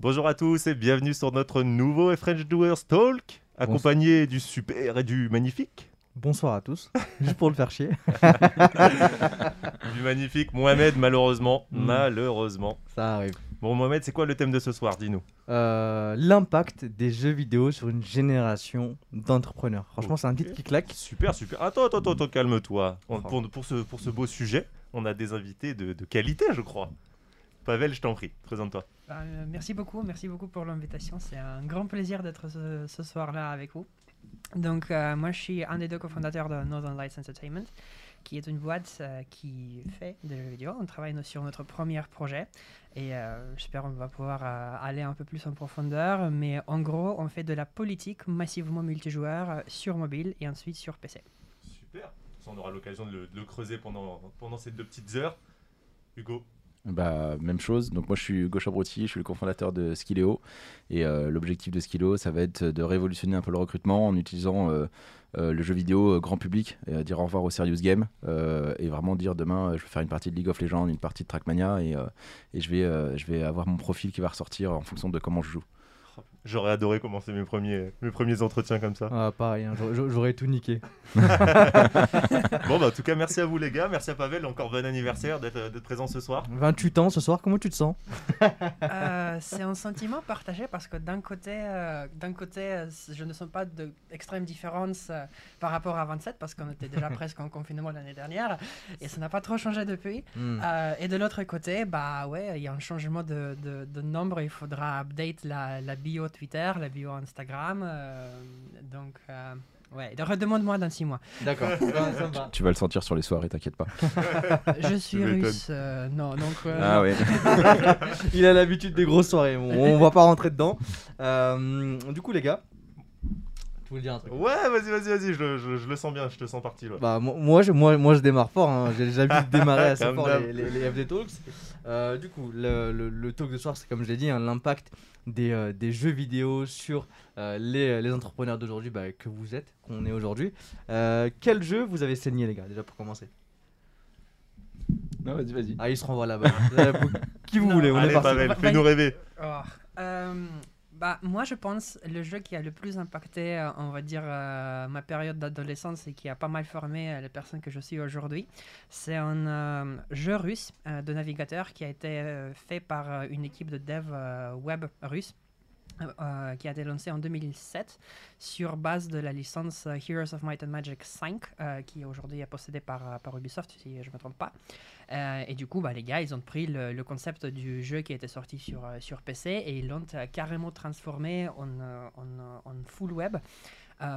Bonjour à tous et bienvenue sur notre nouveau French Doers Talk, accompagné du super et du magnifique. Bonsoir à tous, juste pour le faire chier. du magnifique Mohamed, malheureusement. Mm. Malheureusement. Ça arrive. Bon, Mohamed, c'est quoi le thème de ce soir Dis-nous? Euh, L'impact des jeux vidéo sur une génération d'entrepreneurs. Franchement, c'est un titre qui claque. Super, super. Attends, attends, attends, calme-toi. On- Oh. Pour, pour ce, pour ce beau sujet, on a des invités de, de qualité, je crois. Pavel, je t'en prie, présente-toi. Euh, merci beaucoup, merci beaucoup pour l'invitation. C'est un grand plaisir d'être ce, ce soir-là avec vous. Donc, euh, moi, je suis un des deux cofondateurs de Northern Lights Entertainment, qui est une boîte euh, qui fait des jeux vidéo. On travaille sur notre premier projet et j'espère qu'on va pouvoir aller un peu plus en profondeur. Mais en gros, on fait de la politique massivement multijoueur sur mobile et ensuite sur PC. Super. Ça, on aura l'occasion de le, de le creuser pendant, pendant ces deux petites heures. Hugo Bah, même chose. Donc, moi, je suis Hugo Chabrotti, je suis le cofondateur de Skilleo. Et euh, l'objectif de Skilleo, ça va être de révolutionner un peu le recrutement en utilisant euh, euh, le jeu vidéo grand public, dire au revoir au serious game. et vraiment dire demain, je vais faire une partie de League of Legends, une partie de Trackmania. Et, je, vais, je vais avoir mon profil qui va ressortir en fonction de comment je joue. J'aurais adoré commencer mes premiers, mes premiers entretiens comme ça. Ah, pareil, hein, j'aurais- tout niqué. Bon, bah, en tout cas, merci à vous, les gars. Merci à Pavel. Encore bon anniversaire d'être présent ce soir. 28 ans ce soir, comment tu te sens? Euh, c'est un sentiment partagé parce que d'un côté, euh, d'un côté, euh, je ne sens pas d'extrême différence euh, par rapport à 27 parce qu'on était déjà presque en confinement l'année dernière et ça n'a pas trop changé depuis. Hmm. Euh, et de l'autre côté, bah ouais, il y a un changement de, de, de nombre. Il faudra update la, la bio Twitter, la bio Instagram. euh, donc, euh, ouais, redemande-moi dans 6 mois. D'accord, va. Tu vas le sentir sur les soirées, t'inquiète pas. Je suis russe. euh, non, donc. euh, Ah ouais. Il a l'habitude des grosses soirées, on, on va pas rentrer dedans. Euh, du coup, les gars, je voulais dire un truc? Ouais, vas-y, vas-y, vas-y. Je, le- je- je le sens bien. Je te sens parti, là. Bah, mo- moi, je, moi, moi, je démarre fort. hein. J'ai déjà vu démarrer assez fort les, les- les FD Talks. Euh, du coup, le, le- le talk de soir, c'est comme je l'ai dit, hein, l'impact des, euh, des jeux vidéo sur euh, les, les entrepreneurs d'aujourd'hui bah, que vous êtes, qu'on est aujourd'hui. Euh, quel jeu vous avez saigné, les gars, déjà pour commencer? Non, vas-y, vas-y. Ah, il se renvoie là-bas. Vous- Qui vous Non. voulez On Allez, est parti. Pavel, Va- fais-nous rêver. Oh, euh, bah, moi, je pense le jeu qui a le plus impacté, euh, on va dire, euh, ma période d'adolescence et qui a pas mal formé euh, les personnes que je suis aujourd'hui, c'est un euh, jeu russe de navigateur qui a été fait par une équipe de dev web russe. qui a été lancé en 2007 sur base de la licence Heroes of Might and Magic 5 euh, qui aujourd'hui est possédée par Ubisoft si je ne me trompe pas euh, et du coup, bah, les gars, ils ont pris le, concept du jeu qui était sorti sur, euh, sur PC et ils l'ont euh, carrément transformé en, en, full web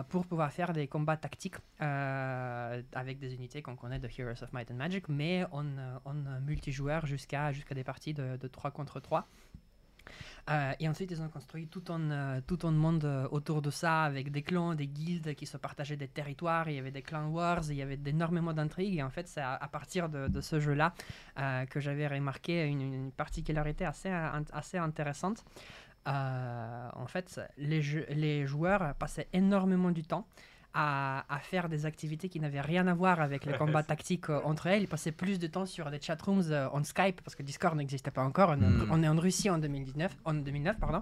pour pouvoir faire des combats tactiques avec des unités qu'on connaît de Heroes of Might and Magic, mais en, en multijoueur jusqu'à jusqu'à des parties de, de 3 contre 3. Euh, et ensuite, ils ont construit tout un, euh, tout un monde euh, autour de ça, avec des clans, des guildes qui se partageaient des territoires. Il y avait des clan wars, il y avait énormément d'intrigues. Et en fait, c'est à, partir de, de ce jeu-là que j'avais remarqué une, particularité assez, assez intéressante. En fait, les, les joueurs passaient énormément du temps à, à faire des activités qui n'avaient rien à voir avec les combats tactiques euh, entre elles. Ils passaient plus de temps sur des chatrooms euh, en Skype parce que Discord n'existait pas encore. On, est en- Mm. on est en Russie en 2019, en 2009, pardon.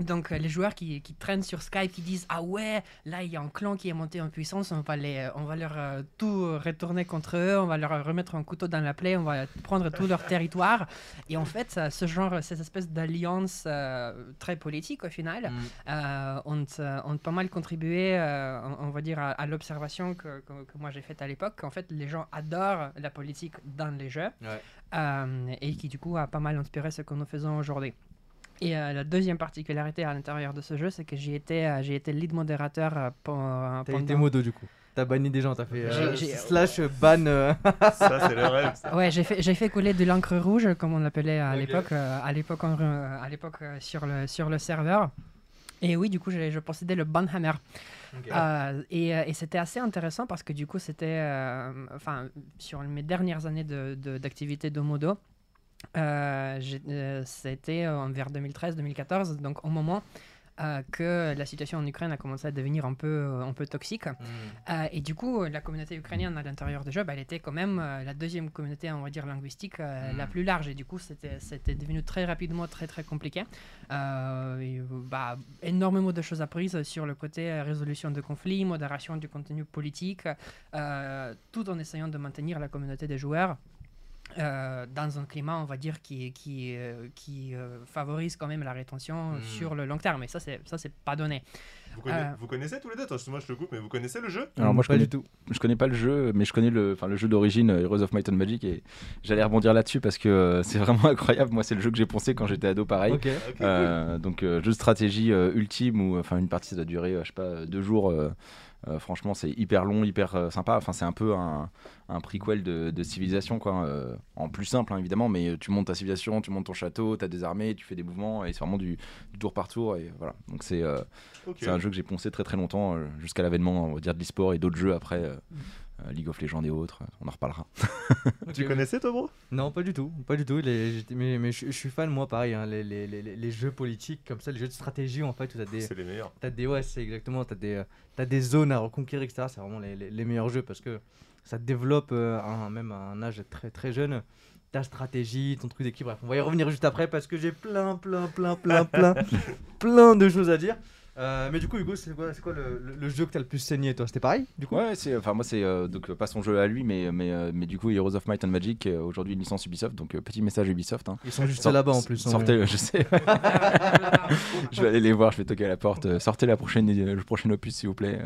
Donc euh, les joueurs qui, qui traînent sur Skype, qui disent ah ouais, là il y a un clan qui est monté en puissance, on va les, on va leur euh, tout retourner contre eux, on va leur remettre un couteau dans la plaie, on va prendre tout leur territoire. Et en fait, ce genre, ces espèces d'alliances euh, très politiques au final, Mm. euh, ont, ont pas mal contribué, on, on va dire, à, à l'observation que, que- que moi j'ai faite à l'époque, qu'en fait les gens adorent la politique dans les jeux, Ouais. et qui du coup a pas mal inspiré ce que nous faisons aujourd'hui. Et euh, la deuxième particularité à l'intérieur de ce jeu, c'est que j'ai été, euh, j'ai été lead modérateur euh, T'as pendant... été modo du coup. T'as banni des gens, t'as fait euh, slash ban. euh, Ça, c'est le rêve. ça. Ouais, j'ai fait, j'ai fait couler de l'encre rouge, comme on l'appelait à l'époque, euh, à l'époque, euh, à l'époque euh, sur le sur le serveur. Et oui, du coup, je possédais le banhammer. Euh, et et c'était assez intéressant parce que du coup, c'était, euh, enfin, sur mes dernières années de, de- d'activité de modo, euh, euh, c'était euh, vers 2013-2014, donc au moment euh, que la situation en Ukraine a commencé à devenir un peu, euh, un peu toxique. Mm. Euh, et du coup, la communauté ukrainienne à l'intérieur jeu, bah, elle était quand même euh, la deuxième communauté, on va dire, linguistique euh, Mm. la plus large. Et du coup, c'était devenu très rapidement très très compliqué. Euh, et, euh, bah, énormément de choses apprises sur le côté euh, résolution de conflits, modération du contenu politique, euh, tout en essayant de maintenir la communauté des joueurs. Euh, dans un climat, on va dire, qui, qui, euh, qui euh, favorise quand même la rétention Mm. sur le long terme. Et ça, c'est ça, c'est pas donné. Vous, conna- Euh. vous connaissez tous les deux Attends, moi je te coupe, mais vous connaissez le jeu? Alors moi je pas connais, du tout. je connais pas le jeu, mais je connais le, le jeu d'origine Heroes of Might and Magic et j'allais rebondir là-dessus parce que euh, c'est vraiment incroyable. Moi c'est le jeu que j'ai poncé quand j'étais ado pareil. Cool. Euh, donc euh, jeu de stratégie euh, ultime où enfin une partie ça doit durer euh, je sais pas deux jours. Euh, franchement c'est hyper long, hyper euh, sympa. Enfin c'est un peu un, un prequel de, de civilisation quoi. euh, en plus simple hein, évidemment, mais tu montes ta civilisation, tu montes ton château, t'as des armées, tu fais des mouvements et c'est vraiment du, du tour par tour et voilà. Donc c'est un jeu que j'ai poncé très très longtemps jusqu'à l'avènement on va dire de l'e-sport et d'autres jeux après. Euh, euh, League of Legends et autres, on en reparlera. Tu connaissais toi, bro? Non, pas du tout, pas du tout. Les- mais mais je, je suis fan, moi, pareil. hein, les, les, les, les jeux politiques comme ça, les jeux de stratégie, en fait, où t'as des, C'est les meilleurs. t'as des, ouais, c'est exactement, t'as des, euh, t'as des zones à reconquérir, etc. C'est vraiment les, les, les meilleurs jeux parce que ça te développe euh, un- même à un âge très très jeune. Ta stratégie, ton truc d'équipe, bref, on va y revenir juste après parce que j'ai plein, plein, plein, plein, plein, plein de choses à dire. Euh, mais du coup, Hugo, c'est quoi, c'est quoi le, le- le jeu que t'as le plus saigné, toi? C'était pareil, du coup? Ouais, c'est enfin moi c'est euh, donc pas son jeu à lui, mais mais euh, mais du coup Heroes of Might and Magic aujourd'hui une licence Ubisoft, donc petit message Ubisoft. Hein. Ils sont juste Sort- là-bas en plus. hein. Sortez, je sais. je vais aller les voir, je vais toquer à la porte. sortez la prochaine, le prochain opus s'il vous plaît.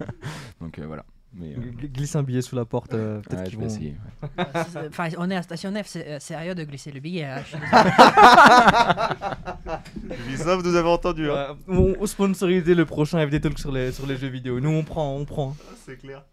donc voilà. Mais euh, Glisse un billet sous la porte, euh, peut-être ouais, qu'ils je vais vont. essayer. ouais. Enfin, on est à Station F, c'est euh, sérieux de glisser le billet. hein. Ubisoft, vous avez entendu, hein on, on sponsorisait le prochain FD Talk sur les, sur les jeux vidéo. Nous, on prend, on prend. C'est clair.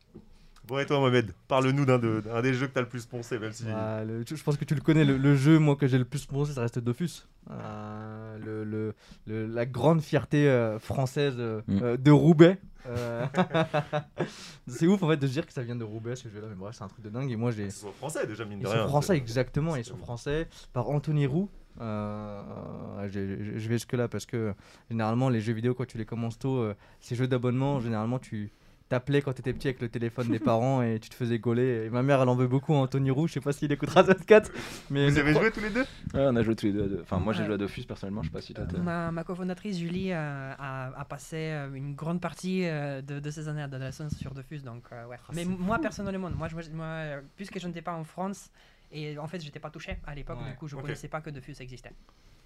Bon, et toi, Mohamed, parle-nous d'un de- d'un des jeux que t'as le plus poncé, même si. Le- tu- je pense que tu le connais. Le, le jeu, moi, que j'ai le plus pensé, ça reste Dofus. Euh, le, le- le- la grande fierté euh, française euh, Mm. euh, de Roubaix. Euh, c'est ouf en fait de se dire que ça vient de Roubaix ce jeu-là, mais bref, c'est un truc de dingue. Et moi, j'ai. Ils sont français déjà, mine de Ils rien. sont français, exactement. Ils sont français par Anthony Roux. Euh, je vais jusque là parce que généralement les jeux vidéo quand tu les commences tôt, euh, ces jeux d'abonnement, généralement tu t'appelais quand t'étais petit avec le téléphone des parents et tu te faisais gauler. Et ma mère elle en veut beaucoup à Anthony Roux, je sais pas s'il écoutera ce 4 mais Vous avez joué tous les deux? Ouais, on a joué tous les deux. à deux. Enfin moi j'ai joué à Dofus personnellement, je sais pas si toi. ma, ma cofondatrice Julie euh, a, a passé euh, une grande partie euh, de, de ses années d'adolescence sur Dofus. Donc, euh, ouais. Mais moi, personnellement, moi, je- moi, puisque je n'étais pas en France, et en fait, j'étais pas touché à l'époque, Ouais. du coup, je Ok. connaissais pas que Dofus existait.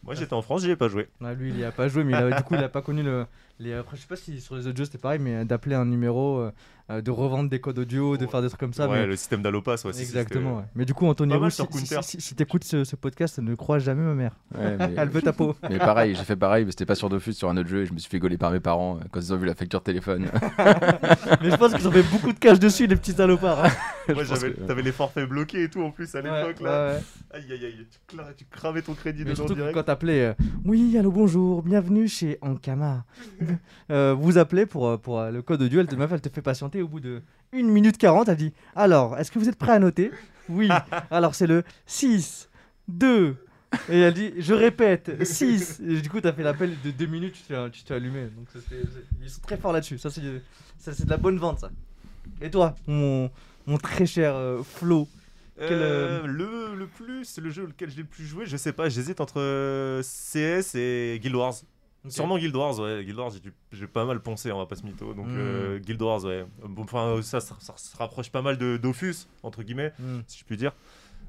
Moi, j'étais en France, j'y ai pas joué. Ouais, lui il y a pas joué, mais il a- du coup il a pas connu le. Les, après je sais pas si sur les autres jeux c'était pareil, mais d'appeler un numéro, euh, euh, de revendre des codes audio, de Ouais. faire des trucs comme ça. ouais, mais- le système d'Alopas, ouais. Exactement. ouais. Mais du coup Anthony Roux, si, si, Counter. si, si t'écoutes ce, ce podcast, ne crois jamais ma mère. Ouais, mais, Elle veut ta peau. mais pareil, j'ai fait pareil, mais c'était pas sur Dofus, sur un autre jeu et je me suis fait gauler par mes parents euh, quand ils ont vu la facture téléphone. Mais je pense qu'ils ont fait beaucoup de cash dessus, les petits salopards. hein. Ouais, j'avais- que- T'avais les forfaits bloqués et tout en plus à l'époque Ouais, là. Aïe aïe aïe, tu, cla- tu cramais ton crédit Mais dedans surtout direct. quand t'appelais, euh, oui, allô, bonjour, bienvenue chez Ankama. Euh, vous appelez pour, euh, pour euh, le code audio, elle te, meuf, elle te fait patienter au bout de 1 minute 40. Elle dit Alors, est-ce que vous êtes prêt à noter? Oui. Alors, c'est le 6, 2. Et elle dit Je répète, 6. Et du coup, t'as fait l'appel de 2 minutes, tu t'es allumé. Donc, ça, ils sont très forts là-dessus. Ça, c'est ça, c'est de la bonne vente, ça. Et toi, mon, mon très cher euh, Flo Quel, Euh, euh, le, le plus, le jeu auquel j'ai le plus joué, je sais pas, j'hésite entre CS et Guild Wars. Sûrement Guild Wars, ouais. Guild Wars, j'ai pas mal pensé, on va pas se mytho. Donc Mm. euh, Guild Wars, ouais. Enfin, ça, ça, ça se rapproche pas mal de Dofus, entre guillemets, Hmm. si je puis dire.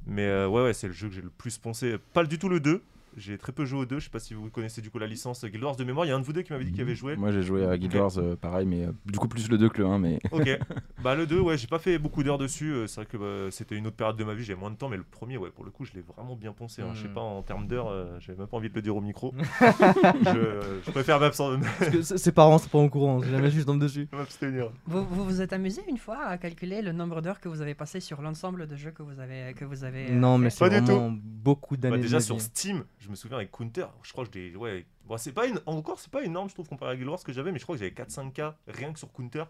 Mais euh, ouais, ouais, c'est le jeu que j'ai le plus pensé. Pas du tout le 2. J'ai très peu joué au 2. Je sais pas si vous connaissez du coup la licence Guild Wars de mémoire. Il y a un de vous deux qui m'avait dit qu'il avait joué. Moi j'ai joué à Guild. Wars euh, pareil, mais euh, du coup plus le 2 que le 1, mais Ok. bah le 2, ouais, j'ai pas fait beaucoup d'heures dessus. euh, C'est vrai que bah, c'était une autre période de ma vie, j'avais moins de temps, mais le premier, ouais, pour le coup, je l'ai vraiment bien poncé. hein. Je sais Mm. pas, en termes d'heures, euh, j'avais même pas envie de le dire au micro. je, je préfère m'absen- Parce que ses parents sont pas au courant, jamais juste tombe dessus. m'abstenir. Vous, vous vous êtes amusé une fois à calculer le nombre d'heures que vous avez passé sur l'ensemble de jeux que vous avez, que vous avez Non, mais c'est Pas du vraiment beaucoup d'années. Bah, déjà sur. Steam, je me souviens avec Counter, je crois que j'ai. Ouais. Bon, c'est pas une... Encore, c'est pas énorme, je trouve, comparé à Guild Wars que j'avais, mais je crois que j'avais 4-5K rien que sur Counter.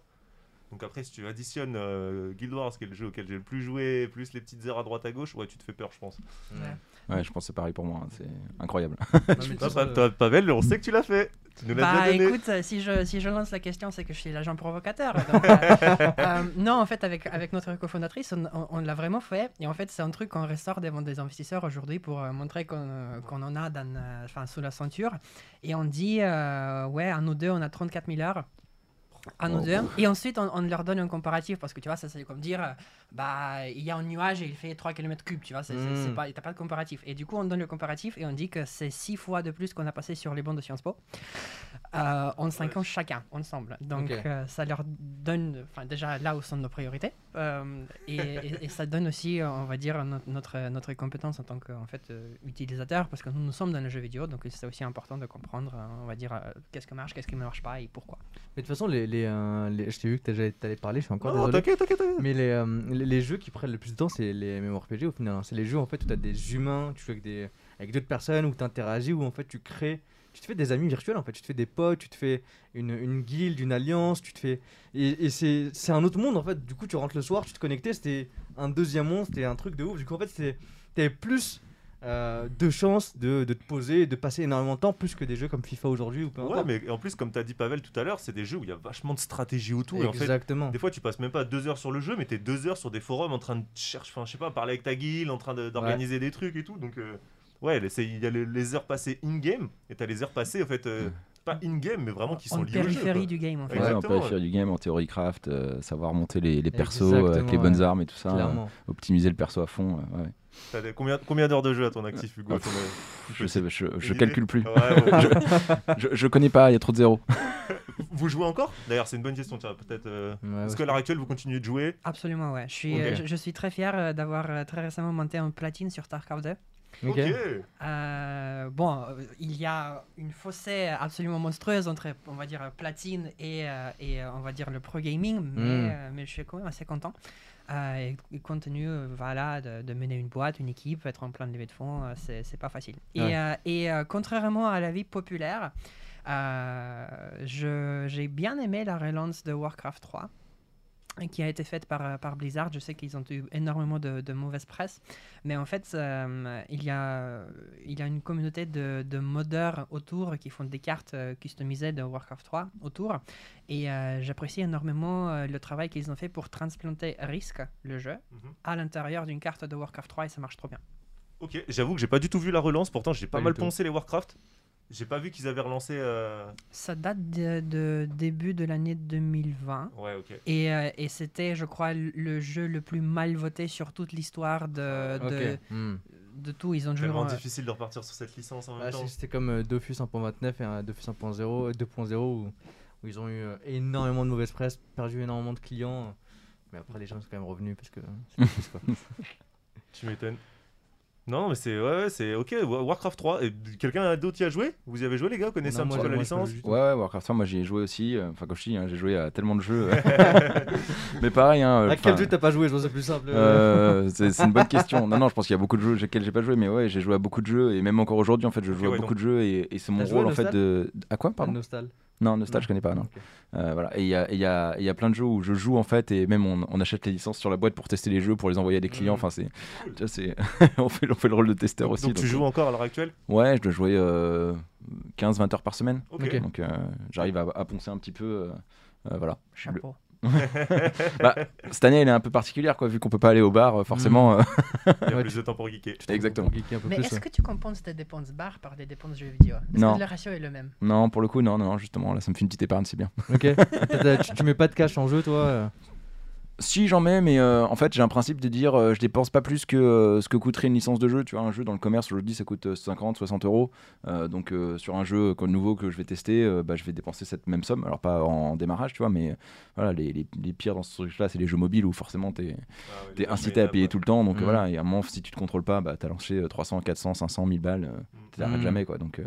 Donc après, si tu additionnes euh, Guild Wars, qui est le jeu auquel j'ai le plus joué, plus les petites heures à droite à gauche, ouais, tu te fais peur, je pense. Ouais. Ouais, je pense que c'est pareil pour moi, hein, c'est incroyable. Non, mais Ah, tout Pa- ça, Pa- Pavel, on sait que tu l'as fait. Tu nous l'as Bah écoute, si je, si je lance la question, c'est que je suis l'agent provocateur. donc, euh, euh, non, en fait, avec, avec notre cofondatrice, on, on- on l'a vraiment fait. Et en fait, c'est un truc qu'on ressort devant des investisseurs aujourd'hui pour euh, montrer qu'on euh, qu'on en a dans, euh, enfin, sous la ceinture. Et on dit, euh, ouais, à nous deux, on a 34 000 À nous Oh. deux. Et ensuite, on, on leur donne un comparatif parce que tu vois, ça c'est comme dire, euh, bah, il y a un nuage et il fait 3 km, tu vois, c'est Mm. pas, t'as pas de comparatif. Et du coup, on donne le comparatif et on dit que c'est 6 fois de plus qu'on a passé sur les bancs de Sciences Po euh, en 5 ans chacun, ensemble. Donc, euh, ça leur donne, enfin, déjà là où sont nos priorités. Euh, et, et- et ça donne aussi, on va dire, no- notre, notre compétence en tant que en fait, euh, utilisateur, parce que nous, nous sommes dans le jeu vidéo, donc c'est aussi important de comprendre, euh, on va dire, euh, qu'est-ce qui marche, qu'est-ce qui ne marche pas et pourquoi. Mais de toute façon, les, les, les- je t'ai vu que t'allais t'allais parler, je suis encore Non, désolé. t'inquiète, t'inquiète. t'inquiète. Mais les, euh, les, les jeux qui prennent le plus de temps, c'est les MMORPG au final. hein. C'est les jeux en fait où tu as des humains, tu joues avec des avec d'autres personnes, où tu interagis, où en fait tu crées, tu te fais des amis virtuels en fait, tu te fais des potes, tu te fais une, une guilde, une alliance, tu te fais. Et, et c'est c'est un autre monde en fait. Du coup, tu rentres le soir, tu te connectais, c'était un deuxième monde, c'était un truc de ouf. Du coup, en fait, t'avais plus. euh, de chances de, de te poser de passer énormément de temps plus que des jeux comme FIFA aujourd'hui ou peu Ouais, mais en plus, comme t'as dit Pavel tout à l'heure, c'est des jeux où il y a vachement de stratégie autour. Et en fait, Exactement. des fois, tu passes même pas deux heures sur le jeu, mais t'es deux heures sur des forums en train de chercher, enfin, je sais pas, parler avec ta guilde, en train de- d'organiser des trucs et tout. Donc, euh, ouais, il y a les, les heures passées in-game et t'as les heures passées, en fait, euh, pas in-game, mais vraiment qui sont en liées au jeu. périphérie quoi. du game, en fait. Ouais, peut faire du game en théorie craft, euh, savoir monter les, les persos euh, avec les bonnes ouais. armes et tout ça, euh, optimiser le perso à fond. euh, ouais. T'as des- combien combien d'heures de jeu à ton actif, Hugo euh, Je sais, je, je calcule plus. Ouais, ouais. Je, je connais pas, il y a trop de zéros. Vous jouez encore? D'ailleurs, c'est une bonne question. Tiens, peut-être. euh, Ouais, Est-ce ouais. qu'à l'heure actuelle, vous continuez de jouer? Absolument, ouais. Je suis, euh, je, je suis très fier d'avoir très récemment monté un platine sur Tarkov 2. Ok. Euh, bon, euh, il y a une fossée absolument monstrueuse entre, on va dire, platine et, euh, et on va dire, le pro gaming, mais, Mm. euh, mais je suis quand même assez content. Euh, et, et compte tenu euh, voilà, de, de mener une boîte, une équipe, être en plein de levée de fonds, c'est c'est pas facile. Et, euh, et euh, contrairement à la vie populaire, euh, je- j'ai bien aimé la relance de Warcraft 3 qui a été faite par, euh, par Blizzard. Je sais qu'ils ont eu énormément de, de mauvaise presse, mais en fait, euh, il, y a, il y a une communauté de, de modeurs autour qui font des cartes euh, customisées de Warcraft 3 autour. Et euh, j'apprécie énormément euh, le travail qu'ils ont fait pour transplanter Risk, le jeu, Mhm. à l'intérieur d'une carte de Warcraft 3 et ça marche trop bien. Ok, j'avoue que j'ai pas du tout vu la relance. Pourtant, j'ai pas, Pas mal poncé les Warcraft. J'ai pas vu qu'ils avaient relancé. euh, Ça date de, de début de l'année 2020. Ouais, ok. Et, euh, et c'était, je crois, le- jeu le plus mal voté sur toute l'histoire de. Hmm. de tout. Ils ont Tellement toujours. euh, difficile de repartir sur cette licence en même Ah, temps. C'était comme euh, Dofus 1.29 et un Dofus 1.0, euh, 2.0 où, où ils ont eu euh, énormément de mauvaise presse, perdu énormément de clients. Mais après, les gens sont quand même revenus parce que plus, quoi. Tu m'étonnes. Non, mais c'est ouais, ouais, c'est ok. Wa- Warcraft 3. Et quelqu'un d'autre y a joué? Vous y avez joué, les gars Vous connaissez Non, un petit moi, peu la moi, licence? Ouais, ouais, Warcraft 3, moi j'y ai joué aussi. euh, Enfin, comme je dis, hein, j'ai joué à tellement de jeux. mais pareil, hein. À quel jeu t'as pas joué? Je pense c'est plus simple. euh, c'est c'est une bonne question. Non, non, je pense qu'il y a beaucoup de jeux auxquels j'ai pas joué, mais ouais, j'ai joué à beaucoup de jeux et même encore aujourd'hui, en fait, je joue à ouais, beaucoup de jeux et, et c'est mon T'as rôle en fait de. À quoi, pardon? Nostal. Non, Nostal, Non. je connais pas, non. Euh, voilà. Et il y a, et il y, a, il y a plein de jeux où je joue en fait, et même on, on achète les licences sur la boîte pour tester les jeux, pour les envoyer à des clients. Mhm. Enfin, c'est. tu vois, c'est- on, fait, on fait le rôle de testeur donc, aussi. donc tu donc, joues encore à l'heure actuelle? Euh, Ouais, je dois jouer euh, 15-20 heures par semaine. Ok. Ok. Donc euh, j'arrive à, à poncer un petit peu. euh, euh, voilà. Je suis le- chapeau. Bah, cette année, elle est un peu particulière, quoi, vu qu'on peut pas aller au bar, euh, forcément. euh, Il y a plus de temps pour geeker. Exactement. Pour geeker un peu Mais est-ce que tu compenses tes dépenses bar par des dépenses jeux vidéo? Est-ce Non. que le ratio est le même? Non, pour le coup, non, non, justement, là, ça me fait une petite épargne, c'est bien. Ok. Tu mets pas de cash en jeu, toi euh Si j'en mets, mais euh, en fait j'ai un principe de dire euh, je dépense pas plus que euh, ce que coûterait une licence de jeu. Tu vois, un jeu dans le commerce aujourd'hui ça coûte euh, 50, 60 euros. Euh, donc euh, sur un jeu comme nouveau que je vais tester, euh, bah, je vais dépenser cette même somme. Alors pas en démarrage, tu vois, mais euh, voilà, les, les, les pires dans ce truc-là, c'est les jeux mobiles où forcément t'es Ah es incité à payer ouais. tout le temps. Donc Mhm. voilà, et à un moment si tu te contrôles pas, bah, t'as lancé euh, 300, 400, 500, 1000 balles. euh, Mm. T'arrêtes Mhm. jamais quoi. Donc, euh,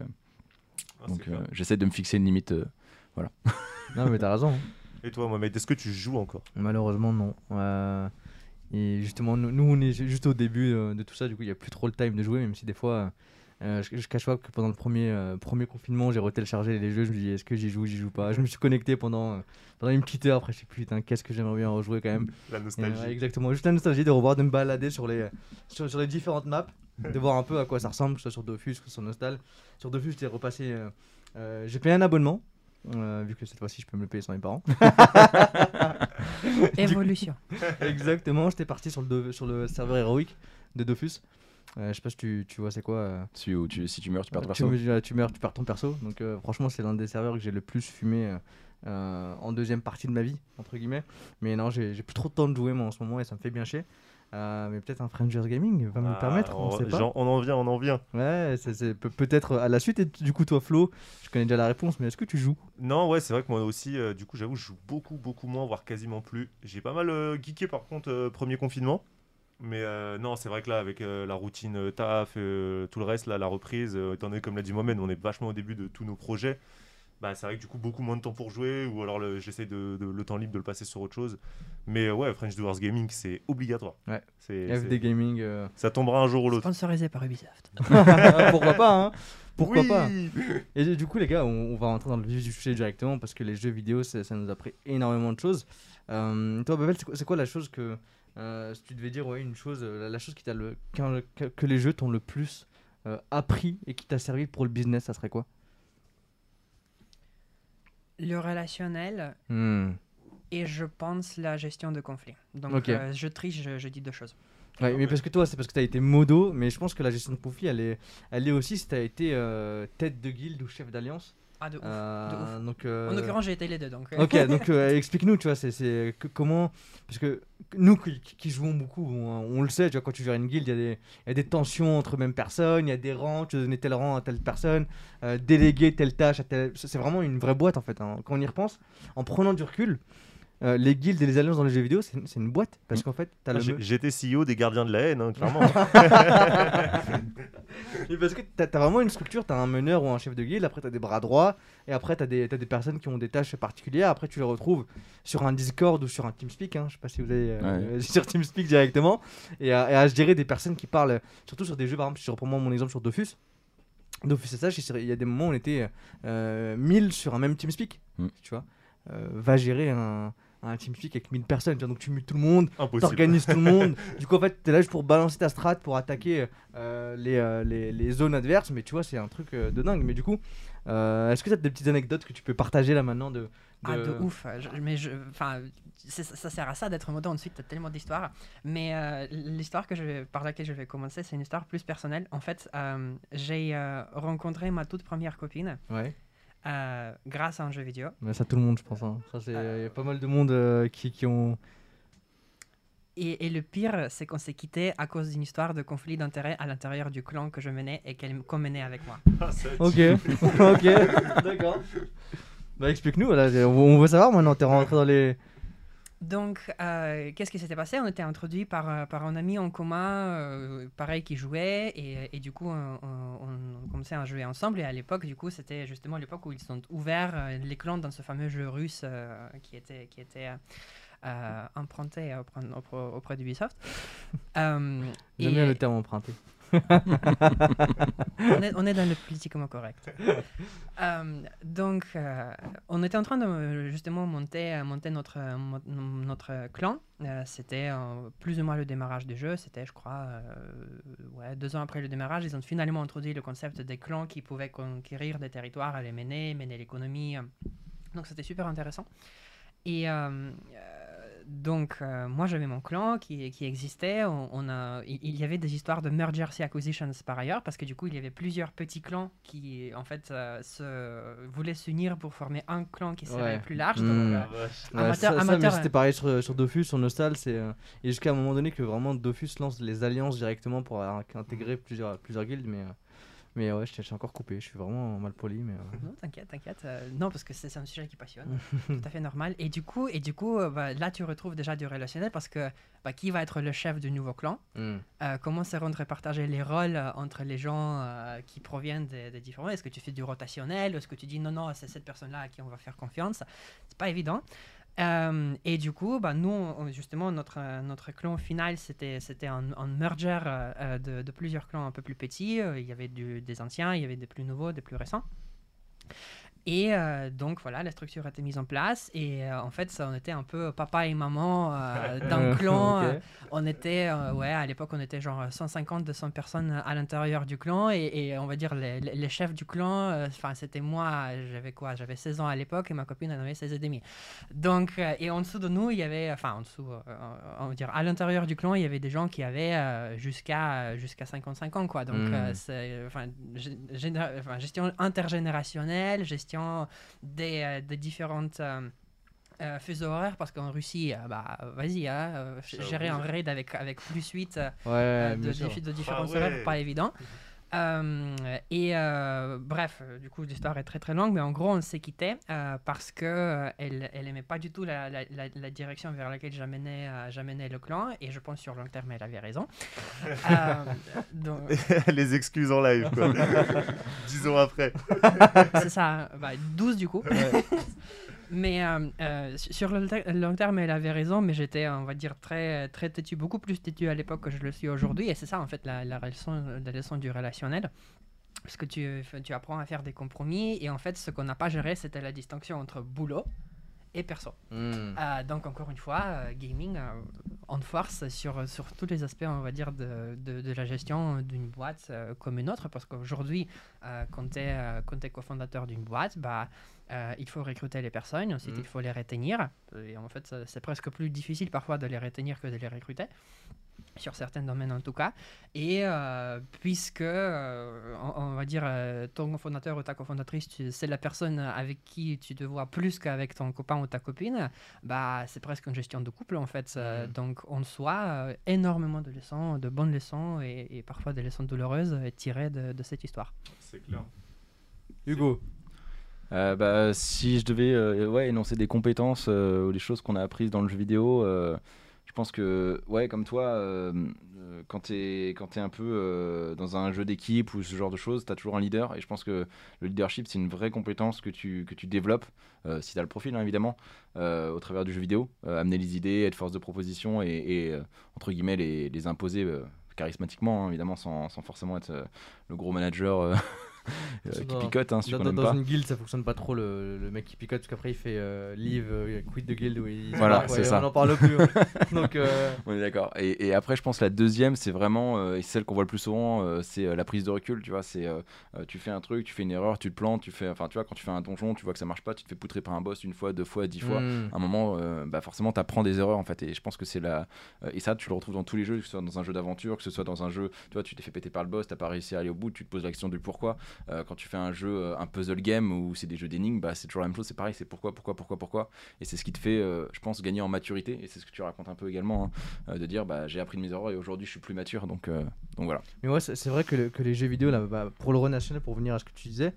Ah, donc euh, j'essaie de me fixer une limite. euh, Non, mais t'as raison. hein. Et toi, Mohamed, est-ce que tu joues encore? Malheureusement, non. Euh, et justement, nous, nous, on est ju- juste au début euh, de tout ça, du coup, il n'y a plus trop le time de jouer, même si des fois, euh, je, je cache pas que pendant le premier, euh, premier confinement, j'ai retéléchargé les jeux, je me dis, est-ce que j'y joue, j'y joue pas? Je me suis connecté pendant, euh, pendant une petite heure, après, je sais plus, putain, qu'est-ce que j'aimerais bien rejouer quand même. La nostalgie. exactement, juste la nostalgie de revoir, de me balader sur les, sur, sur les différentes maps, de voir un peu à quoi ça ressemble, que ce soit sur Dofus, que ce soit sur Nostal. Sur Dofus, j'étais repassé j'ai payé un abonnement, euh, vu que cette fois-ci je peux me le payer sans mes parents. Évolution. Exactement, j'étais parti sur le, sur le serveur héroïque de Dofus. Euh, je sais pas si tu, tu vois c'est quoi. euh, Si, ou tu, si tu meurs, tu perds ton tu, perso. me- tu meurs, tu perds ton perso. Donc euh, franchement, c'est l'un des serveurs que j'ai le plus fumé en deuxième partie de ma vie, entre guillemets. Mais non, j'ai j'ai plus trop de temps de jouer moi en ce moment et ça me fait bien chier. Euh, mais peut-être un Frangers Gaming va me le Ah, permettre, on, on, sait pas. genre, on en vient, on en vient. Ouais, c'est- c'est peut- peut-être à la suite. Et du coup, toi, Flo, je connais déjà la réponse, mais est-ce que tu joues? Non, ouais, c'est vrai que moi aussi, euh, du coup, j'avoue, je joue beaucoup, beaucoup moins, voire quasiment plus. J'ai pas mal euh, geeké par contre, euh, premier confinement. Mais non, c'est vrai que là, avec la routine taf, tout le reste, là, la reprise, étant donné, comme l'a dit Mohamed, on est vachement au début de tous nos projets. Bah, c'est vrai que du coup, beaucoup moins de temps pour jouer, ou alors j'essaie de, de- le temps libre de le passer sur autre chose. Mais euh, ouais, French Doers Gaming, c'est obligatoire. Ouais. C'est, FD Gaming. euh, Ça tombera un jour ou l'autre. Sponsorisé par Ubisoft. Pourquoi pas hein Pourquoi Oui pas Et du- coup, les gars, on, on va rentrer dans le vif du sujet directement parce que les jeux vidéo, ça, ça nous a pris énormément de choses. Euh, toi, Babel, c'est quoi, la chose que. euh, si tu devais dire, ouais, une chose, la, la chose qui t'a le, que, que les jeux t'ont le plus euh, appris et qui t'a servi pour le business, ça serait quoi? Le relationnel Hmm. et je pense la gestion de conflits. Donc euh, je triche, je, je dis deux choses. Ouais, mais parce que toi, c'est parce que t'as été modo, mais je pense que la gestion de conflit, elle est, elle est aussi si t'as été euh, tête de guilde ou chef d'alliance. Ah, de ouf. Euh, donc, euh, En l'occurrence, j'ai été les deux. Donc, euh, Ok, donc explique-nous, tu vois, c'est, comment. Parce que nous qui, qui jouons beaucoup, on, on le sait, tu vois, quand tu gères une guilde, il y, a des- il y a des tensions entre mêmes personnes, il y a des rangs, tu donner tel rang à telle personne, déléguer telle tâche à telle. C'est vraiment une vraie boîte en fait. hein. Quand on y repense, en prenant du recul, euh, les guildes et les alliances dans les jeux vidéo, c'est, une boîte. Parce qu'en fait, t'as Ah, le. J'étais CEO des gardiens de la haine, hein, clairement. Mais parce que t'as, t'as vraiment une structure, t'as un meneur ou un chef de guilde, après t'as des bras droits, et après t'as des, t'as des personnes qui ont des tâches particulières, après tu les retrouves sur un Discord ou sur un TeamSpeak, hein, je sais pas si vous avez euh, sur TeamSpeak directement, et à, et à gérer des personnes qui parlent, surtout sur des jeux, par exemple, si je reprends moi mon exemple sur Dofus, Dofus SH, il y a des moments où on était euh, 1000 sur un même TeamSpeak, Mm. tu vois, Euh, va gérer un, un TeamSpeak avec 1000 personnes, tu vois, donc tu mutes tout le monde, t'organises tout le monde. Du coup, en fait, t'es là juste pour balancer ta strat, pour attaquer euh, les, euh, les, les zones adverses. Mais tu vois, c'est un truc euh, de dingue. Mais du coup, euh, est-ce que t'as des petites anecdotes que tu peux partager là maintenant de, Ah, de ouf. Je- mais je, ça, ça sert à ça d'être modo. Ensuite, t'as tellement d'histoires. Mais euh, l'histoire que je vais, par laquelle je vais commencer, c'est une histoire plus personnelle. En fait, euh, j'ai euh, rencontré ma toute première copine Ouais, euh, grâce à un jeu vidéo. mais ça, tout le monde, je pense. hein. Ça, c'est y a pas mal de monde euh, qui, qui ont. Et, et le pire, c'est qu'on s'est quitté à cause d'une histoire de conflit d'intérêts à l'intérieur du clan que je menais et qu'elle menait avec moi. Ah, ça- Ok, ok, d'accord. Bah, explique-nous, on veut savoir maintenant, t'es rentré dans les. Donc, euh, qu'est-ce qui s'était passé? On était introduit par, euh, par un ami en commun, euh, pareil, qui jouait, et, et du coup, on, on, on commençait à jouer ensemble. Et à l'époque, du coup, c'était justement l'époque où ils sont ouverts les clans dans ce fameux jeu russe euh, qui était, qui était emprunté auprès, auprès, d'Ubisoft. J'aime bien le terme emprunté. on, est, on est dans le politiquement correct. Euh, donc, euh, on était en train de justement monter, monter notre, clan. Euh, c'était plus ou moins le démarrage du jeu. C'était, je crois, ouais, deux ans après le démarrage, ils ont finalement introduit le concept des clans qui pouvaient conquérir des territoires, les mener, mener l'économie. Donc, c'était super intéressant. Et donc, euh, moi, j'avais mon clan qui, qui existait. On, on a, il, y avait des histoires de mergers et acquisitions par ailleurs, parce que du coup, il y avait plusieurs petits clans qui, en fait, euh, se, voulaient s'unir pour former un clan qui serait Ouais. plus large. Mm. Donc, Ah, euh. Ouais, Amateur- ça, ça, mais amateur, c'était hein. pareil sur, sur Dofus, sur Nostal, c'est euh, et jusqu'à un moment donné que vraiment Dofus lance les alliances directement pour euh, intégrer plusieurs, plusieurs guildes, mais, euh, mais ouais, je suis encore coupé, je suis vraiment mal poli, mais euh, Non, t'inquiète, t'inquiète. euh, non, parce que c'est un sujet qui passionne. tout à fait normal. Et du coup, et du coup euh, bah, là, tu retrouves déjà du relationnel parce que bah, qui va être le chef du nouveau clan? Hmm. Euh, comment seront répartagés les rôles entre les gens qui proviennent des, des différents? Est-ce que tu fais du rotationnel? Est-ce que tu dis non, non, c'est cette personne-là à qui on va faire confiance? C'est pas évident. Euh, et du coup, bah, nous, justement, notre, euh, notre clan final, c'était un, un merger euh, de, plusieurs clans un peu plus petits. Il y avait des anciens, il y avait des plus nouveaux, des plus récents. Et euh, donc voilà, la structure a été mise en place et euh, en fait ça on était un peu papa et maman euh, d'un clan. On était, ouais, à l'époque on était genre 150-200 personnes à l'intérieur du clan et, et on va dire les, chefs du clan, enfin c'était moi, j'avais quoi, j'avais 16 ans à l'époque et ma copine en avait 16 et demi. Donc et en dessous de nous il y avait, enfin en dessous, on va dire à l'intérieur du clan il y avait des gens qui avaient jusqu'à jusqu'à 55 ans quoi. Donc Mm. euh, c'est, enfin, gestion intergénérationnelle, gestion des, euh, des différentes euh, euh, fuseaux horaires parce qu'en Russie, euh, bah vas-y, hein, euh, gérer un raid avec, avec plus 8 euh, Ouais, de, diffi- de différents ouais. horaires, pas évident. Euh, et euh, bref, euh, du coup, l'histoire est très très longue, mais en gros, on s'est quitté euh, parce que elle, elle aimait pas du tout la, la, la- la direction vers laquelle j'amenais le clan, et je pense sur long terme, elle avait raison. Donc, les excuses en live, quoi. Dix ans après. c'est ça, bah, 12 du coup. Mais euh, euh, su- sur le long terme, elle avait raison, mais j'étais, on va dire, très, très têtu, beaucoup plus têtu à l'époque que je le suis aujourd'hui. Et c'est ça, en fait, la, la, leçon, la leçon du relationnel. Parce que tu, tu apprends à faire des compromis. Et en fait, ce qu'on n'a pas géré, c'était la distinction entre boulot et perso. Hmm. Euh, donc encore une fois, euh, gaming euh, en force sur, sur tous les aspects, on va dire, de, de, de la gestion d'une boîte comme une autre, parce qu'aujourd'hui, quand tu es, cofondateur d'une boîte, bah, euh, il faut recruter les personnes, ensuite il faut les retenir, et en fait, c'est presque plus difficile parfois de les retenir que de les recruter. Sur certains domaines en tout cas. Et euh, puisque, euh, on, on va dire, ton cofondateur ou ta cofondatrice, tu- c'est la personne avec qui tu te vois plus qu'avec ton copain ou ta copine, bah, c'est presque une gestion de couple en fait. Mhm. Donc en soi, énormément de leçons, de bonnes leçons et, et parfois des leçons douloureuses tirées de, de cette histoire. C'est clair. Hugo. Euh, bah, si je devais euh, ouais, énoncer des compétences euh, ou des choses qu'on a apprises dans le jeu vidéo, je pense que, ouais, comme toi, quand tu es, t'es un peu dans un jeu d'équipe ou ce genre de choses, tu as toujours un leader. Et je pense que le leadership, c'est une vraie compétence que tu, que tu développes, si tu as le profil, hein, évidemment, au travers du jeu vidéo. Amener les idées, être force de proposition et, entre guillemets, les, les imposer. charismatiquement hein, évidemment sans, sans forcément être le gros manager qui Dans- picote hein, Dans, qu'on dans- aime dans pas une guilde, ça fonctionne pas trop le, le mec qui picote, parce qu'après il fait euh, leave, euh, quit de guild, où il Voilà, c'est ça. On n'en parle plus. Donc, euh, On est d'accord. Et, et après, je pense la deuxième, c'est vraiment, euh, et celle qu'on voit le plus souvent, euh, c'est euh, la prise de recul. Tu vois, c'est euh, euh, tu fais un truc, tu fais une erreur, tu te plantes, tu fais, enfin, tu vois, quand tu fais un donjon, tu vois que ça marche pas, tu te fais poutrer par un boss une fois, deux fois, dix fois. hmm. À un moment, euh, bah forcément, tu apprends des erreurs en fait. Et je pense que c'est la. euh, et ça, tu le retrouves dans tous les jeux, que ce soit dans un jeu d'aventure, que ce soit dans un jeu, tu vois, tu t'es fait péter par le boss, t'as pas réussi à aller au bout, tu te poses la question du pourquoi. Euh, quand tu fais un jeu, euh, un puzzle game ou c'est des jeux d'énigmes, bah, c'est toujours la même chose, c'est pareil, c'est pourquoi, pourquoi, pourquoi, pourquoi. Et c'est ce qui te fait, euh, je pense, gagner en maturité. Et c'est ce que tu racontes un peu également, hein, de dire, bah, j'ai appris de mes erreurs et aujourd'hui, je suis plus mature. Donc, donc voilà. Mais ouais, c'est vrai que, que les jeux vidéo, là, bah, pour le relationnel, pour venir à ce que tu disais,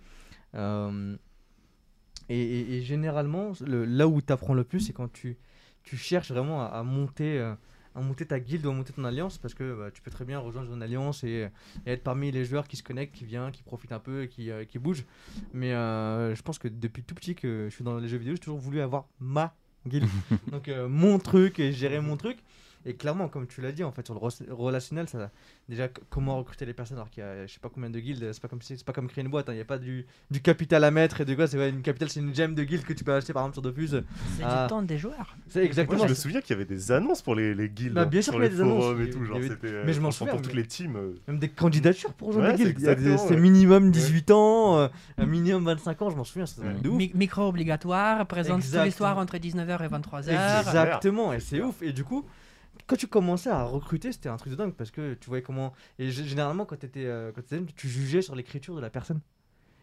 et, généralement, le- là où tu apprends le plus, c'est quand tu, tu cherches vraiment à, monter, à monter ta guilde ou à monter ton alliance, parce que bah, tu peux très bien rejoindre une alliance et, et être parmi les joueurs qui se connectent, qui viennent, qui profitent un peu et qui, euh, qui bougent. Mais euh, je pense que depuis tout petit que je suis dans les jeux vidéo, j'ai toujours voulu avoir ma guilde. Donc euh, mon truc et gérer mon truc. Et clairement, comme tu l'as dit, en fait, sur le relationnel, ça, déjà comment recruter les personnes alors qu'il y a je sais pas combien de guildes, c'est pas comme c'est pas comme créer une boîte, hein, il n'y a pas du, du capital à mettre et de quoi, c'est ouais, une capital, c'est une gemme de guilde que tu peux acheter par exemple sur Dofus. C'est Ah. du temps des joueurs. C'est Moi, exactement. je me souviens qu'il y avait des annonces pour les, les guildes. Bah, bien hein, sûr sur qu'il y a les des annonces, forums et tout. Genre, avait- c'était. mais je m'en souviens, Pour toutes les teams. euh, Même des candidatures pour rejoindre Ouais, guildes. C'est ouais. minimum 18 ans, euh, un minimum 25 ans, je m'en souviens. Mi- micro obligatoire, présente tous les soirs entre 19h et 23h. Exactement, et C'est ouf. Et du coup, quand tu commençais à recruter, c'était un truc de dingue parce que tu voyais comment. Et généralement, quand, étais, euh, quand t'étais jeune, tu jugeais sur l'écriture de la personne.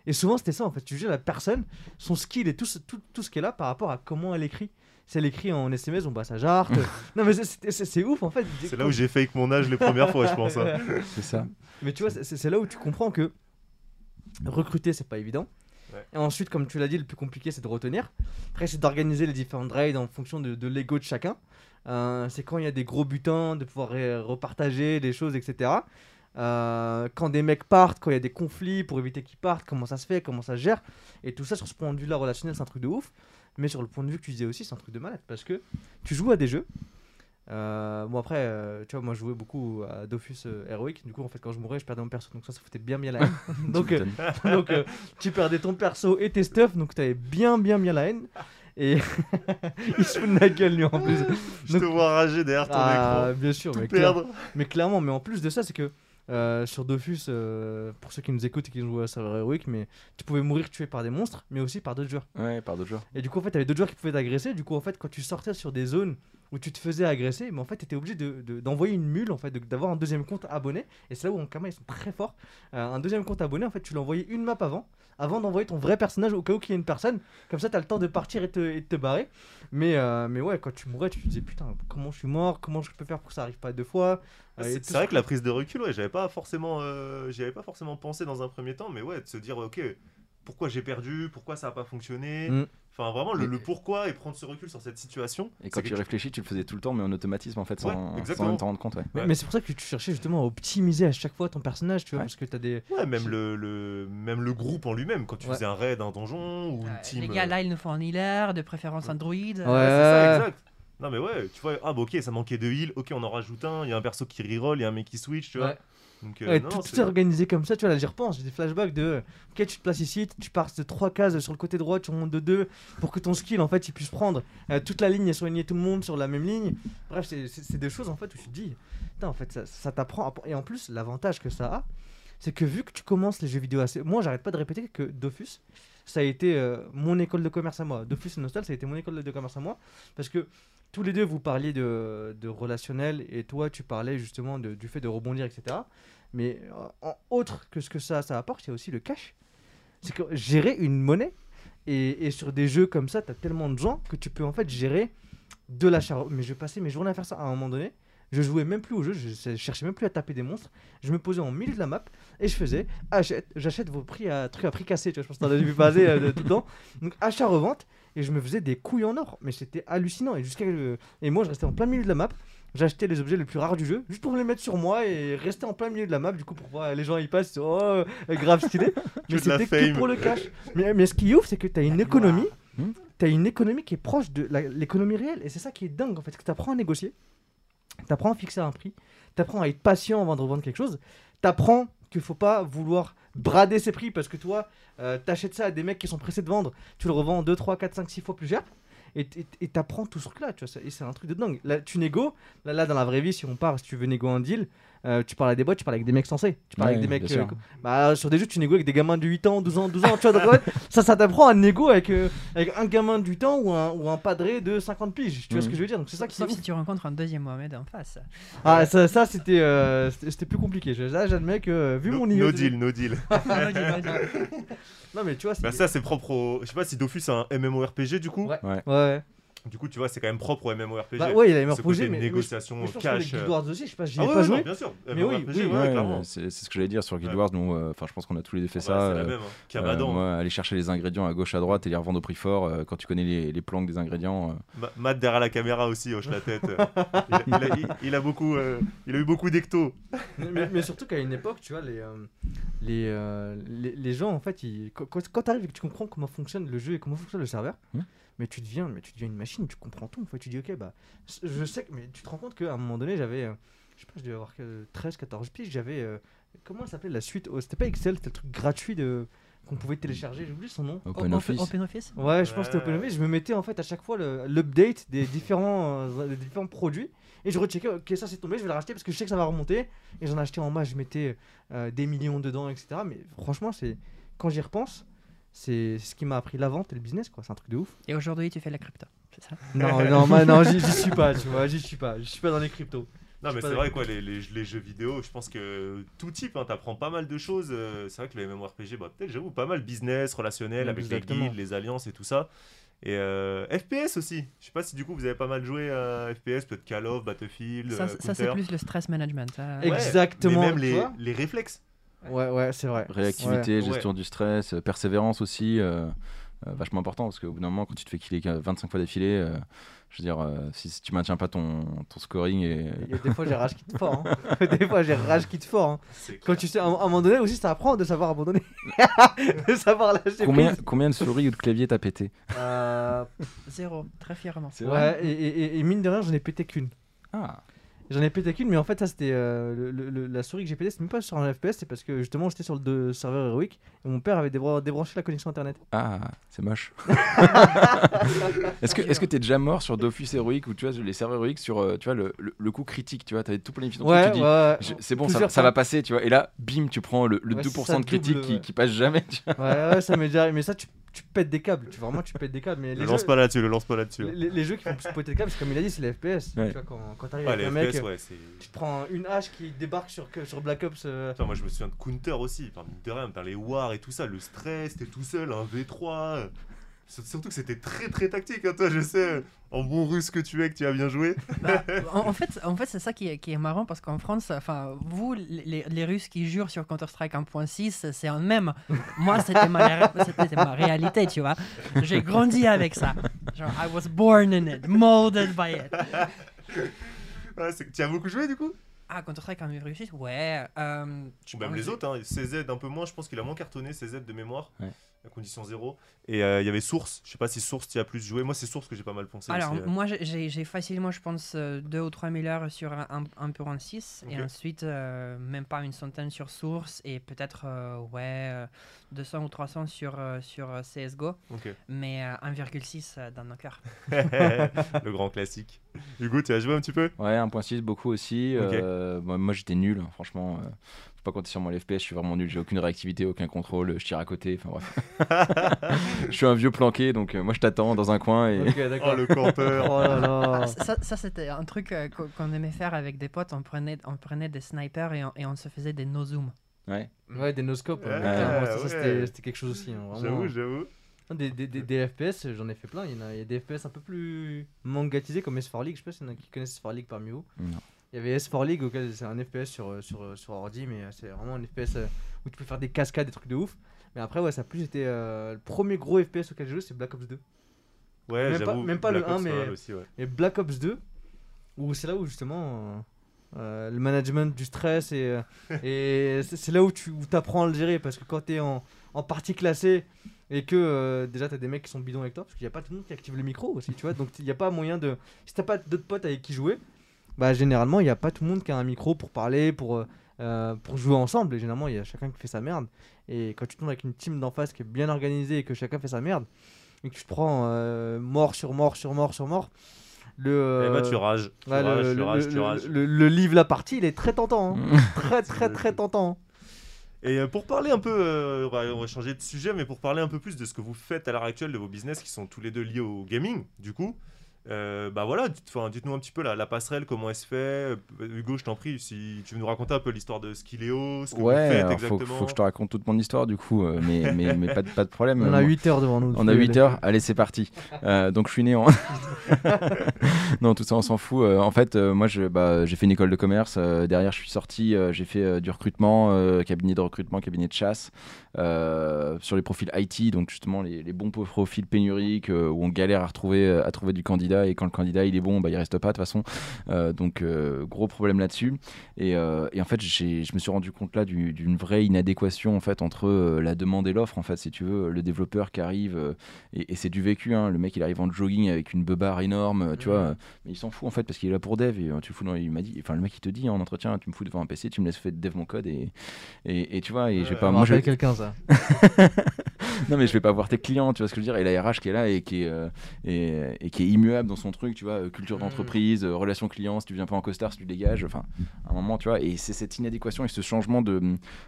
Et souvent, c'était ça en fait. Tu jugeais la personne, son skill et tout, ce- tout, tout ce qu'elle a par rapport à comment elle écrit. Si elle écrit en SMS, on passe à Jart. non, mais c'est- ouf en fait. C'est là où j'ai fake mon âge les premières fois, je pense. hein. C'est ça. Mais tu vois, c'est c'est là où tu comprends que recruter, c'est pas évident. Ouais. Et ensuite, comme tu l'as dit, le plus compliqué, c'est de retenir. Après, c'est d'organiser les différentes raids en fonction de, de l'ego de chacun. Euh, c'est quand il y a des gros butins, de pouvoir repartager des choses, etc. Euh, quand des mecs partent, quand il y a des conflits pour éviter qu'ils partent, comment ça se fait, comment ça se gère. Et tout ça, sur ce point de vue-là, relationnel, c'est un truc de ouf. Mais sur le point de vue que tu disais aussi, c'est un truc de malade. Parce que tu joues à des jeux. Euh, bon après, euh, tu vois, moi je jouais beaucoup à Dofus Heroic, du coup en fait quand je mourais je perdais mon perso, donc ça ça foutait bien bien la haine. donc donc tu perdais ton perso et tes stuff, donc t'avais bien bien bien la haine. Et il se fout de la gueule lui en plus. Je te vois rager derrière ton Ah, écran. bien sûr, Tout mais, clair- perdre. mais clairement, mais en plus de ça, c'est que euh, sur Dofus, euh, pour ceux qui nous écoutent et qui ont joué à serveur Heroic, mais tu pouvais mourir tué par des monstres, mais aussi par d'autres joueurs. Ouais, par d'autres joueurs. Et du coup, en fait, t'avais d'autres joueurs qui pouvaient t'agresser. Du coup, en fait, quand tu sortais sur des zones où tu te faisais agresser, mais en fait, t'étais obligé de- de- d'envoyer une mule, en fait, de- d'avoir un deuxième compte abonné. Et c'est là où en Kama, ils sont très forts. Euh, un deuxième compte abonné, en fait, tu l'envoyais une map avant, avant d'envoyer ton vrai personnage au cas où qu'il y ait une personne. Comme ça, t'as le temps de partir et, te, et de te barrer. Mais, euh, mais ouais, quand tu mourais, tu te disais, putain, comment je suis mort? Comment je peux faire pour que ça arrive pas deux fois? Euh, C'est vrai ce- que la prise de recul, ouais, j'avais pas forcément, euh, j'y avais pas forcément pensé dans un premier temps, mais ouais, de se dire, ok, pourquoi j'ai perdu, pourquoi ça a pas fonctionné, Mm. Enfin vraiment le, pourquoi et prendre ce recul sur cette situation. Et quand tu réfléchis, tu le faisais tout le temps, mais en automatisme en fait, sans, Ouais, sans même t'en rendre compte. Ouais. Mais, Ouais. mais c'est pour ça que tu cherchais justement à optimiser à chaque fois ton personnage, tu vois, Ouais. parce que t'as des. Ouais, même le, le, même le groupe en lui-même, quand tu Ouais. faisais un raid, un donjon ou une Euh, team. les gars, euh, là, il nous faut un healer, de préférence Android. Ouais. c'est ça, exact. Non mais ouais, tu vois, ah bah ok, ça manquait de heal, ok, on en rajoute un, il y a un perso qui reroll, il y a un mec qui switch, tu vois. Donc, euh, Ouais, non, tout, est organisé comme ça, tu vois, là j'y repense, j'ai des flashbacks de ok tu te places ici, tu pars de trois cases sur le côté droit, tu remontes de deux pour que ton skill en fait il puisse prendre euh, toute la ligne et soigner tout le monde sur la même ligne. Bref, c'est- des choses en fait où tu te dis, putain en fait ça, ça t'apprend, et en plus l'avantage que ça a, c'est que vu que tu commences les jeux vidéo assez... Moi j'arrête pas de répéter que Dofus, ça a été euh, mon école de commerce à moi. Dofus et Nostal, ça a été mon école de commerce à moi, parce que tous les deux vous parliez de, de relationnel et toi tu parlais justement de- du fait de rebondir, etc. Mais euh, en autre que ce que ça, ça apporte, a aussi le cash. C'est que gérer une monnaie, et, sur des jeux comme ça, tu as tellement de gens que tu peux en fait gérer de l'achat. Mais je passais mes journées à faire ça à un moment donné. Je jouais même plus au jeu, je, cherchais même plus à taper des monstres. Je me posais en milieu de la map et je faisais achète, j'achète vos prix à trucs à prix cassé. Tu vois, je pense que t'en as vu passer euh, tout le temps. Donc achat revente et je me faisais des couilles en or. Mais c'était hallucinant. Et jusqu'à le- et moi je restais en plein milieu de la map. J'achetais les objets les plus rares du jeu juste pour me les mettre sur moi et rester en plein milieu de la map. Du coup pour voir les gens y passent, oh euh, grave stylé. mais c'était que pour le cash. Mais, mais ce qui est ouf, c'est que t'as une économie. Hmm. T'as une économie qui est proche de l'économie réelle. Et c'est ça qui est dingue en fait. Que t'apprends à négocier. T'apprends à fixer un prix. T'apprends à être patient avant de revendre quelque chose. T'apprends qu'il faut pas vouloir brader ses prix parce que toi, euh, t'achètes ça à des mecs qui sont pressés de vendre. Tu le revends 2, 3, 4, 5, 6 fois plus cher. Et t'apprends tout ce truc-là, tu vois, et c'est un truc de dingue. Là, tu négo, là, là, dans la vraie vie, si on part, si tu veux négo un deal, euh, tu parles à des boîtes, tu parles avec des mecs sensés. Tu parles Ouais, avec des mecs. euh, bah, sur des jeux, tu négo avec des gamins de 8 ans, 12 ans, 12 ans, tu vois. Donc, en fait, ça, ça t'apprend à négo avec, euh, avec un gamin de 8 ans ou un, ou un padré de 50 piges. Tu vois ce Mhm. que je veux dire? Donc, c'est ça qui Sauf ouf. si tu rencontres un deuxième Mohamed en face. Ah, ça, ça c'était euh, c'était c'était plus compliqué. Je- Là, j'admets que vu No, mon niveau. no de- deal, no deal. Non, mais tu vois, c'est. bah ça c'est propre au... Je sais pas si Dofus c'est un MMORPG du coup. Ouais. Ouais. Ouais. Du coup tu vois c'est quand même propre au MMORPG. Bah, ouais, il a côté mais. mais je- négociation, mais je pense que les cash. Guild euh, Wars aussi, je sais pas, j'y ai Ah pas ouais, joué. non, bien sûr. Mais oui, MMORPG, oui, ouais, Ouais, clairement. c'est c'est ce que j'allais dire sur Guild Ouais. Wars. nous, euh, Enfin, je pense qu'on a tous les deux fait Ah ça. bah, c'est la euh, même. hein. euh, aller chercher les ingrédients à gauche à droite et les revendre au prix fort euh, quand tu connais les, les plans des ingrédients. euh, Ma- Matt derrière la caméra aussi hoche la tête. il, a, il a- il- il a beaucoup, euh, il a eu beaucoup d'ecto. mais, mais- mais surtout qu'à une époque, tu vois, les, euh, les, euh, les, les gens, en fait, ils, quand, quand, tu arrives et que tu comprends comment fonctionne le jeu et comment fonctionne le serveur, Hmm. Mais tu deviens, mais tu deviens une machine, tu comprends tout. En fait, tu dis, ok, bah, je sais mais tu te rends compte qu'à un moment donné, j'avais, euh, je sais pas, je devais avoir que 13, 14 piges, j'avais, euh, comment ça s'appelait la suite oh, C'était pas Excel, c'était le truc gratuit de qu'on pouvait télécharger, j'ai oublié son nom. Open Office. Open Office? Ouais, je pense que c'était Ouais. OpenOffice. Je me mettais en fait à chaque fois le- l'update des différents, euh, des différents produits et je recheckais, ok, ça c'est tombé, je vais le racheter parce que je sais que ça va remonter. Et j'en achetais en masse, je mettais euh, des millions dedans, etc. Mais franchement, c'est quand j'y repense, c'est ce qui m'a appris la vente et le business, quoi. C'est un truc de ouf. Et aujourd'hui, tu fais la crypto. C'est ça? Non, non, moi, non, j'y suis pas, tu vois, j'y suis pas, j'y suis pas dans les cryptos. Non, Je mais c'est vrai, quoi, les, les, les jeux vidéo, je pense que tout type, hein, t'apprends pas mal de choses. euh, c'est vrai que le MMORPG, bah, peut-être, j'avoue, pas mal business, relationnel, avec Exactement. les guildes, les alliances et tout ça. Et euh, FPS aussi. Je sais pas si du coup vous avez pas mal joué à FPS, peut-être Call of, Battlefield, Ça, euh, ça, c'est plus le stress management. ça. Ouais, Exactement, Mais même les, les réflexes. Ouais, ouais, c'est vrai. Réactivité, Ouais. gestion du stress, euh, persévérance aussi, euh, euh, vachement important parce qu'au bout d'un moment, quand tu te fais killer 25 fois d'affilée, euh, je veux dire, euh, si, si tu maintiens pas ton, ton scoring et. Des fois j'ai rage quitte fort. hein. des fois j'ai rage quitte fort. hein. Quand tu sais, à un à un moment donné aussi, ça apprend de savoir abandonner. de savoir lâcher Combien, prise. combien de souris ou de clavier t'as pété? Euh, Zéro, très fièrement. ouais, et, et- et- et mine de rien, j'en ai pété qu'une. Ah, J'en ai pété qu'une, mais en fait, ça c'était euh, le- le- le- la souris que j'ai pété, c'est même pas sur un FPS, c'est parce que justement j'étais sur le de- serveur Heroic et mon père avait débran- débranché la connexion internet. ah c'est moche. Est-ce que est-ce que t'es déjà mort sur Dofus Heroic ou tu vois les serveurs Heroic sur euh, tu vois le, le, le coup critique, tu vois, t'avais tout planifié ton truc, Ouais, tu dis, ouais, c'est bon, ça, ça va passer, tu vois. Et là, bim, tu prends le, le Ouais, 2% ça de critique double, qui, ouais. qui passe jamais. tu vois. ouais, ouais, ça m'est déjà arrivé, mais ça tu, tu pètes des câbles, tu, vraiment tu pètes des câbles. Mais Le les lance jeux, pas là-dessus, le lance pas là-dessus. les, les jeux qui font plus péter des câbles, c'est comme il a dit, c'est les FPS. Ouais. Tu vois, quand, quand t'arrives Ouais, avec un mec, FPS, ouais, tu prends une hache qui débarque sur, sur Black Ops. euh, Putain, moi je me souviens de Counter aussi, enfin, de rien, dans les wars et tout ça, le stress, t'es tout seul, un V3. euh, sur- Surtout que c'était très très tactique, hein, toi je sais, en bon russe que tu es, que tu as bien joué. Bah, en, en fait, en fait c'est ça qui est, qui est marrant parce qu'en France, enfin, vous, les, les Russes qui jurent sur Counter-Strike 1.6, c'est un même. Moi, c'était ma, c'était ma réalité, tu vois. J'ai grandi avec ça. Genre, I was born in it, molded by it. Ouais, c'est- tu as beaucoup joué du coup? Ah, Counter-Strike en Russie Ouais. euh, Ou même les autres, hein, CZ un peu moins, je pense qu'il a moins cartonné CZ de mémoire, Ouais. La condition 0. Et euh, il y avait Source, je sais pas si Source tu as plus joué, moi c'est Source que j'ai pas mal pensé. Alors, aussi, euh. moi, j'ai- facilement, je pense, 2 ou 3 000 heures sur un, un, un Pure 6. Et ensuite, euh, même pas une centaine sur Source. Et peut-être, euh, ouais, euh, 200 ou 300 sur, euh, sur euh, CSGO. Ok. Mais euh, 1,6 euh, dans nos cœurs. le grand classique. Hugo, tu as joué un petit peu? Ouais, 1.6, beaucoup aussi. Euh, moi, moi, j'étais nul, franchement. Faut pas compter sur moi, l'FPS, je suis vraiment nul. J'ai aucune réactivité, aucun contrôle, je tire à côté. Enfin bref. je suis un vieux planqué, donc euh, moi, je t'attends dans un coin et. Ok, Oh d'accord. le campeur Oh là là. Ah, ça, ça, c'était un truc euh, qu'on aimait faire avec des potes. On prenait, on prenait des snipers et on, et on se faisait des no-zoom. Ouais. Ouais, des no-scopes. Ouais, ouais, clairement, ça, c'était- c'était quelque chose aussi. hein, vraiment. J'avoue, j'avoue. Des, des, des, des FPS, j'en ai fait plein. Il y, en a, il y a des FPS un peu plus mangatisés comme S4 League. Je sais pas s'il y en a qui connaissent S4 League parmi vous. Non. Il y avait S4 League, auquel c'est un FPS sur, euh, sur, euh, sur ordi, mais euh, c'est vraiment un FPS où tu peux faire des cascades, des trucs de ouf. Mais après, ouais, ça a plus été. euh, le premier gros FPS auquel j'ai joué, c'est Black Ops 2. Ouais, Même pas- même pas le Black Ops, 1, mais- aussi, ouais. Black Ops 2, où c'est là où justement euh, le management du stress et, et c'est là où tu apprends à le gérer parce que quand tu es en, en partie classée et que euh, déjà tu as des mecs qui sont bidons avec toi, parce qu'il n'y a pas tout le monde qui active le micro aussi, tu vois, donc il n'y a pas moyen de. Si t'as pas d'autres potes avec qui jouer, bah généralement il n'y a pas tout le monde qui a un micro pour parler, pour, euh, euh, pour jouer ensemble, et généralement il y a chacun qui fait sa merde. Et quand tu tombes avec une team d'en face qui est bien organisée et que chacun fait sa merde, et que tu te prends euh, mort sur mort sur mort sur mort, le. Eh bah, euh, tu rages. Tu ouais, le- rages, le, tu rages, le- tu le- rages. le- le livre la partie, il est très tentant, hein. très très très tentant. Et pour parler un peu, euh, on va changer de sujet, mais pour parler un peu plus de ce que vous faites à l'heure actuelle de vos business qui sont tous les deux liés au gaming, du coup, euh, bah voilà, dites- dites-nous un petit peu la, la passerelle, comment elle se fait. Euh, Hugo, je t'en prie, si tu veux nous raconter un peu l'histoire de Skileo, ce que Ouais, vous faites faut, exactement. faut que je te raconte toute mon histoire du coup, euh, mais, mais, mais pas, de, pas de problème. On a Moi- 8 heures devant nous. On a 8 heures, allez c'est parti. Euh, donc je suis né en... non tout ça on s'en fout. En fait moi je, bah, j'ai fait une école de commerce, derrière je suis sorti, j'ai fait du recrutement, cabinet de recrutement, cabinet de chasse, euh, sur les profils IT, donc justement les, les bons profils pénuriques euh, où on galère à, retrouver, euh, à trouver du candidat et quand le candidat il est bon, bah, il reste pas de toute façon. Donc gros problème là-dessus. Et, et en fait j'ai- je me suis rendu compte là du- d'une vraie inadéquation en fait entre la demande et l'offre en fait si tu veux, le développeur qui arrive et, et c'est du vécu, hein. le mec il arrive en jogging avec une beubare énorme, tu vois, mais il s'en fout en fait parce qu'il est là pour dev et tu fous dans- il m'a dit, enfin le mec il te dit en entretien, tu me fous devant un PC, tu me laisses faire dev mon code et, et, et tu vois, et Ouais, pas, moi quelqu'un ça. non mais je vais pas voir tes clients, tu vois ce que je veux dire, et la RH qui est là et qui est, euh, et, et qui est immuable dans son truc, tu vois, euh, culture Mhm. d'entreprise, euh, relation client, si tu viens pas en costard, si tu dégages, enfin, à un moment, tu vois, et c'est cette inadéquation et ce changement de,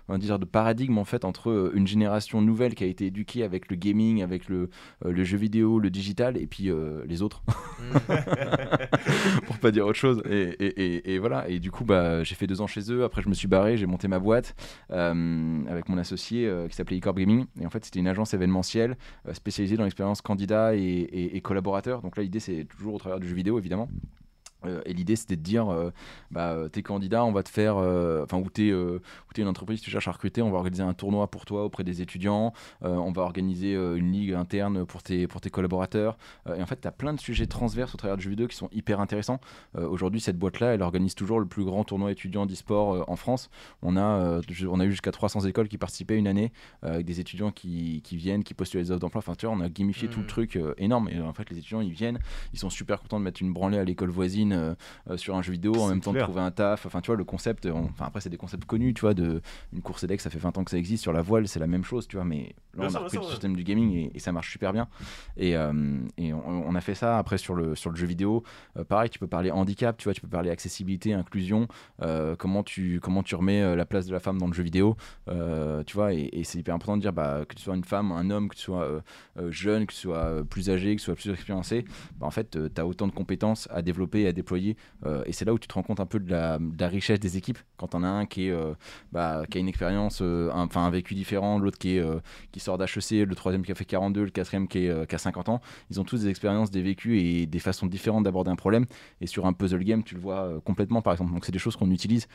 on va dire, de paradigme en fait entre euh, une génération nouvelle qui a été éduquée avec le gaming, avec le, euh, le jeu vidéo, le digital, et puis les autres, pour pas dire autre chose. Et, et- et- et voilà. Et du coup, bah, j'ai fait deux ans chez eux. Après, je me suis barré, j'ai monté ma boîte avec mon associé qui s'appelait eCorp Gaming. Et en fait, c'était une agence événementielle euh, spécialisée dans l'expérience candidat et, collaborateur. Donc là, l'idée, c'est toujours au travers du jeu vidéo, évidemment. Euh, et l'idée, c'était de dire, euh, bah, euh, t'es candidat, on va te faire, enfin, ou t'es euh, ou t'es une entreprise, tu cherches à recruter, on va organiser un tournoi pour toi auprès des étudiants, on va organiser une ligue interne pour tes, pour tes collaborateurs. Et en fait, tu as plein de sujets transverses au travers du jeu vidéo qui sont hyper intéressants. Aujourd'hui, cette boîte-là, elle organise toujours le plus grand tournoi étudiant d'e-sport en France. On a, on a eu jusqu'à 300 écoles qui participaient une année, avec des étudiants qui, qui viennent, qui postulent les offres d'emploi. Enfin, tu vois, on a gamifié tout le truc énorme. Et en fait, les étudiants, ils viennent, ils sont super contents de mettre une branlée à l'école voisine euh, euh, sur un jeu vidéo en même temps de trouver un taf. Enfin, tu vois, le concept, on- enfin, après, c'est des concepts connus, tu vois, de une course élect, ça fait 20 ans que ça existe. Sur la voile, c'est la même chose, tu vois, mais là, on a repris le ouais. système du gaming et, et ça marche super bien. Et, euh, et on, on a fait ça après sur le, sur le jeu vidéo. Euh, pareil, tu peux parler handicap, tu vois, tu peux parler accessibilité, inclusion, euh, comment, tu, comment tu remets la place de la femme dans le jeu vidéo, euh, tu vois, et, et c'est hyper important de dire bah, que tu sois une femme, un homme, que tu sois euh, euh, jeune, que tu sois euh, plus âgé, que tu sois plus expériencé, bah, en fait, tu as autant de compétences à développer et à euh, et c'est là où tu te rends compte un peu de la, richesse des équipes. Quand on a un qui, est, euh, bah, qui a une expérience, euh, un- enfin un, vécu différent, l'autre qui, qui sort d'HEC, le troisième qui a fait 42, le quatrième qui, a 50 ans, ils ont tous des expériences, des vécus et des façons différentes d'aborder un problème. Et sur un puzzle game, tu le vois complètement, par exemple. Donc, c'est des choses qu'on utilise,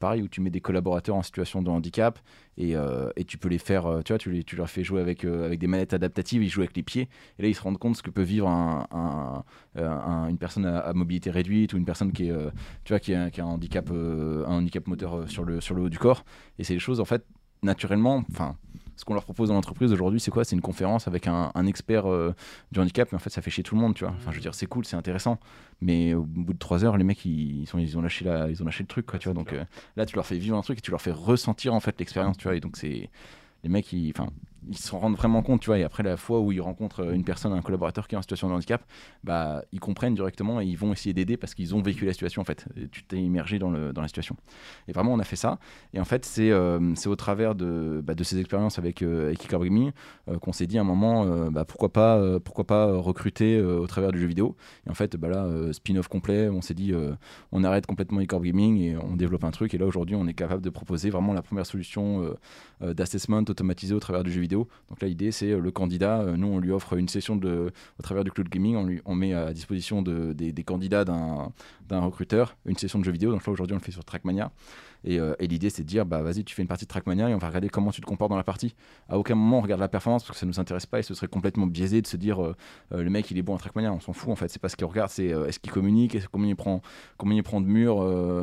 pareil, où tu mets des collaborateurs en situation de handicap et, tu peux les faire, tu vois, tu, les- leur fais jouer avec, avec des manettes adaptatives, ils jouent avec les pieds. Et là, ils se rendent compte ce que peut vivre un, un- un- une personne à mobilité réduite ou une personne qui, est, euh, tu vois, qui, a, qui a un, handicap, euh, un handicap moteur euh, sur le, sur le haut du corps. Et c'est des choses, en fait, naturellement, enfin, ce qu'on leur propose dans l'entreprise aujourd'hui, c'est quoi? C'est une conférence avec un, un expert euh, du handicap, mais en fait, ça fait chier tout le monde, tu vois. Enfin, je veux dire, c'est cool, c'est intéressant, mais au bout de trois heures, les mecs, ils, sont, ils ont lâché la, ils ont lâché le truc, quoi, tu vois. Donc euh, là, tu leur fais vivre un truc et tu leur fais ressentir en fait l'expérience, tu vois. Et donc c'est les mecs, ils, enfin, ils se rendent vraiment compte, tu vois. Et après la fois où ils rencontrent euh, une personne, un collaborateur qui est en situation de handicap, bah, ils comprennent directement et ils vont essayer d'aider parce qu'ils ont vécu la situation en fait. Tu t'es immergé dans, le, dans la situation. Et vraiment, on a fait ça. Et en fait, c'est euh, au travers de, bah, de ces expériences avec, euh, avec euh, qu'on s'est dit à un moment, euh, bah, pourquoi pas, pourquoi pas recruter au travers du jeu vidéo. Et en fait, bah, là, spin-off complet, on s'est dit, on arrête complètement Icar Gaming et on développe un truc. Et là, aujourd'hui, on est capable de proposer vraiment la première solution d'assessment automatisé au travers du jeu vidéo. Donc là, l'idée, c'est euh, le candidat. euh, nous, on lui offre une session de, au travers du cloud gaming. On, lui, on met à disposition de, des, des candidats d'un recruteur une session de jeu vidéo. Donc là, aujourd'hui, on le fait sur Trackmania. Et, euh, et l'idée, c'est de dire, bah vas-y, tu fais une partie de Trackmania et on va regarder comment tu te comportes dans la partie. À aucun moment, on regarde la performance parce que ça nous intéresse pas et ce serait complètement biaisé de se dire, euh, euh, le mec, il est bon à Trackmania. On s'en fout, en fait. C'est pas ce qu'il regarde, c'est est-ce qu'il communique, est-ce- combien il prend, combien il prend de murs,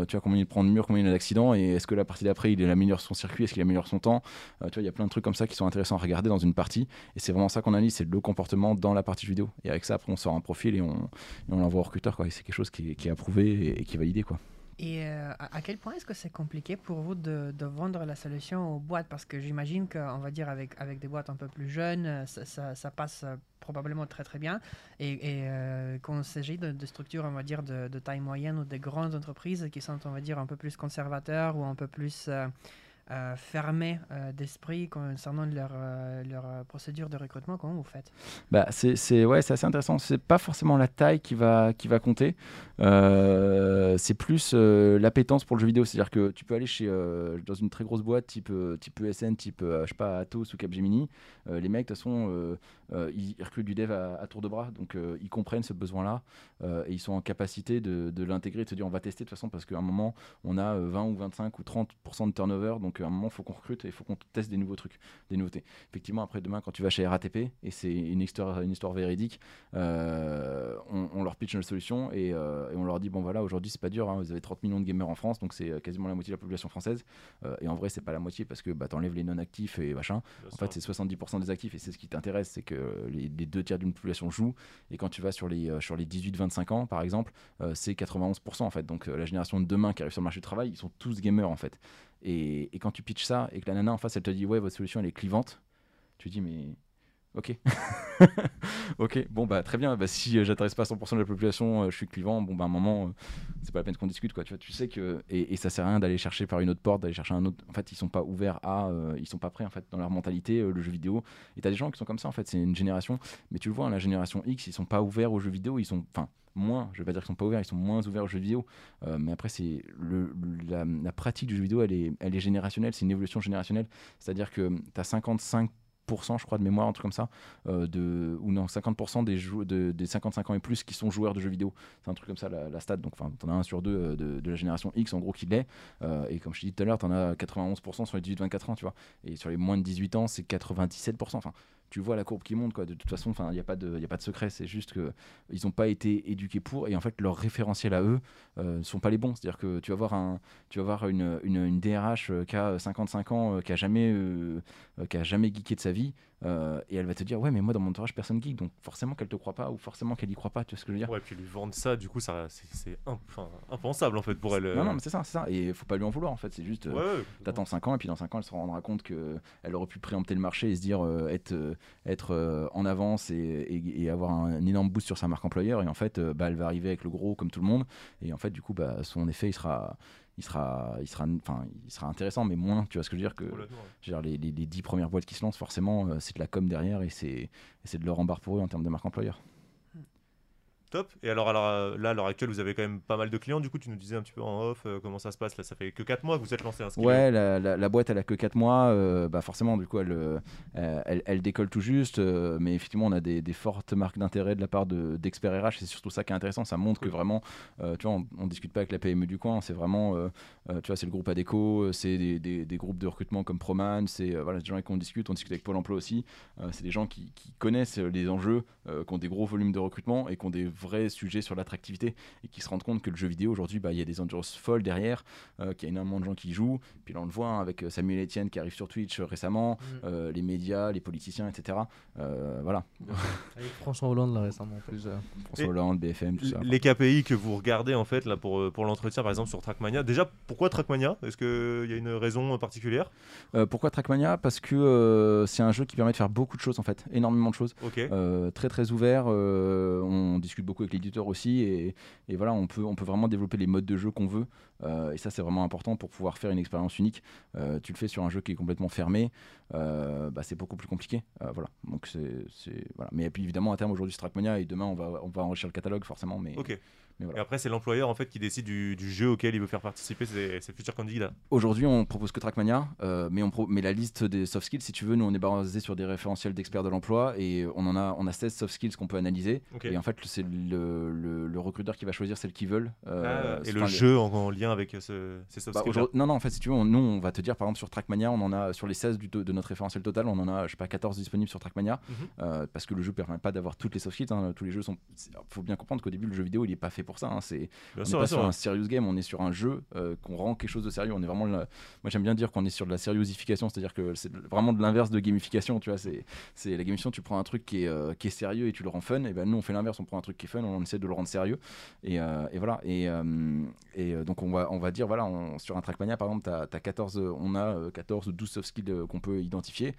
tu vois, combien il prend de murs, combien il a d'accidents et est-ce que la partie d'après, il améliore son circuit, est-ce qu'il améliore son temps. Tu vois, il y a plein de trucs comme ça qui sont intéressants à regarder dans une partie. Et c'est vraiment ça qu'on analyse, c'est le comportement dans la partie vidéo. Et avec ça, après, on sort un profil et on, l'envoie au recruteur. Quoi. Et c'est quelque chose qui est, approuvé et, et qui est validé. Quoi. Et euh, à quel point est-ce que c'est compliqué pour vous de, de vendre la solution aux boîtes? Parce que j'imagine qu'on va dire avec, avec des boîtes un peu plus jeunes, euh, ça, ça- passe euh, probablement très très bien. Et, et, euh, quand il s'agit de, de structures, on va dire, de, de taille moyenne ou des grandes entreprises qui sont, on va dire, un peu plus conservateurs ou un peu plus euh, fermées euh, d'esprit concernant leur, euh, leur euh, procédure de recrutement, comment vous faites? Bah, c'est, ouais, assez intéressant. C'est pas forcément la taille qui va, qui va compter. C'est plus l'appétence pour le jeu vidéo. C'est-à-dire que tu peux aller chez, dans une très grosse boîte type, type ESN, type je sais pas, Atos ou Capgemini. Les mecs, de toute façon, ils, recrutent du dev à, tour de bras. Donc, ils comprennent ce besoin-là et ils sont en capacité de, de l'intégrer, de se dire on va tester de toute façon parce qu'à un moment, on a euh, 20 ou 25 ou 30% de turnover. Donc, à un moment, il faut qu'on recrute et il faut qu'on teste des nouveaux trucs, des nouveautés. Effectivement, après, demain, quand tu vas chez RATP, et c'est une histoire, une histoire véridique, euh, on, on leur pitch notre solution et, euh, et on leur dit bon voilà aujourd'hui c'est pas dur hein, vous avez 30 millions de gamers en France donc c'est euh, quasiment la moitié de la population française. Euh, et en vrai c'est pas la moitié parce que bah, t'enlèves les non actifs et machin. En fait c'est 70% des actifs et c'est ce qui t'intéresse c'est que les, les deux tiers d'une population jouent et quand tu vas sur les, sur les 18-25 ans par exemple c'est 91% en fait. Donc la génération de demain qui arrive sur le marché du travail ils sont tous gamers en fait et, quand tu pitches ça et que la nana en face elle te dit ouais votre solution elle est clivante tu dis mais Ok. ok, bon bah très bien. Bah, si euh, j'intéresse pas à 100% de la population, euh, je suis clivant. Bon bah à un moment, euh, c'est pas la peine qu'on discute quoi. Tu vois, tu sais que et, et ça sert à rien d'aller chercher par une autre porte, d'aller chercher un autre. En fait, ils sont pas ouverts à, euh, ils sont pas prêts en fait dans leur mentalité euh, le jeu vidéo. Et t'as des gens qui sont comme ça en fait. C'est une génération. Mais tu le vois, hein, la génération X, ils sont pas ouverts aux jeux vidéo. Ils sont, enfin moins. Je vais pas dire qu'ils sont pas ouverts, ils sont moins ouverts aux jeux vidéo. Mais après, c'est la, la pratique du jeu vidéo, elle est, elle est générationnelle. C'est une évolution générationnelle. C'est-à-dire que t'as 55 je crois de mémoire un truc comme ça euh, de ou non 50% des de, des 55 ans et plus qui sont joueurs de jeux vidéo. C'est un truc comme ça la, la stat. Donc enfin t'en as un sur deux euh, de, la génération X en gros qui l'est. Euh, et comme je t'ai dit tout à l'heure t'en as 91% sur les 18-24 ans tu vois. Et sur les moins de 18 ans c'est 97% enfin tu vois la courbe qui monte quoi. De toute façon il n'y a pas de y a pas de secret. C'est juste que ils n'ont pas été éduqués pour et en fait leurs référentiels à eux ne sont pas les bons. C'est à dire que tu vas voir un tu vas voir une, une, une DRH qui a 55 ans qui a jamais euh, qui a jamais geeké de sa vie Euh, et elle va te dire, ouais, mais moi dans mon entourage, personne geek, donc forcément qu'elle te croit pas ou forcément qu'elle y croit pas, tu vois ce que je veux dire? Ouais, puis lui vendre ça, du coup, ça, c'est, impensable en fait pour elle. Non, euh. non, mais c'est ça, c'est ça. Et faut pas lui en vouloir en fait, c'est juste. Ouais, ouais, T'attends 5 ans et puis dans 5 ans elle se rendra compte qu'elle aurait pu préempter le marché et se dire être, être en avance et, et- et avoir un, un énorme boost sur sa marque employeur et en fait bah, elle va arriver avec le gros comme tout le monde et en fait du coup bah, son effet il sera il sera il sera enfin il sera intéressant mais moins tu vois ce que je veux dire que dire, les, les, les 10 premières boîtes qui se lancent forcément euh, c'est de la com derrière et c'est et c'est de leur embarque pour eux en termes de marque employeur Top. Et alors, alors euh, là, à l'heure actuelle, vous avez quand même pas mal de clients. Du coup, tu nous disais un petit peu en off euh, comment ça se passe. Là, ça fait que 4 mois que vous êtes lancé Skilo. Ouais, la, la- la boîte elle a que 4 mois, euh, bah forcément du coup elle, euh, elle, elle décolle tout juste, mais effectivement on a des, des fortes marques d'intérêt de la part de- d'experts RH, c'est surtout ça qui est intéressant, ça montre que vraiment, tu vois, on, on discute pas avec la PME du coin, c'est vraiment, tu vois, c'est le groupe ADECO, c'est des, des- des groupes de recrutement comme Proman, c'est voilà, des gens avec qui on discute, on discute avec Pôle Emploi aussi, c'est des gens qui, qui connaissent les enjeux, qui ont des gros volumes de recrutement et qui ont des vrais sujets sur l'attractivité et qui se rendent compte que le jeu vidéo aujourd'hui, bah, il y a des audiences folles derrière, euh, qu'il y a énormément de gens qui y jouent. Puis là, on le voit hein, avec euh, Samuel Etienne qui arrive sur Twitch euh, récemment, Mm. euh, les médias, les politiciens, etc. Euh, voilà, Avec François Hollande là récemment en plus. euh. François Et- Hollande, BFM, tout ça. Les KPI que vous regardez en fait là pour, pour l'entretien, par exemple sur Trackmania. Déjà, pourquoi Trackmania? Est-ce qu'il y a une raison particulière? Euh, pourquoi Trackmania? Parce que euh, c'est un jeu qui permet de faire beaucoup de choses en fait, énormément de choses. Euh, très très ouvert, euh, on discute beaucoup avec l'éditeur aussi et, voilà, on peut, on peut vraiment développer les modes de jeu qu'on veut euh, et ça c'est vraiment important pour pouvoir faire une expérience unique. Euh, tu le fais sur un jeu qui est complètement fermé, euh, bah, c'est beaucoup plus compliqué. Voilà. Donc c'est, voilà. Mais puis évidemment à terme aujourd'hui c'est Trackmania et demain on va, on va enrichir le catalogue forcément. Mais, Ok. Voilà. Et après, c'est l'employeur en fait qui décide du, du jeu auquel il veut faire participer ses, ses futurs candidats. Aujourd'hui, on propose que Trackmania, euh, mais, on pro- mais la liste des soft skills, si tu veux, nous on est basé sur des référentiels d'experts de l'emploi et on en a, on a 16 soft skills qu'on peut analyser. Et en fait, c'est le, le- le recruteur qui va choisir celles qu'ils veulent. euh, Ah, et le les- jeu en, en lien avec ce, ces soft bah, skills. non, non, en fait, si tu veux, on- nous, on va te dire, par exemple, sur Trackmania, on en a, sur les 16 du de notre référentiel total, on en a, je sais pas, 14 disponibles sur Trackmania, Mhm. euh, parce que le jeu permet pas d'avoir toutes les soft skills. hein. tous les jeux sont. faut bien comprendre qu'au début, le jeu vidéo, il est pas fait pour ça. hein. c'est on sûr, n'est pas sur un serious game, on est sur un jeu euh, qu'on rend quelque chose de sérieux. On est vraiment, là- moi j'aime bien dire qu'on est sur de la sériosification, c'est-à-dire que c'est vraiment de l'inverse de gamification. Tu vois, c'est, c'est la gamification. Tu prends un truc qui est, euh, qui est sérieux et tu le rends fun. Et ben nous on fait l'inverse, on prend un truc qui est fun, on essaie de le rendre sérieux. Et, euh, et voilà. Et, et donc on va, on va dire voilà, on- sur un Trackmania par exemple, t'as, t'as 14, euh, on a euh, 14 ou 12 soft skills qu'on peut identifier.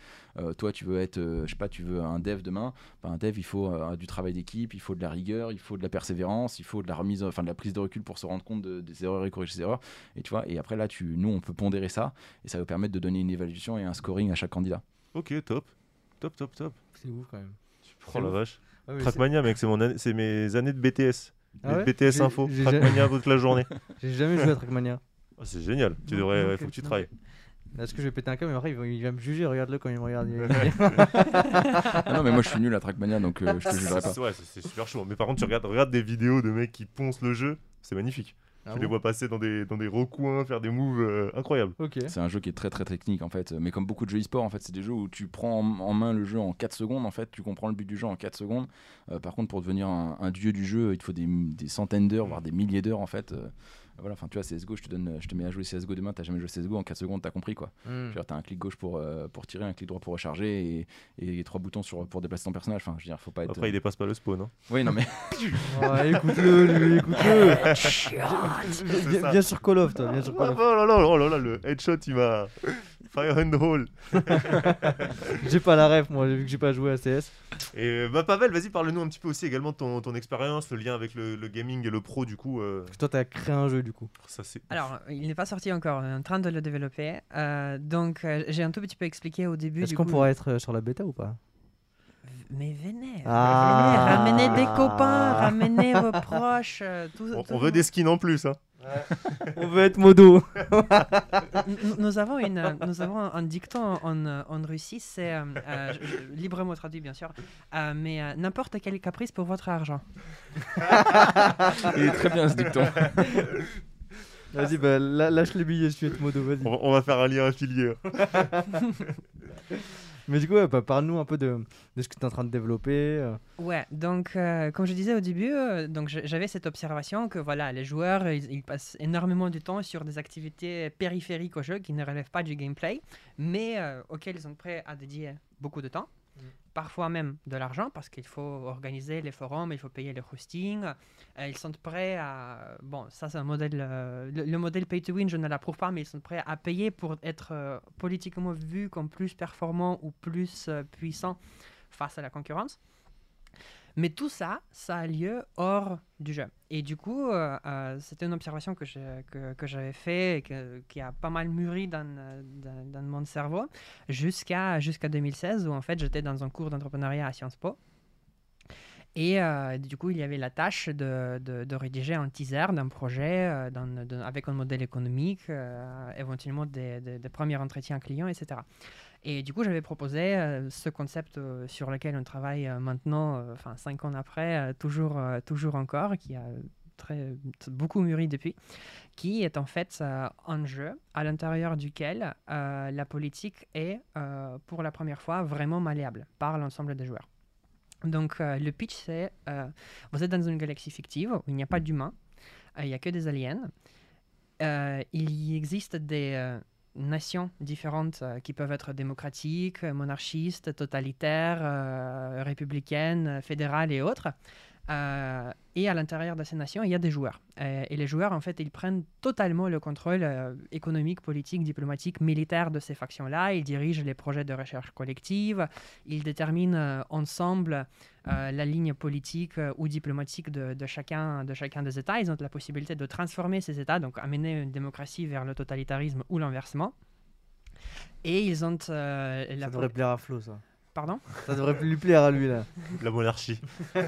Toi tu veux être, je sais pas, tu veux un dev demain. Ben, un dev il faut du travail d'équipe, il faut de la rigueur, il faut de la persévérance, il faut de la remise, enfin de la prise de recul pour se rendre compte de- des erreurs et corriger ces erreurs. Et tu vois, et après là, tu, nous, on peut pondérer ça et ça va permettre de donner une évaluation et un scoring à chaque candidat. Ok, top. Top, top, top. C'est ouf quand même. Oh la ouf. vache. Ouais, c'est- Trackmania, mec, c'est mon année- c'est mes années de BTS. Ah ouais BTS info. Trackmania toute la journée. J'ai jamais joué à Trackmania. Oh, c'est génial. Tu devrais, non, ouais, faut que tu travailles. Est-ce que je vais péter un câble mais après il va, me juger, regarde-le quand il me regarde. Ah non, mais moi, je suis nul à Trackmania, donc euh, je te jugerai pas. C'est ouais, c'est- super chaud. Mais par contre, tu regardes, regarde des vidéos de mecs qui poncent le jeu, c'est magnifique. Ah tu les vois passer dans des, dans des recoins, faire des moves euh, incroyables. Ok. C'est un jeu qui est très très technique en fait, mais comme beaucoup de jeux e-sport en fait, c'est des jeux où tu prends en, en main le jeu en 4 secondes en fait, tu comprends le but du jeu en 4 secondes. Euh, par contre, pour devenir un, un dieu du jeu, il te faut des, des centaines d'heures, voire des milliers d'heures en fait. Euh, voilà, enfin tu vois, CSGO, je te, donne, je te mets à jouer CSGO demain, t'as jamais joué CSGO, en 4 secondes t'as compris quoi. Veux dire, t'as un clic gauche pour, euh, pour tirer, un clic droit pour recharger et, et trois boutons sur, pour déplacer ton personnage. Enfin, je veux dire, faut pas être. Après, il dépasse pas le spawn. Hein. Oui, non mais. Ouais, écoute-le, lui, écoute-le. Viens, ça. viens sur Call of, toi, viens sur Oh Call of. là là, oh là là, le headshot, il m'a. Fire in the hole. J'ai pas la ref, moi, vu que j'ai pas joué à CS. Et euh, bah, Pavel, vas-y, parle-nous un petit peu aussi également de ton, ton expérience, le lien avec le, le gaming et le pro, du coup. euh, Parce que toi, t'as créé un jeu, du coup. ça, c'est. Alors, il n'est pas sorti encore, on est en train de le développer. Euh, donc, euh, j'ai un tout petit peu expliqué au début. Est-ce du qu'on coup- pourrait être sur la bêta ou pas? Mais venez, Ah. venez, ramenez des copains, ramenez vos proches. tout, On, tout on veut des skins en plus. Hein. On veut être modo. Nous- Nous avons, une, euh, nous avons un dicton en, euh, en Russie, c'est euh, euh, librement traduit bien sûr, euh, mais euh, n'importe quel caprice pour votre argent. Il est très bien ce dicton. Vas-y, bah, la- lâche les billets, je suis être modo, vas-y. On, va- on va faire un lien affilié. Mais du coup, bah, parle-nous un peu de, ce que tu es en train de développer. euh. Ouais, donc euh, comme je disais au début, euh, j'avais cette observation que voilà, les joueurs ils, passent énormément de temps sur des activités périphériques au jeu qui ne relèvent pas du gameplay, mais auxquelles ils sont prêts à dédier beaucoup de temps. Parfois même de l'argent parce qu'il faut organiser les forums, il faut payer le hosting. Euh, ils sont prêts à. Bon, ça, c'est un modèle. euh, le, le modèle pay to win, je ne l'approuve pas, mais ils sont prêts à payer pour être euh, politiquement vu comme plus performant ou plus euh, puissant face à la concurrence. Mais tout ça, ça a lieu hors du jeu. Et du coup, euh, euh, c'était une observation que j'ai- que, j'avais fait et qui a pas mal mûri dans, euh, mon cerveau jusqu'à jusqu'à 2016 où en fait j'étais dans un cours d'entrepreneuriat à Sciences Po. Et du coup, il y avait la tâche de, rédiger un teaser d'un projet avec un modèle économique, éventuellement des premiers entretiens clients, etc. Et du coup, j'avais proposé euh, ce concept euh, sur lequel on travaille euh, maintenant, enfin cinq ans après, toujours, toujours encore, qui a très, beaucoup mûri depuis, qui est en fait un jeu à l'intérieur duquel la politique est, pour la première fois, vraiment malléable par l'ensemble des joueurs. Donc, le pitch, c'est vous êtes dans une galaxie fictive où il n'y a pas d'humains, il n'y a que des aliens. Il existe des nations différentes euh, qui peuvent être démocratiques, euh, monarchistes, totalitaires, euh, républicaines, fédérales et autres. Euh, et à l'intérieur de ces nations, il y a des joueurs. Euh, et les joueurs, en fait, ils prennent totalement le contrôle euh, économique, politique, diplomatique, militaire de ces factions-là. Ils dirigent les projets de recherche collective. Ils déterminent ensemble la ligne politique ou diplomatique de, de chacun, de chacun des États. Ils ont la possibilité de transformer ces États, donc amener une démocratie vers le totalitarisme ou l'inversement. Et ils ont la Ça devrait plaire à Flo, ça. Pardon Ça devrait lui plaire à lui, là. La monarchie.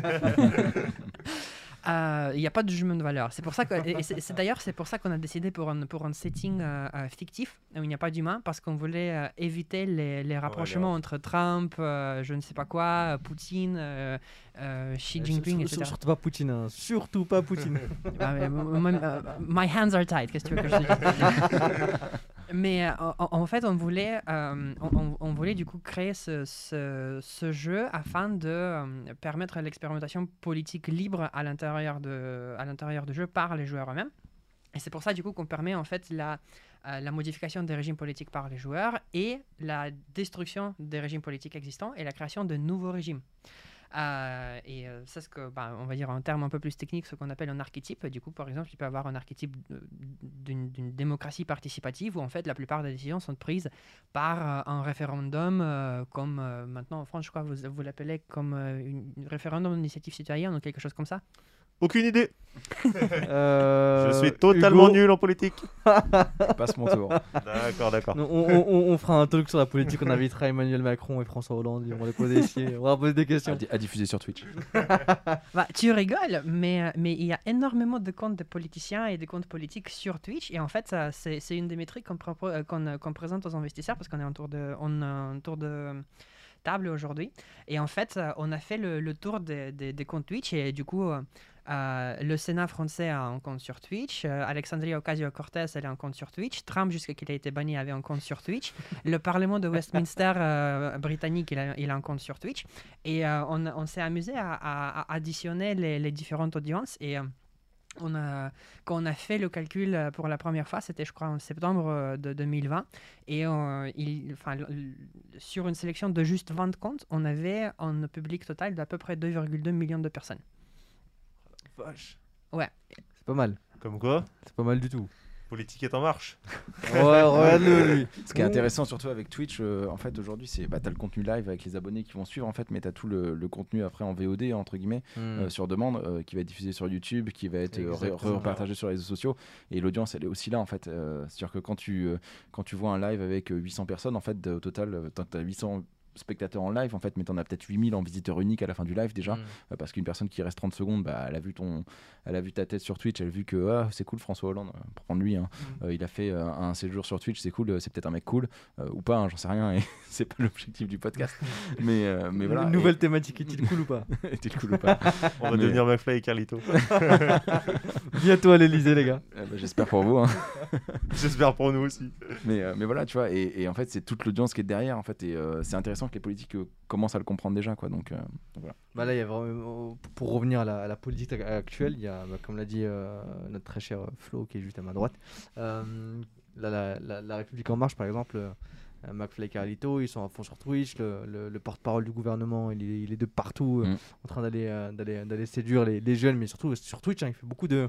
Euh, Il n'y a pas de jugement de valeur. C'est pour ça que, et c'est, c'est- d'ailleurs, c'est pour ça qu'on a décidé pour un, pour un setting euh, euh, fictif où il n'y a pas d'humain, parce qu'on voulait euh, éviter les, les rapprochements entre Trump, euh, je ne sais pas quoi, Poutine, euh, euh, Xi Jinping, etc. Surtout pas Poutine, hein. surtout pas Poutine. Mais, m- m- my hands are tied, qu'est-ce que tu veux que je dise? Mais euh, en, fait, on voulait, euh, on, voulait du coup créer ce, ce- jeu afin de euh, permettre l'expérimentation politique libre à l'intérieur du jeu par les joueurs eux-mêmes. Et c'est pour ça du coup qu'on permet en fait la, la modification des régimes politiques par les joueurs et la destruction des régimes politiques existants et la création de nouveaux régimes. Euh, et euh, c'est ce que, bah, on va dire en termes un peu plus techniques, ce qu'on appelle un archétype. Du coup, par exemple, il peut y avoir un archétype d'une démocratie participative où en fait la plupart des décisions sont prises par euh, un référendum, comme maintenant en France, je crois, vous, vous l'appelez comme une référendum d'initiative citoyenne ou quelque chose comme ça. Aucune idée. Euh, Je suis totalement Hugo, nul en politique. Passe mon tour. D'accord, d'accord. On, on- on- on fera un talk sur la politique, on invitera Emmanuel Macron et François Hollande, on va les poser ici, on va poser des À, questions. di- à diffuser sur Twitch. Bah, tu rigoles, mais, euh, mais il y a énormément de comptes de politiciens et de comptes politiques sur Twitch. Et en fait, ça, c'est c'est une des métriques qu'on propo- euh, qu'on, euh, qu'on présente aux investisseurs parce qu'on est en tour de, on a un tour de table aujourd'hui. Et en fait, euh, on a fait le, le tour des, des- des comptes Twitch. Et du coup, euh, euh, le Sénat français a un compte sur Twitch. euh, Alexandria Ocasio-Cortez, elle a un compte sur Twitch. Trump, jusqu'à qu'il a été banni, avait un compte sur Twitch. le Parlement de Westminster euh, britannique, il a, il a un compte sur Twitch. Et on, on s'est amusé à, à- à additionner les, les différentes audiences. Et on a, quand on a fait le calcul pour la première fois, c'était je crois en septembre de 2020. Et il, enfin, sur une sélection de juste 20 comptes, on avait un public total d'à peu près 2,2 millions de personnes. Vache. C'est pas mal, Comme quoi, c'est pas mal du tout. politique est en marche. Ouais, regarde-le lui. Ce qui est intéressant surtout avec Twitch, euh, en fait aujourd'hui, c'est bah, t'as le contenu live avec les abonnés qui vont suivre en fait, mais t'as tout le, le contenu après en VOD entre guillemets euh, sur demande euh, qui va être diffusé sur YouTube, qui va être repartagé sur les réseaux sociaux et l'audience elle est aussi là en fait. Euh, C'est-à-dire que quand tu euh, quand tu vois un live avec euh, 800 personnes en fait au total, t'as t'as 800 spectateurs en live en fait mais t'en as peut-être 8000 en visiteur unique à la fin du live déjà Mm. euh, parce qu'une personne qui reste 30 secondes bah, elle a vu ton elle a vu ta tête sur Twitch elle a vu que ah, c'est cool François Hollande euh, pour prendre lui hein. Mm. Euh, il a fait euh, un séjour sur Twitch c'est cool c'est peut-être un mec cool euh, ou pas hein, j'en sais rien et c'est pas l'objectif du podcast mais euh, mais voilà Une nouvelle thématique, est-il cool ou pas était cool ou pas On va Mais- devenir McFly et Carlito. Bientôt à l'Elysée, les gars. Euh, bah, j'espère pour vous hein. J'espère pour nous aussi. mais, euh, mais voilà tu vois et, et en fait c'est toute l'audience qui est derrière en fait et euh, c'est intéressant que les politiques euh, commencent à le comprendre déjà quoi donc euh, Bah là, y a vraiment, pour revenir à la, à la politique ac- actuelle, il y a, bah, comme l'a dit euh, notre très cher Flo, qui est juste à ma droite, euh, la, la- la- la République En Marche, par exemple, euh, euh, McFly et Carlito, ils sont à fond sur Twitch. Le, le- le porte-parole du gouvernement, il est, il est de partout euh, Mm. en train d'aller euh, d'aller d'aller séduire les, les jeunes, mais surtout sur Twitch. hein, il fait beaucoup de,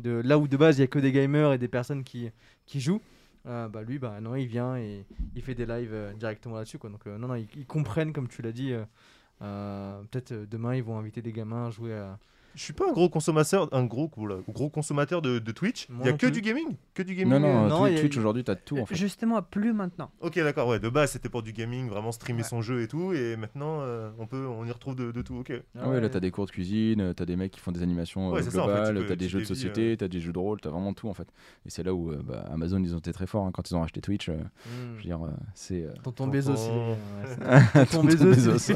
de. Là où de base, il y a que des gamers et des personnes qui, qui jouent. Euh, bah lui, bah non, il vient et il fait des lives euh, directement là-dessus. quoi. Donc, euh, non, non, ils, ils comprennent, comme tu l'as dit. euh, Peut-être demain, ils vont inviter des gamins à jouer à. Je suis pas un gros consommateur, un gros, oula, gros consommateur de, de Twitch. Il y a non que plus. du gaming? Que du gaming Non, non, euh, non, Twi- il y a- Twitch aujourd'hui, t'as tout en fait. Justement, plus maintenant. Ok, d'accord, ouais. De base, c'était pour du gaming, vraiment streamer Ouais. son jeu et tout. Et maintenant, euh, on, peut, on y retrouve de, de tout. Ok. Ah ouais, là t'as des cours de cuisine, euh, t'as des mecs qui font des animations euh, Ouais, c'est ça, en fait, globales, t'as des jeux de société, t'as des jeux de rôle, t'as vraiment tout en fait. Et c'est là où euh, bah, Amazon ils ont été très forts hein, quand ils ont racheté Twitch. euh, je veux dire, euh, c'est. euh, Tonton Bezos, ouais, tonton Bezos,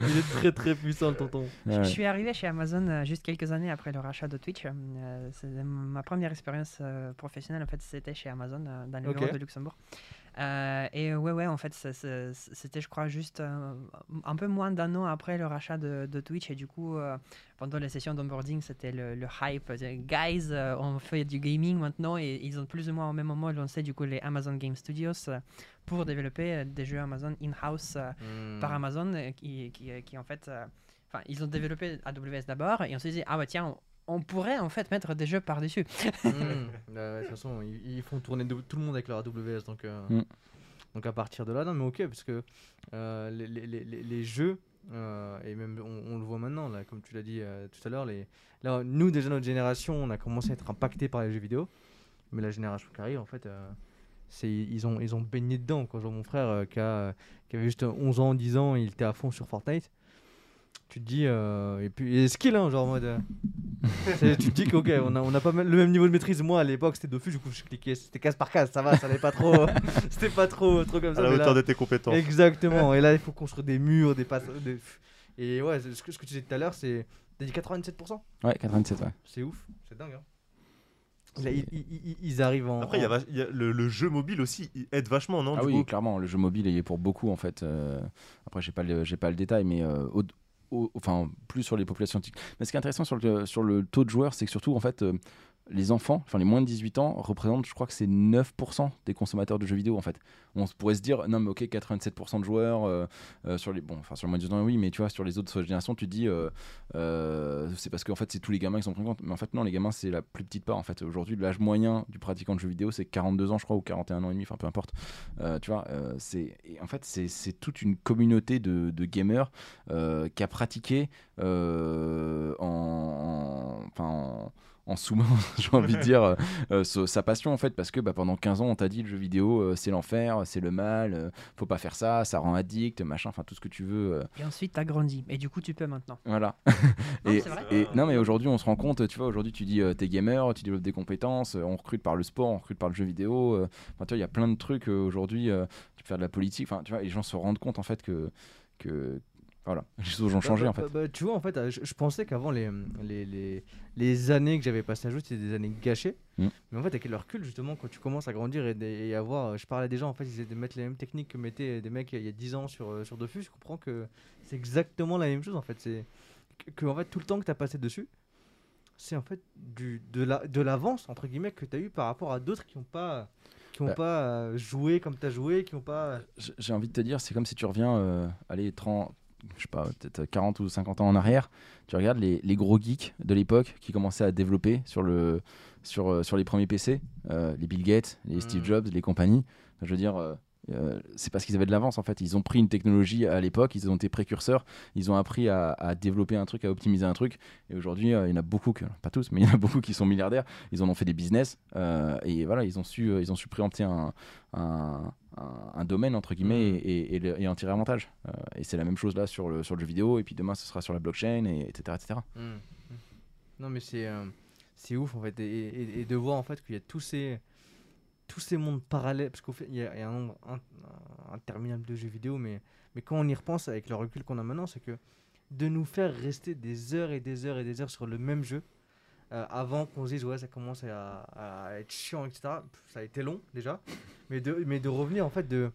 il est très très puissant, le tonton. Ouais. Je suis arrivé chez Amazon euh, juste quelques années après le rachat de Twitch. Euh, ma première expérience euh, professionnelle, en fait, c'était chez Amazon, dans les Ok. bureaux de Luxembourg. Euh, et ouais, ouais, en fait, c'était, je crois, juste euh, un peu moins d'un an après le rachat de, de Twitch. Et du coup, euh, pendant les sessions d'onboarding, c'était le, le hype. Guys, on fait du gaming maintenant. Et ils ont plus ou moins au même moment lancé du coup les Amazon Game Studios pour développer des jeux Amazon in-house euh, Hmm. par Amazon qui, qui, qui, en fait enfin ils ont développé AWS d'abord et on s'est dit ah bah tiens on, on pourrait en fait mettre des jeux par dessus Hmm. Ouais, ouais, de toute façon, ils, ils font tourner de- tout le monde avec leur AWS. Donc, euh, Mm. donc à partir de là, non, mais ok, parce que euh, les, les, les, les- jeux, euh, et même on, on le voit maintenant, là, comme tu l'as dit euh, tout à l'heure, les, là, nous, déjà, notre génération, on a commencé à être impacté par les jeux vidéo. Mais la génération qui arrive, en fait, euh, c'est, ils, ont, ils ont baigné dedans. Quand je vois mon frère euh, qui, a, qui avait juste 11 ans, 10 ans, il était à fond sur Fortnite. Tu te dis, euh, et puis, et skill, hein, genre en mode. euh, tu te dis qu'ok, on a, on a pas mal le même niveau de maîtrise. Moi à l'époque c'était Dofus, du coup je cliquais, c'était case par case, ça va, ça n'allait pas trop. c'était pas trop, trop comme ça. À la hauteur là- de tes compétences. Exactement, et là il faut construire des murs, des passes. des- Et ouais, ce que, ce que tu disais tout à l'heure, c'est. T'as dit 87% Ouais, 97, ouais. C'est ouf, c'est dingue. Hein. Là, ils, ils- ils- ils arrivent en. Après, il y a, en- y a le, le jeu mobile aussi, il aide vachement, non Ah du oui, coup? clairement, le jeu mobile il est pour beaucoup en fait. euh, après, j'ai pas le, j'ai pas le détail, mais euh, enfin plus sur les populations. Mais ce qui est intéressant sur le, sur le taux de joueurs, c'est que surtout en fait. Les enfants, enfin les moins de 18 ans, représentent, je crois que c'est 9% des consommateurs de jeux vidéo en fait. On pourrait se dire, non mais ok, 87% de joueurs euh, euh, sur les, bon, enfin sur le moins de 18 ans, oui, mais tu vois, sur les autres générations, tu dis, euh, c'est parce qu'en fait c'est tous les gamins qui sont pris en compte. Mais en fait non, les gamins c'est la plus petite part en fait. Aujourd'hui, l'âge moyen du pratiquant de jeux vidéo c'est 42 ans, je crois, ou 41 ans et demi, enfin peu importe. Tu vois, c'est en fait c'est toute une communauté de, gamers qui a pratiqué en, en- enfin en, en sous-main, j'ai envie de dire, euh, euh, sa passion en fait, parce que bah, pendant 15 ans on t'a dit le jeu vidéo euh, c'est l'enfer, c'est le mal, euh, faut pas faire ça, ça rend addict, machin, enfin tout ce que tu veux. euh, et ensuite t'as grandi et du coup tu peux maintenant voilà. Non, et, c'est vrai. et- non mais aujourd'hui on se rend compte, tu vois, aujourd'hui tu dis euh, t'es gamer, tu développes des compétences, euh, on recrute par le sport, on recrute par le jeu vidéo. euh, Enfin tu vois, il y a plein de trucs euh, aujourd'hui. euh, tu peux faire de la politique. Enfin tu vois, les gens se rendent compte en fait que que voilà, les choses ont changé Bah, en fait. bah, bah, tu vois, en fait, euh, je, je pensais qu'avant les, les, les, les années que j'avais passées à jouer, c'était des années gâchées. Mm. Mais en fait, avec le recul, justement, quand tu commences à grandir et, à voir, je parlais des gens, en fait, ils essaient de mettre les mêmes techniques que mettaient des mecs il y a 10 ans sur, euh, sur Dofus. Je comprends que c'est exactement la même chose, en fait. C'est que, que, en fait, tout le temps que tu as passé dessus, c'est en fait du, de la- de l'avance, entre guillemets, que tu as eu par rapport à d'autres qui n'ont pas. Qui ont Bah. pas euh, joué comme tu as joué, qui n'ont pas. J'ai envie de te dire, c'est comme si tu reviens, euh, allez, 30, je sais pas, peut-être 40 ou 50 ans en arrière. Tu regardes les, les gros geeks de l'époque qui commençaient à développer sur, le, sur, euh, sur les premiers PC, euh, les Bill Gates, les Steve Mm. Jobs, les compagnies. Je veux dire, euh, euh, c'est parce qu'ils avaient de l'avance en fait. Ils ont pris une technologie à l'époque, ils ont été précurseurs, ils ont appris à, à développer un truc, à optimiser un truc. Et aujourd'hui, euh, il y en a beaucoup, que, pas tous, mais il y en a beaucoup qui sont milliardaires. Ils en ont fait des business euh, et voilà, ils ont su, euh, ils ont su préempter un, un, un- un domaine entre guillemets Mm. et, et, et en tirer avantage. Euh, et c'est la même chose là sur le, sur le jeu vidéo. Et puis demain, ce sera sur la blockchain, et, etc., etc. Mm. Mm. Non, mais c'est euh, c'est ouf en fait. Et, de voir en fait qu'il y a tous ces, tous ces mondes parallèles. Parce qu'au fait, il y, a il y a un nombre in- interminable de jeux vidéo. Mais, mais quand on y repense avec le recul qu'on a maintenant, c'est que de nous faire rester des heures et des heures et des heures sur le même jeu. Euh, avant qu'on se dise ouais ça commence à, à être chiant etc ça a été long déjà mais de, mais de revenir en fait de,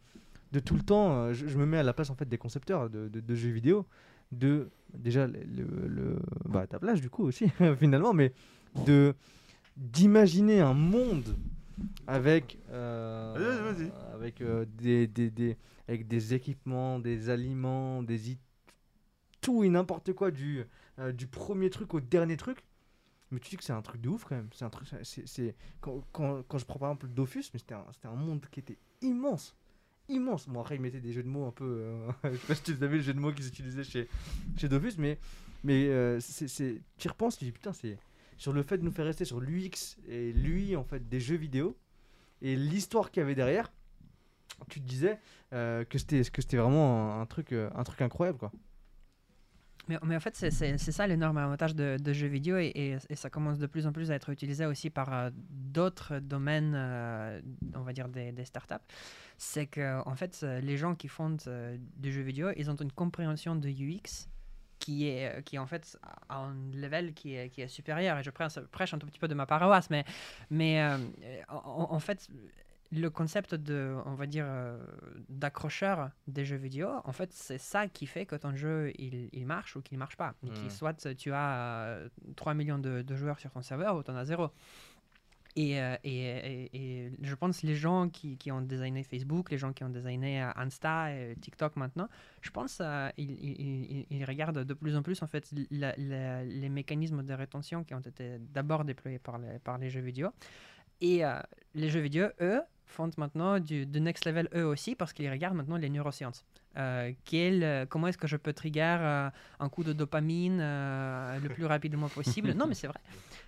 de tout le temps euh, je, je me mets à la place en fait des concepteurs de, de- de jeux vidéo de déjà le, le, le- bah, à ta place du coup aussi finalement mais de d'imaginer un monde avec, euh, Vas-y, vas-y. avec, euh, des, des, des- avec des équipements, des aliments, des tout et n'importe quoi, du, euh, du premier truc au dernier truc. Mais tu dis que c'est un truc de ouf quand même. C'est un truc. c'est- quand, je prends par exemple Dofus, mais c'était un, monde qui était immense. Immense. Bon, après, ils mettaient des jeux de mots un peu. euh, je sais pas si tu savais le jeu de mots qu'ils utilisaient chez, chez Dofus, mais, mais euh, tu y repenses, tu dis putain, c'est sur le fait de nous faire rester sur l'UX et lui en fait des jeux vidéo et l'histoire qu'il y avait derrière. Tu te disais euh, que c'était que c'était vraiment un, un truc euh, un truc incroyable quoi. Mais, mais en fait, c'est- ça l'énorme avantage de, de jeux vidéo et, et- ça commence de plus en plus à être utilisé aussi par euh, d'autres domaines, euh, on va dire des, des startups. C'est que, en fait, euh, les gens qui font euh, du jeu vidéo, ils ont une compréhension de UX qui est, qui en fait à un level qui est, qui est supérieur. Et je prêche, un tout petit peu de ma paroisse, mais, mais en, en fait, le concept de, on va dire, euh, d'accrocheur des jeux vidéo, en fait, c'est ça qui fait que ton jeu, il, il marche ou qu'il ne marche pas. Et qui Mm. soit tu as euh, 3 millions de, de joueurs sur ton serveur ou tu en as zéro. Et, euh, et, et- et je pense les gens qui, qui ont designé Facebook, les gens qui ont designé euh, Insta et TikTok maintenant, je pense euh, ils, ils- ils- ils regardent de plus en plus en fait la- la- les mécanismes de rétention qui ont été d'abord déployés par les, par les jeux vidéo. Et euh, les jeux vidéo, eux, font maintenant du, du next level eux aussi parce qu'ils regardent maintenant les neurosciences. Euh, quel, euh, comment est-ce que je peux trigger euh, un coup de dopamine euh, le plus rapidement possible? Non, mais c'est vrai.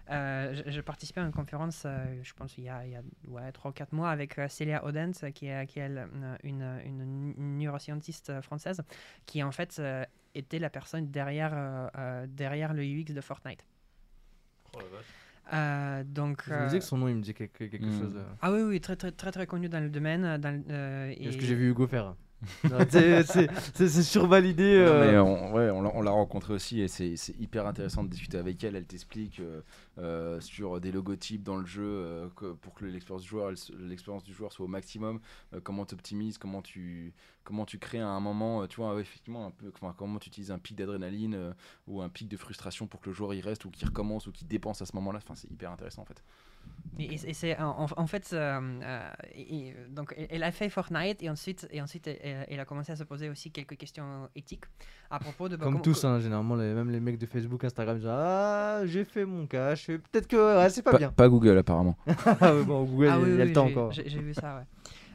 Euh, je- J'ai participé à une conférence, euh, je pense, il y a, il y a ouais, 3 ou 4 mois avec euh, Célia Odens, qui est, qui est elle, une, une neuroscientiste française, qui en fait euh, était la personne derrière, derrière le UX de Fortnite. Oh la vache. Euh, donc, Je me euh, disais que son nom il me disait quelque, quelque Mm. chose. euh, ah oui, oui, très, très, très, très connu dans le domaine. euh, Dans, le- euh, C'est ce et- que j'ai vu Hugo faire? C'est- survalidé. Euh, mais on, ouais, on l'a- on l'a rencontrée aussi et c'est hyper intéressant de discuter avec elle. Elle t'explique euh, euh, sur des logotypes dans le jeu que- pour que l'expérience du joueur, l'expérience du joueur soit au maximum. comment tu optimises, comment tu comment tu crées à un moment, tu vois, effectivement un peu, comment tu utilises un pic d'adrénaline ou un pic de frustration pour que le joueur y reste ou qu'il recommence ou qu'il dépense à ce moment-là. Enfin, c'est hyper intéressant en fait. Et, c'est en, fait, euh, euh, et- donc elle a fait Fortnite et ensuite, et ensuite elle, elle a commencé à se poser aussi quelques questions éthiques à propos de. bah, Comme tous, hein, généralement, les, même les mecs de Facebook, Instagram, disent Ah, j'ai fait mon cash, peut-être que ouais, c'est pas, Pas, bien. pas Google apparemment. Ah bon, Google, Ah il oui, y a oui, le temps encore. J'ai vu ça, ouais.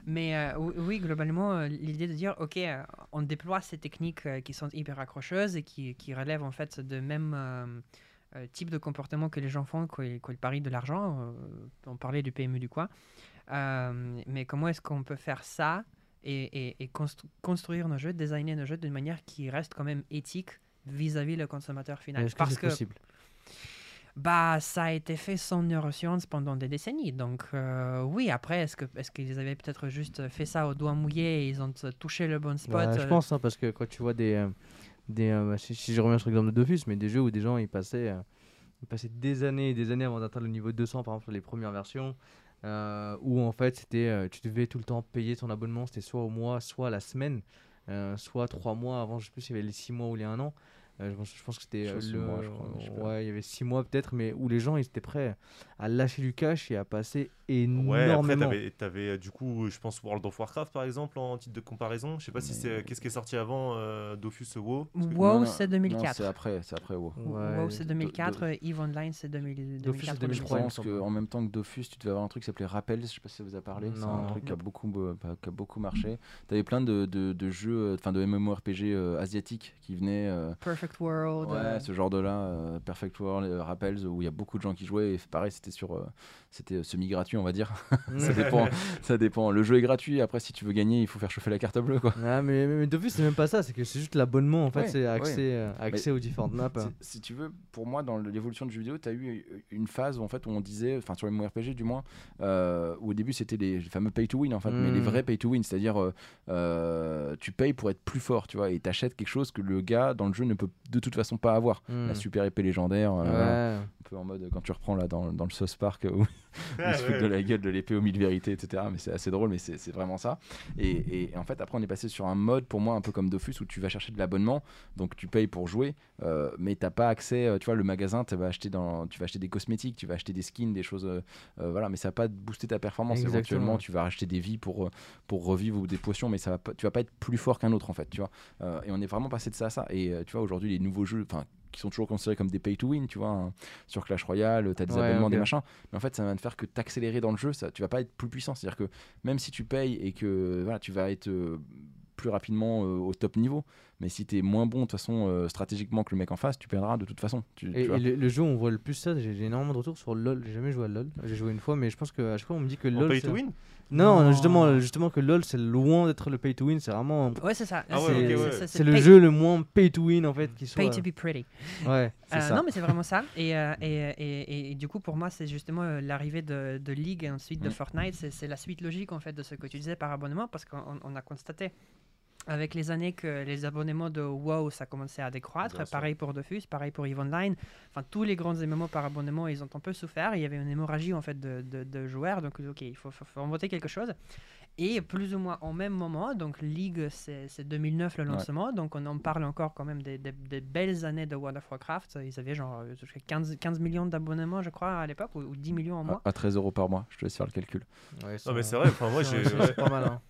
Mais euh, oui, globalement, euh, l'idée de dire, OK, euh, on déploie ces techniques qui sont hyper accrocheuses et qui, qui relèvent en fait de même euh, type de comportement que les gens font quand ils, quand ils parient de l'argent. euh, on parlait du PMU du coin. Euh, mais comment est-ce qu'on peut faire ça et, et- et constru- construire nos jeux, designer nos jeux d'une manière qui reste quand même éthique vis-à-vis le consommateur final? Est-ce que c'est que possible? Bah, ça a été fait sans neurosciences pendant des décennies. Donc, euh, oui, après, est-ce qu'ils avaient peut-être juste fait ça au doigt mouillé et ils ont touché le bon spot Ouais, Je pense, hein, parce que quand tu vois des. Des euh, bah, si, si je reviens sur l'exemple de Dofus, mais des jeux où des gens ils passaient, euh, ils passaient des années et des années avant d'atteindre le niveau 200, par exemple, sur les premières versions, euh, où en fait c'était, tu devais tout le temps payer ton abonnement, c'était soit au mois, soit la semaine, soit trois mois avant, je sais plus s'il y avait les six mois ou les un an. Euh, je, pense, je pense que c'était euh, le- mois, je crois, je ouais, il y avait six mois peut-être, mais où les gens ils étaient prêts à lâcher du cash et à passer Ouais, après, énormément. t'avais, t'avais, euh, du coup, je pense World of Warcraft par exemple en titre de comparaison. Je sais pas si c'est. Qu'est-ce qui est sorti avant euh, Dofus WoW? WoW, c'est non, 2004. c'est après, c'est après WoW. Ouais, WoW, c'est Do- 2004. Do- EVE Online, c'est 2000 Dofus, c'est 2004 2003, ou Je 2005. il me pense qu'en même temps que Dofus, tu devais avoir un truc qui s'appelait Rappel, je sais pas si ça vous a parlé. C'est un truc qui a beaucoup, bah, qui a beaucoup marché. Tu avais plein de, de, de jeux, enfin de MMORPG euh, asiatiques qui venaient. euh, Perfect World. Ouais, euh, ce genre de là, euh, Perfect World, euh, Rappels, où il y a beaucoup de gens qui jouaient. Et pareil, c'était sur, c'était semi-gratuit, on va dire. ça dépend, ça dépend. Le jeu est gratuit. Après, si tu veux gagner, il faut faire chauffer la carte bleue, quoi. Ah, mais, mais, mais Dofus, c'est même pas ça, c'est que c'est juste l'abonnement en fait, Ouais, c'est ouais. accès, accès aux différentes maps. Si, si tu veux, pour moi, dans l'évolution du jeu vidéo, tu as eu une phase où, en fait, où on disait, enfin sur les MMORPG du moins, euh, où au début c'était les fameux pay to win, en fait, mais les Mm. vrais pay to win, c'est-à-dire euh, tu payes pour être plus fort, tu vois, et t'achètes quelque chose que le gars dans le jeu ne peut de toute façon pas avoir. Hmm. La super épée légendaire, euh, Ouais. un peu en mode quand tu reprends là dans, dans le Sauce Park où ils se foutent de la gueule de l'épée aux mille vérités, etc. Mais c'est assez drôle, mais c'est c'est vraiment ça. Et, et en fait, après, on est passé sur un mode pour moi un peu comme Dofus où tu vas chercher de l'abonnement, donc tu payes pour jouer, euh, mais t'as pas accès. euh, Tu vois, le magasin, tu vas acheter dans, tu vas acheter des cosmétiques, tu vas acheter des skins, des choses, euh, voilà, mais ça va pas booster ta performance. Exactement. Éventuellement, tu vas acheter des vies pour pour revivre ou des potions, mais ça va pas, tu vas pas être plus fort qu'un autre en fait, tu vois. Euh, et on est vraiment passé de ça à ça. Et tu vois, aujourd'hui, les nouveaux jeux, enfin qui sont toujours considérés comme des pay to win, tu vois, hein, sur Clash Royale, tu as des Ouais, abonnements, des machins, mais en fait, ça va ne faire que t'accélérer dans le jeu, ça, tu vas pas être plus puissant, c'est-à-dire que même si tu payes et que voilà, tu vas être euh, plus rapidement euh, au top niveau, mais si tu es moins bon de toute façon euh, stratégiquement que le mec en face, tu perdras de toute façon. Tu, Et, le, le jeu où on voit le plus ça, j'ai énormément de retours sur LoL. J'ai jamais joué à LoL. J'ai joué une fois, mais je pense que à chaque fois on me dit que En LoL. pay c'est- to win? Non, Non. justement, justement que LoL c'est loin d'être le pay to win. C'est vraiment. Ouais, c'est ça. Ah ouais, c'est ouais. le pay- jeu le moins pay to win en fait qui soit. Pay to be pretty. Ouais. Euh, ça. non, mais c'est vraiment ça. Et, euh, et, et, et- et du coup, pour moi, c'est justement euh, l'arrivée de, de League et ensuite de Mm. Fortnite. C'est c'est la suite logique en fait de ce que tu disais par abonnement parce qu'on on a constaté avec les années que les abonnements de WoW ça commençait à décroître. Bien sûr. Pareil pour Dofus, pareil pour EVE Online. Enfin, tous les grands MMO par abonnement, ils ont un peu souffert. Il y avait une hémorragie en fait de, de- de joueurs. Donc, ok, il faut, faut, faut inventer quelque chose. Et plus ou moins au même moment, donc League, c'est c'est 2009 le Ouais. lancement, donc on en parle encore quand même des, des- des belles années de World of Warcraft. Ils avaient genre euh, jusqu'à 15, 15 millions d'abonnements, je crois, à l'époque, ou, ou 10 millions en mois. À, à 13 euros par mois, je te laisse faire le calcul. Ouais, Non, mais c'est vrai, enfin, moi, j'ai. Pas mal. Hein.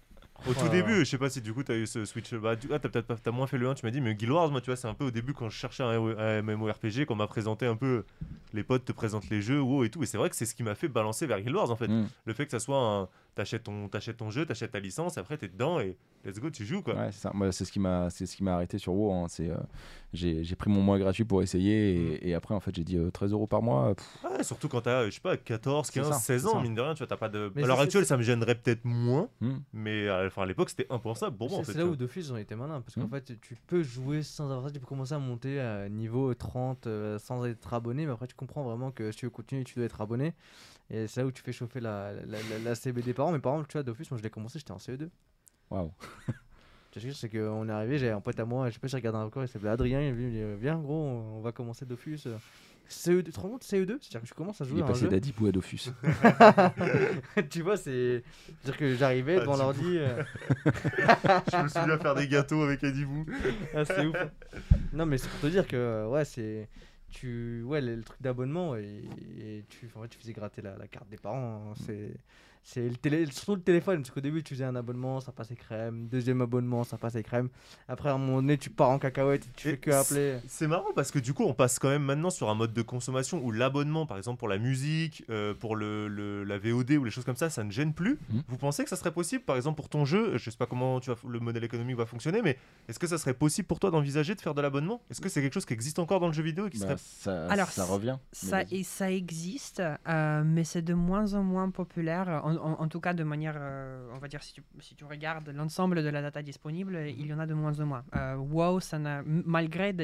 Au tout Voilà. début, je sais pas si du coup t'as eu ce switch. Bah, tu... ah, t'as peut-être t'as moins fait le 1, tu m'as dit, mais Guild Wars, moi, tu vois, c'est un peu au début quand je cherchais un, un MMORPG, qu'on m'a présenté un peu. Les potes te présentent les jeux, WoW et tout. Et c'est vrai que c'est ce qui m'a fait balancer vers Guild Wars en fait. Mm. Le fait que ça soit un. T'achètes ton, t'achètes ton jeu, t'achètes ta licence, après t'es dedans et let's go, tu joues quoi. Ouais, c'est ça. Moi, c'est ce qui m'a, c'est ce qui m'a arrêté sur WoW. hein. C'est, euh, j'ai, j'ai pris mon mois gratuit pour essayer Mm. et, et après, en fait, j'ai dit euh, 13 euros par mois. Ouais, surtout quand t'as, je sais pas, 14, C'est 15, ça, 16 c'est ans, ça. mine de rien, tu vois, t'as pas de. Mais à l'heure actuelle, ça me gênerait peut-être moins, hmm. mais euh, enfin, à l'époque, c'était impensable pour moi en C'est fait. c'est là où vois. Dofus ils ont été malins parce qu'en Mm. fait tu peux jouer sans avoir ça, tu peux commencer à monter à niveau 30 euh, sans être abonné, mais après tu comprends vraiment que si tu veux continuer tu dois être abonné. Et c'est là où tu fais chauffer la, la, la, la CB des parents. Mais par exemple, tu vois, Dofus, moi je l'ai commencé, j'étais en CE2. Waouh. Tu sais, c'est qu'on est arrivé, j'ai un pote à moi, je sais pas si j'ai regardé encore, il s'appelait Adrien, il est il dit Viens gros, on va commencer Dofus. CE2, tu te rends compte CE2 C'est-à-dire que je commence à Il jouer est à un passé jeu. d'Adip ou à Dofus. tu vois, c'est. C'est-à-dire que j'arrivais devant l'ordi. euh, je me suis mis à faire des gâteaux avec Adibou. Ah, c'est ouf. Non, mais c'est pour te dire que, ouais, c'est. Tu... Ouais, le, le truc d'abonnement, et, et tu... En fait, tu faisais gratter la, la carte des parents. hein, C'est. C'est le télé... surtout le téléphone, parce qu'au début tu faisais un abonnement, ça passait crème, deuxième abonnement, ça passait crème. Après à un moment donné tu pars en cacahuète, et tu Et fais que appeler. C'est marrant parce que du coup, on passe quand même maintenant sur un mode de consommation où l'abonnement, par exemple pour la musique, euh, pour le, le- la VOD ou les choses comme ça, ça ne gêne plus. Mhm. Vous pensez que ça serait possible, par exemple pour ton jeu, je sais pas comment tu vas, le modèle économique va fonctionner, mais est-ce que ça serait possible pour toi d'envisager de faire de l'abonnement? Est-ce que c'est quelque chose qui existe encore dans le jeu vidéo et qui Bah, serait ça, Alors, ça revient. Ça, et ça existe, euh, mais c'est de moins en moins populaire, en- en tout cas de manière, euh, on va dire, si tu, si tu regardes l'ensemble de la data disponible, il y en a de moins en moins. Euh, WoW, ça n'a, malgré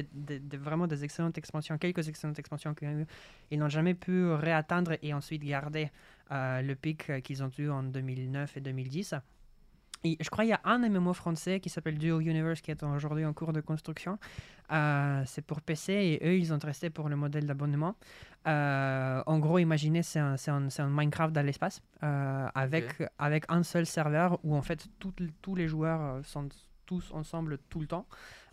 vraiment des excellentes expansions, quelques excellentes expansions qu'il y a eu, ils n'ont jamais pu réatteindre et ensuite garder euh, le pic qu'ils ont eu en 2009 et 2010. Et je crois qu'il y a un MMO français qui s'appelle Duo Universe qui est aujourd'hui en cours de construction. Euh, c'est pour PC et eux, ils ont resté pour le modèle d'abonnement. Euh, en gros, imaginez, c'est un, Minecraft dans l'espace euh, avec, avec un seul serveur où en fait tous les joueurs sont tous ensemble tout le temps.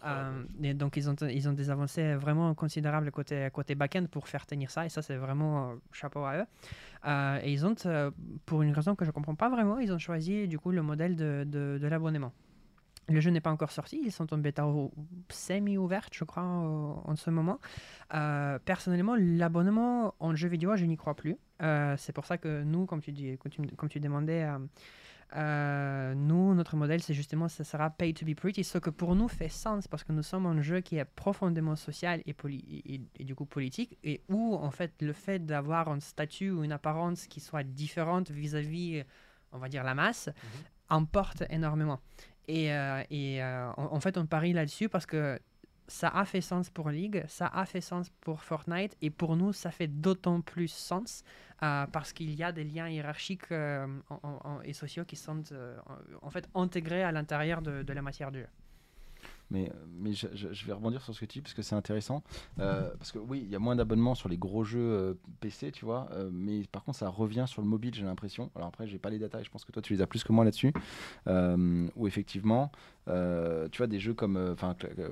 Euh, et donc ils ont, ils ont des avancées vraiment considérables côté, côté back-end pour faire tenir ça et ça c'est vraiment euh, chapeau à eux. Euh, et ils ont, pour une raison que je comprends pas vraiment, ils ont choisi du coup le modèle de, de, de l'abonnement. Le jeu n'est pas encore sorti, ils sont en bêta ou- semi-ouverte, je crois, en, en ce moment. Personnellement, l'abonnement en jeu vidéo, je n'y crois plus. C'est pour ça que nous, comme tu, dis, comme tu, comme tu demandais, euh, euh, nous, notre modèle, c'est justement, ça sera pay to be pretty, ce que pour nous fait sens parce que nous sommes un jeu qui est profondément social et, poli- et, et du coup politique et où, en fait, le fait d'avoir un statut ou une apparence qui soit différente vis-à-vis, on va dire, la masse, importe énormément. Et, euh, et euh, en, en fait, on parie là-dessus parce que ça a fait sens pour League, ça a fait sens pour Fortnite, et pour nous, ça fait d'autant plus sens euh, parce qu'il y a des liens hiérarchiques euh, et sociaux qui sont euh, en, fait intégrés à l'intérieur de, la matière du jeu. Mais, mais je, je- vais rebondir sur ce que tu dis parce que c'est intéressant. Parce que oui, il y a moins d'abonnements sur les gros jeux PC, tu vois. mais par contre, ça revient sur le mobile, j'ai l'impression. Alors après, j'ai pas les et je pense que toi, tu les as plus que moi là-dessus. Où effectivement, euh, tu vois, des jeux comme. euh, Enfin, euh,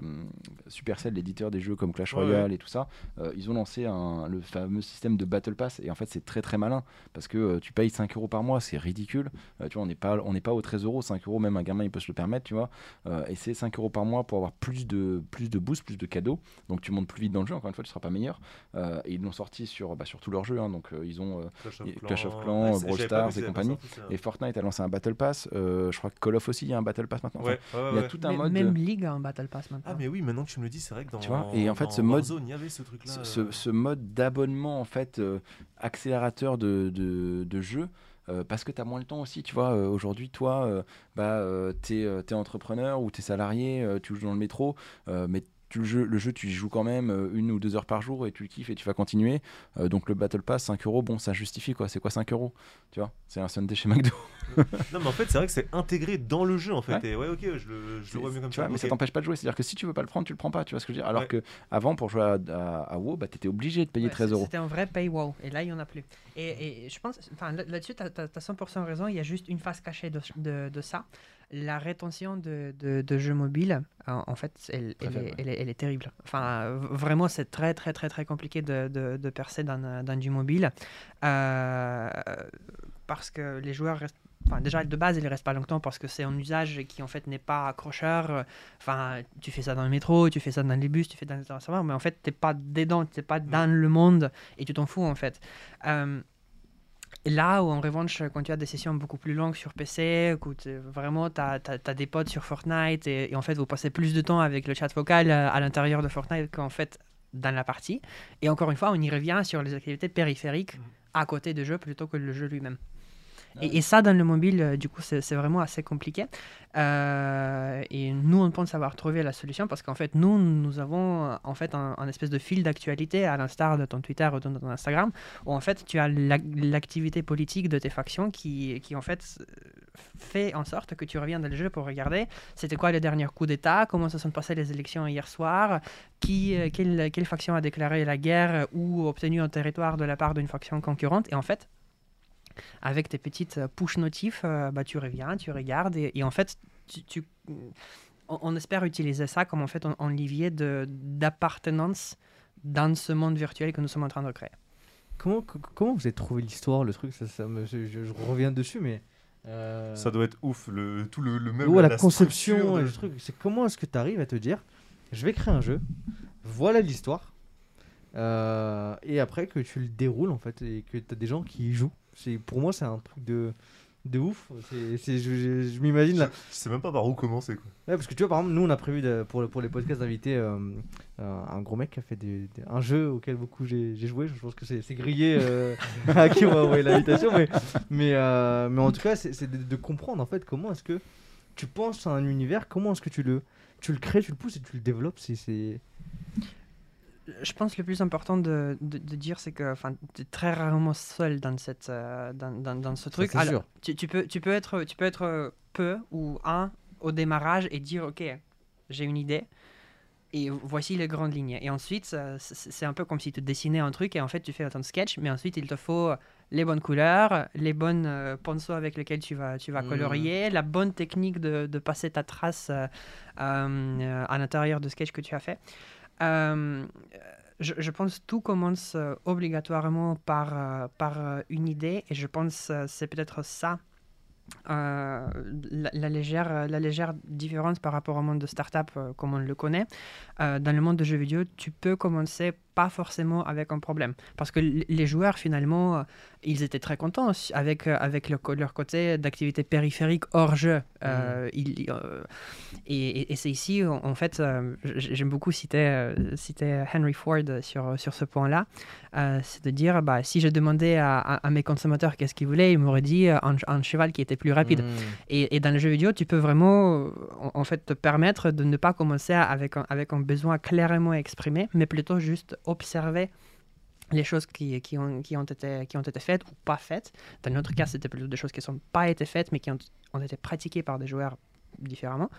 Supercell, l'éditeur des jeux comme Clash Ouais, Royale et tout ça, euh, ils ont lancé un, le fameux système de Battle Pass. Et en fait, c'est très très malin parce que tu payes 5 euros par mois, c'est ridicule. Tu vois, on n'est pas, on n'est pas aux 13 euros. 5 euros, même un gamin, il peut se le permettre, tu vois. Et c'est 5 euros par mois pour avoir plus de, plus de boosts, plus de cadeaux. Donc tu montes plus vite dans le jeu, encore une fois, tu seras pas meilleur. Et ils l'ont sorti sur, bah, sur tous leurs jeux. hein. donc ils ont. Clash Clash of Clans, c'est- Brawl Stars et compagnie. sorti et Fortnite a lancé un Battle Pass. je crois que Call of aussi, il y a un Battle Pass maintenant. Enfin, Ouais, ouais, il y a tout un Mais- mode. Même League a un Battle Pass maintenant. Ah mais oui, maintenant que tu me le dis, c'est vrai que dans Tu vois, et en fait, dans ce mode- Warzone, il y avait ce truc là. ce, ce- ce mode d'abonnement en fait euh, accélérateur de, de, de jeu euh, parce que tu as moins le temps aussi, tu vois. euh, Aujourd'hui, toi, euh, bah, tu es, entrepreneur ou tu es salarié, euh, tu joues dans le métro, euh, mais tu, le, jeu, le jeu, tu y joues quand même euh, une ou deux heures par jour et tu le kiffes et tu vas continuer. Euh, donc le Battle Pass, 5 euros, bon, ça justifie quoi. C'est quoi 5 euros? Tu vois, c'est un Sunday chez McDo. Non mais en fait, c'est vrai que c'est intégré dans le jeu en fait. Ouais. Et ouais, ok, je le, je le vois mieux comme tu ça. vois, mais ça t'empêche pas de jouer. C'est-à-dire que si tu veux pas le prendre, tu le prends pas. Tu vois ce que je veux dire Alors Ouais. que avant, pour jouer à, à, à WoW, bah, t'étais obligé de payer Ouais, 13 euros. C'était un vrai paywall. Et là, il n'y en a plus. Et, et je pense, là-dessus, tu as, 100% raison. Il y a juste une face cachée de, de, de ça. La rétention de, de, de jeux mobiles, en, fait, elle, est, ouais. elle, est, elle est terrible. Enfin, vraiment, c'est très, très, très, très compliqué de, de, percer dans, dans du mobile. Euh, parce que les joueurs restent. Enfin, déjà, de base, ils ne restent pas longtemps parce que c'est un usage qui, en fait, n'est pas accrocheur. Enfin, tu fais ça dans le métro, tu fais ça dans les bus, tu fais ça dans les ascenseurs, mais en fait, tu n'es pas dedans, tu n'es pas dans le monde et tu t'en fous, en fait. Euh, là où, en revanche, quand tu as des sessions beaucoup plus longues sur PC, où vraiment, tu as, des potes sur Fortnite et, et en fait, vous passez plus de temps avec le chat vocal euh, à l'intérieur de Fortnite qu'en fait dans la partie. Et encore une fois, on y revient sur les activités périphériques Mhm. à côté du jeu plutôt que le jeu lui-même. Et, ça, dans le mobile, euh, du coup, c'est vraiment assez compliqué. Euh, et nous, on pense avoir trouvé la solution parce qu'en fait, nous, nous avons euh, en fait un, espèce de fil d'actualité à l'instar de ton Twitter ou de ton Instagram, où en fait, tu as l'ac- l'activité politique de tes factions qui, qui en fait fait en sorte que tu reviens dans le jeu pour regarder c'était quoi le dernier coup d'État, comment se sont passées les élections hier soir, qui, quelle, quelle faction a déclaré la guerre ou obtenu un territoire de la part d'une faction concurrente. Et en fait, avec tes petites euh, push notifs, euh, bah, tu reviens, tu regardes et, et en fait, tu, tu- on, on espère utiliser ça comme en fait un, un levier de- d'appartenance dans ce monde virtuel que nous sommes en train de créer. Comment, co- comment vous avez trouvé l'histoire, le truc? Ça, ça me- je, je- je reviens dessus, mais. euh, Ça doit être ouf, le, tout le, le même. Ouais, la, conception, et le truc. C'est comment est-ce que tu arrives à te dire je vais créer un jeu, voilà l'histoire, euh, et après que tu le déroules en fait, et que tu as des gens qui y jouent. C'est Pour moi, c'est un truc de, de ouf. C'est- c'est- je je- je m'imagine Je, là. je sais même pas par où commencer quoi. Ouais, parce que tu vois, par exemple, nous, on a prévu de- pour, pour les podcasts d'inviter euh, euh, un gros mec qui a fait des- des- un jeu auquel beaucoup j'ai j'ai joué. Je pense que c'est c'est grillé euh, à qui on va envoyer l'invitation. Mais, mais, mais en tout cas, c'est c'est de, de comprendre en fait comment est-ce que tu penses à un univers, comment est-ce que tu le, tu le crées, tu le pousses et tu le développes. C'est- C'est. Je pense que le plus important de, de, de dire, c'est que tu es très rarement seul dans, cette, euh, dans, dans, dans ce truc. Alors, sûr. tu, tu peux, tu, peux être, tu peux être euh, peu ou un au démarrage et dire Ok, j'ai une idée et voici les grandes lignes. Et ensuite, c'est un peu comme si tu dessinais un truc et en fait tu fais ton sketch, mais ensuite il te faut les bonnes couleurs, les bonnes euh, pinceaux avec lesquels tu vas, tu vas Mhm. colorier, la bonne technique de, de passer ta trace euh, à l'intérieur de sketch que tu as fait. Euh, je, pense que tout commence euh, obligatoirement par, euh, par une idée et je pense que c'est peut-être ça la, légère, la légère différence par rapport au monde de start-up euh, comme on le connaît. Dans le monde de jeux vidéo, tu peux commencer pas forcément avec un problème. Parce que les joueurs, finalement, euh, ils étaient très contents avec, euh, avec le co- leur côté d'activité périphérique hors jeu. Euh, euh, et c'est ici, en, fait, euh, j'aime beaucoup citer, citer Henry Ford sur, sur ce point-là. C'est de dire, bah, si je demandais à, à- à mes consommateurs qu'est-ce qu'ils voulaient, ils m'auraient dit un, un cheval qui était plus rapide. Mm. Et, et dans le jeu vidéo, tu peux vraiment, en, en fait, te permettre de ne pas commencer avec un, avec un besoin clairement exprimé, mais plutôt juste observer les choses qui, ont, été, faites ou pas faites. Dans notre cas, c'était plutôt des choses qui n'ont pas été faites, mais qui ont, été pratiquées par des joueurs différemment.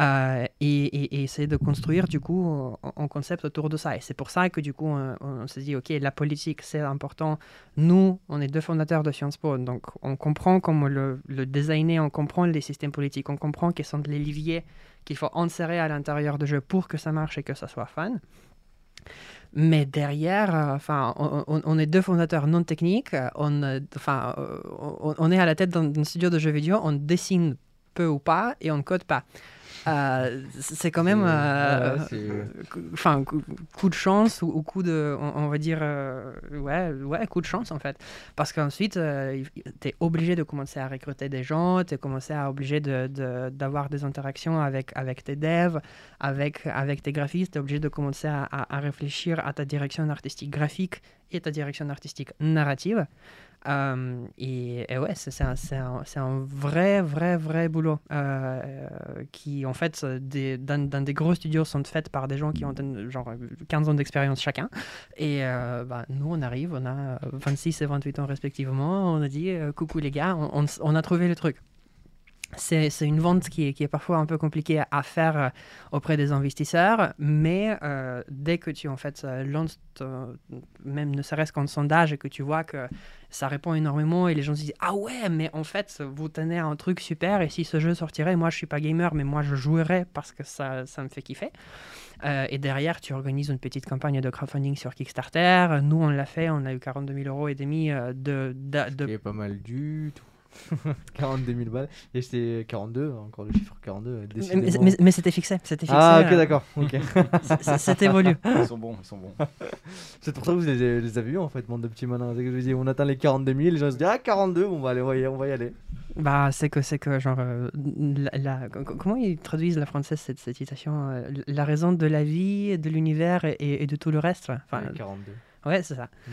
euh, et, essayer de construire du coup un, concept autour de ça. Et c'est pour ça que du coup on, s'est dit, ok, la politique c'est important. Nous, on est deux fondateurs de Sciences Po, donc on comprend comment le, le designer, on comprend les systèmes politiques, on comprend quels sont les leviers qu'il faut insérer à l'intérieur du jeu pour que ça marche et que ça soit fun. Mais derrière, euh, enfin, on, est deux fondateurs non techniques. euh, On, euh, enfin, on, est à la tête d'un studio de jeux vidéo. On dessine peu ou pas et on ne code pas. Euh, c'est quand même, euh, ouais, c'est- coup- enfin, coup, de chance ou, ou coup de, on, on va dire, euh, ouais, ouais, coup de chance en fait. Parce qu'ensuite, tu es obligé de commencer à recruter des gens, tu es commencé à obligé de- de- d'avoir des interactions avec, avec tes devs, avec, avec tes graphistes, tu es obligé de commencer à, à- à réfléchir à ta direction artistique graphique et ta direction artistique narrative. Euh, et, ouais, c'est un, vrai, vrai, vrai boulot euh, qui, en fait, euh, dans, des gros studios sont faits par des gens qui ont genre 15 ans d'expérience chacun. Et bah, nous, on arrive, on a euh, 26 et 28 ans respectivement. On a dit coucou les gars, on a trouvé le truc. C'est une vente qui est, qui est parfois un peu compliquée à- faire euh, auprès des investisseurs, mais euh, dès que tu en fait euh, lances, même ne serait-ce qu'un sondage et que tu vois que ça répond énormément et les gens se disent ah ouais mais en fait vous tenez un truc super et si ce jeu sortirait moi je suis pas gamer mais moi je jouerais parce que ça, ça me fait kiffer Euh, et derrière tu organises une petite campagne de crowdfunding sur Kickstarter nous on l'a fait on a eu 42 000 euros et demi de, de, de qui est pas mal du tout. 42 000 balles. Et c'était 42, encore le chiffre 42. euh, mais, mais- mais c'était fixé c'était fixé ah, ok, euh, d'accord. ok. c- c'était évolue Ils sont bons, ils sont bons. C'est pour ça que vous les, les avez eu en fait, bande de petits malins. C'est que je vous dis, on atteint les 42 000, les gens se disent Ah, 42, bon, bah, allez, on va y, on va y aller. Bah, c'est que, c'est que, genre, euh, la, la- co- co- comment ils traduisent la française cette, cette citation euh, La raison de la vie, de l'univers et, et de tout le reste. Enfin, Ouais, 42. ouais, c'est ça. Hmm.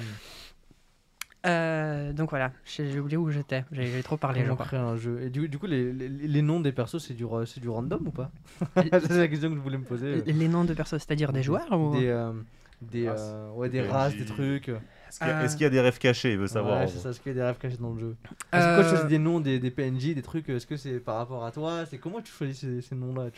Euh, donc voilà, j'ai j'ai oublié où j'étais. J'ai j'ai trop parlé, crois. créer un jeu Et du, du coup, les, les, les noms des persos, c'est du, du random ou pas C'est la question que je voulais me poser. Les noms de personnes, c'est-à-dire des joueurs ou... Des, euh, des, Races. euh, ouais, des races, des trucs. Est-ce qu'il y, a- est-ce qu'il y a des rêves cachés Il veut savoir. Ouais, est-ce qu'il y a des rêves cachés dans le jeu C'est quoi tu choisis des noms des, des PNJ, des trucs Est-ce que c'est par rapport à toi C'est comment tu choisis ces, ces noms-là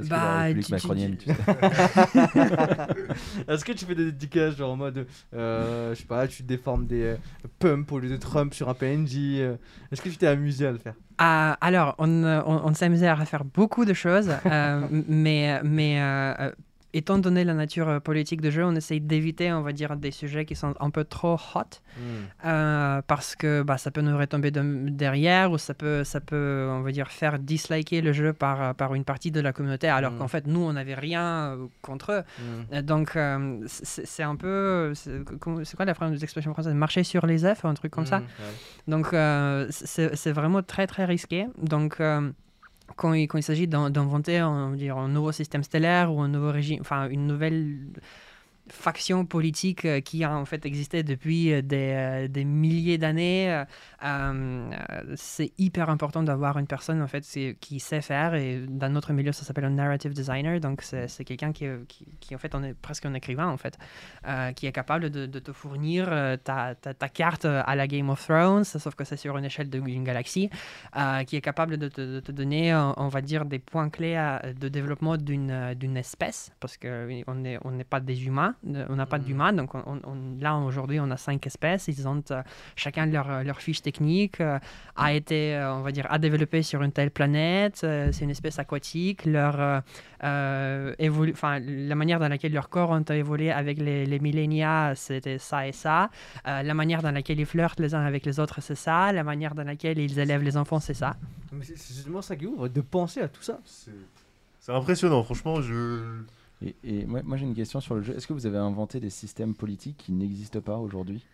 Est-ce que Bah, la République tu- macronienne, tu- tu sais Est-ce que tu fais des dédicaces genre en mode, euh, je sais pas, tu déformes des euh, pumps au lieu de Trump sur un PNJ euh, Est-ce que tu t'es amusé à le faire? Ah, alors, on, on, on s'amusait à faire beaucoup de choses, euh, mais, mais étant donné la nature euh, politique de jeu, on essaye d'éviter, on va dire, des sujets qui sont un peu trop hot, euh, parce que bah, ça peut nous retomber de- derrière, ou ça peut, ça peut, on va dire, faire disliker le jeu par, par une partie de la communauté, alors Mm. qu'en fait, nous, on n'avait rien euh, contre eux. Euh, Donc, euh, c'est un peu. C'est quoi la phrase l'expression française? Marcher sur les œufs, un truc comme ça ouais. donc, euh, c'est vraiment très, très risqué. Donc, euh, quand il, s'agit d'in- d'inventer un, nouveau système stellaire ou un nouveau régime, enfin, une nouvelle faction politique euh, qui a en fait existé depuis euh, euh, des milliers d'années, euh, c'est hyper important d'avoir une personne en fait qui sait faire et dans notre milieu ça s'appelle un narrative designer. Donc c'est c'est quelqu'un qui, est- qui, qui, en fait on est presque un écrivain en fait euh, qui est capable de, de te fournir euh, ta, ta, ta carte à la Game of Thrones sauf que c'est sur une échelle d'une galaxie euh, qui est capable de te, de te donner on va dire des points clés à- de développement d'une espèce parce que on n'est on pas des humains on n'a pas Mhm. d'humains donc on, on- là aujourd'hui on a cinq espèces ils ont chacun leur, leur fiche technique euh, a été, euh, on va dire, a développé sur une telle planète. euh, c'est une espèce aquatique. Leur, euh, évolu- enfin, la manière dans laquelle leurs corps ont évolué avec les, les millénia, c'était ça et ça. Euh, la manière dans laquelle ils flirtent les uns avec les autres, c'est ça. La manière dans laquelle ils élèvent les enfants, c'est ça. Mais c'est c'est justement ça qui ouvre, de penser à tout ça. C'est c'est impressionnant, franchement. Je. Et, et moi, moi, j'ai une question sur le jeu. Est-ce que vous avez inventé des systèmes politiques qui n'existent pas aujourd'hui?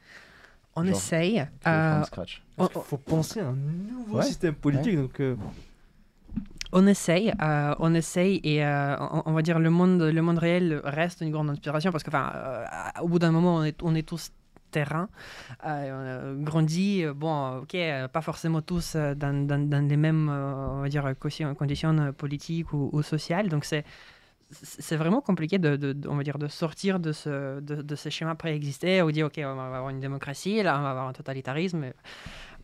On Genre, essaye. Euh, on- qu'il faut penser à un nouveau Ouais, système politique. Donc, euh, On essaye, euh, on essaye et euh, on, on va dire le monde, le monde réel reste une grande inspiration parce que, enfin, euh, au bout d'un moment, on est, on est tous terrain, euh, on a grandi, bon, ok, pas forcément tous dans, dans- dans les mêmes, euh, on va dire, conditions politiques ou, ou sociales, donc c'est c'est vraiment compliqué de, de- de- on va dire, de sortir de, ce, de, de ces schémas préexistés où dire ok on va avoir une démocratie là on va avoir un totalitarisme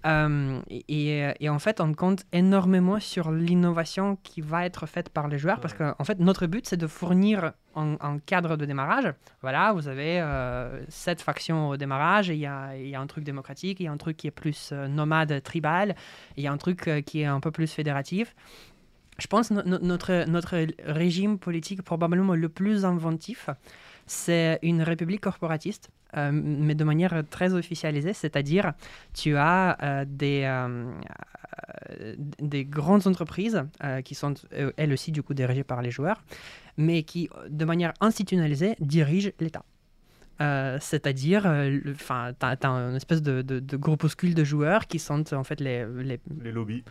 Euh, et, et en fait, on compte énormément sur l'innovation qui va être faite par les joueurs parce qu'en en fait, notre but, c'est de fournir un, un cadre de démarrage. Voilà, vous avez euh, sept factions au démarrage, il y a, il y a un truc démocratique, il y a un truc qui est plus euh, nomade, tribal, il y a un truc euh, qui est un peu plus fédératif. Je pense que notre, notre régime politique probablement le plus inventif, c'est une république corporatiste, euh, mais de manière très officialisée, c'est-à-dire tu as euh, des, euh, des grandes entreprises qui sont elles aussi du coup dirigées par les joueurs, mais qui de manière institutionnalisée dirigent l'État. Euh, c'est-à-dire, euh, enfin, t'as, t'as une espèce de, de, de groupuscule de joueurs qui sont en fait les, les, Les lobbies.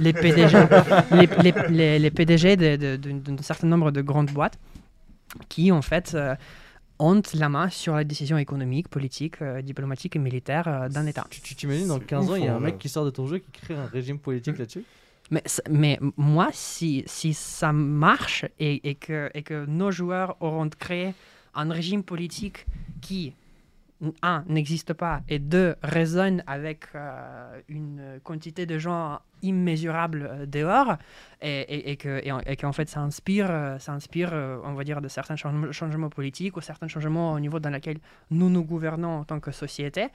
les PDG, les, les, les, les PDG de- de- de- d'un certain nombre de grandes boîtes qui, en fait, euh, ont la main sur la décision économique, politique, euh, diplomatique et militaire euh, d'un État. Tu tu t'imagines dans C'est 15 ans, il y a un mec qui sort de ton jeu qui crée un régime politique là-dessus? Mais, mais moi, si, si ça marche et, et, que, et que nos joueurs auront créé un régime politique qui, un, n'existe pas, et deux, résonne avec euh, une quantité de gens immesurable euh, dehors, et, et, et que, et, en- et qu'en fait ça inspire, euh, ça inspire on va dire, de certains changements, changements politiques ou certains changements au niveau dans lequel nous nous gouvernons en tant que société,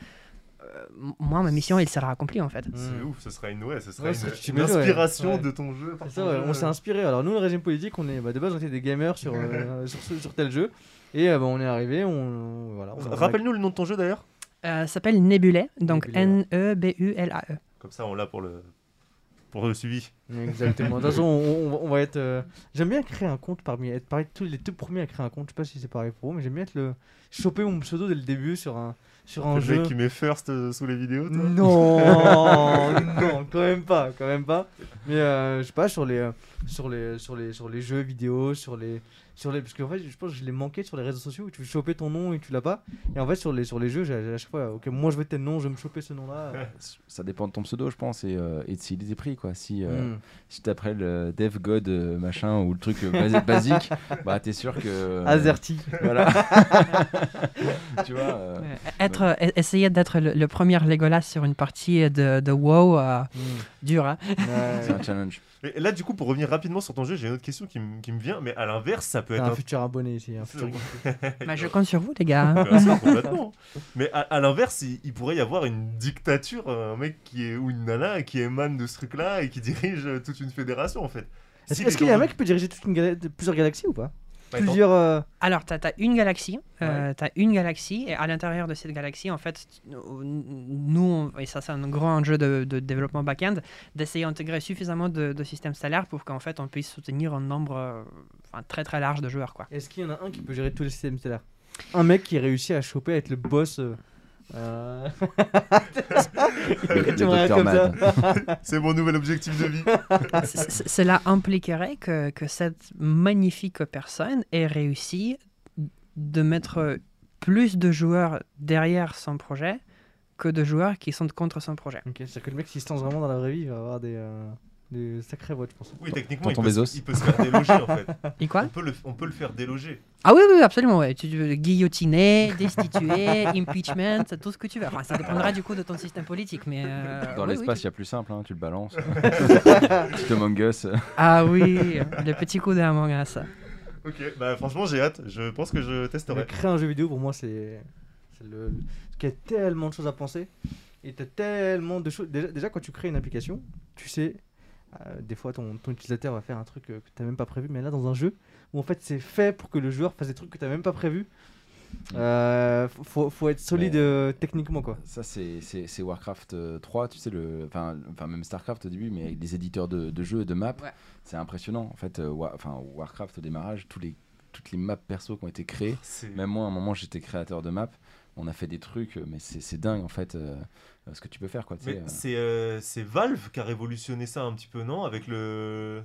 moi, ma mission, elle sera accomplie en fait. C'est Hmm. ouf, ce sera une, ouais, ce sera Ouais, une, inspiration Ouais. de ton jeu. par C'est ça, ton ouais, jeu. on s'est inspiré. Alors nous, le régime politique, on est bah, de base on était des gamers sur, euh, sur, sur tel jeu, et euh, bah, on est arrivé, on voilà. on a- Rappelle-nous le nom de ton jeu d'ailleurs. Euh, ça s'appelle Nebulae, donc Nebulae. Comme ça, on l'a pour le, pour le suivi. Exactement. De toute façon, on, va être. euh, J'aime bien créer un compte parmi être parmi tous les deux premiers à créer un compte. Je sais pas si c'est pareil pour vous, mais j'aime bien être le choper mon pseudo dès le début sur un sur un Le jeu. mec qui met first euh, sous les vidéos, toi. Non, non, quand même pas, quand même pas. Mais euh, je sais pas sur les euh, sur les sur les sur les jeux vidéo, sur les sur les parce qu'en fait je pense que je l'ai manqué sur les réseaux sociaux où tu veux choper ton nom et tu l'as pas. Et en fait sur les sur les jeux, j'ai à chaque fois OK, moi je veux tel nom, je vais me choper ce nom-là. Ça dépend de ton pseudo, je pense, et, euh, et de s'il est pris, quoi. Si, euh, Hmm. si t'appelles euh, Dev God euh, machin ou le truc euh, basi- basique, bah t'es sûr que. euh, Azerty. Voilà. tu vois. euh, Ouais, Être, euh, e- essayer d'être le, le premier Legolas sur une partie de, de WoW, euh, Hmm. dur. hein. Ouais. C'est un challenge. Et là, du coup, pour revenir rapidement sur ton jeu, j'ai une autre question qui, me- qui me vient. Mais à l'inverse, ça peut être un un futur abonné ici, un futur. Bah, je compte sur vous, les gars. hein. Complètement. Mais à, à l'inverse, il, il pourrait y avoir une dictature, un mec qui est ou une nana qui émane de ce truc-là et qui dirige euh, toute une fédération en fait. Est-ce Si qu'il y a un mec qui peut diriger toute une gala- de- plusieurs galaxies ou pas? Plusieurs. euh, Alors, tu as, une galaxie. euh, t'as une galaxie, et à l'intérieur de cette galaxie, en fait, nous, on- et ça, c'est un gros enjeu de, de développement back-end, d'essayer d'intégrer suffisamment de, de systèmes stellaires pour qu'en fait, on puisse soutenir un nombre euh, enfin, très très large de joueurs. Quoi. Est-ce qu'il y en a un qui peut gérer tous les systèmes stellaires Un mec qui réussit à choper à être le boss. Euh. C'est mon nouvel objectif de vie. Cela impliquerait que, que cette magnifique personne ait réussi de mettre plus de joueurs derrière son projet que de joueurs qui sont contre son projet. Ok, c'est-à-dire que le mec, s'il se lance vraiment dans la vraie vie, il va avoir des, euh, des sacrées voix, je pense. Oui, techniquement, il peut, se- il peut se faire déloger en fait. Et quoi On peut le, on peut le faire déloger. Ah oui, oui, absolument. Ouais. Tu veux guillotiner, destituer, impeachment, tout ce que tu veux. Enfin, ça dépendra du coup de ton système politique. Mais euh, Dans oui, l'espace, il oui, y a plus simple, hein, tu le balances. Petit Among Us. Ah oui, le petit coup d'Among Us. Ok, bah franchement, j'ai hâte. Je pense que je Mais testerai. créer un jeu vidéo, pour moi, c'est. c'est le... qu'il y a tellement de choses à penser. Et t'as tellement de choses. Déjà, déjà, quand tu crées une application, tu sais. Euh, des fois, ton, ton utilisateur va faire un truc euh, que t'as même pas prévu. Mais là, dans un jeu, où en fait, c'est fait pour que le joueur fasse des trucs que t'as même pas prévu. Euh, faut- faut, être solide euh, techniquement, quoi. Ça, c'est c'est- c'est Warcraft euh, 3, tu sais, le, enfin, enfin même Starcraft au début, mais avec des éditeurs de, de jeux et de maps. Ouais. C'est impressionnant. En fait, euh, Wa- enfin, Warcraft au démarrage, tous les, toutes les maps perso qui ont été créées. Même moi, à un moment, j'étais créateur de maps. On a fait des trucs, mais c'est c'est dingue en fait euh, ce que tu peux faire. Quoi, euh. c'est euh, c'est Valve qui a révolutionné ça un petit peu, non? Avec le,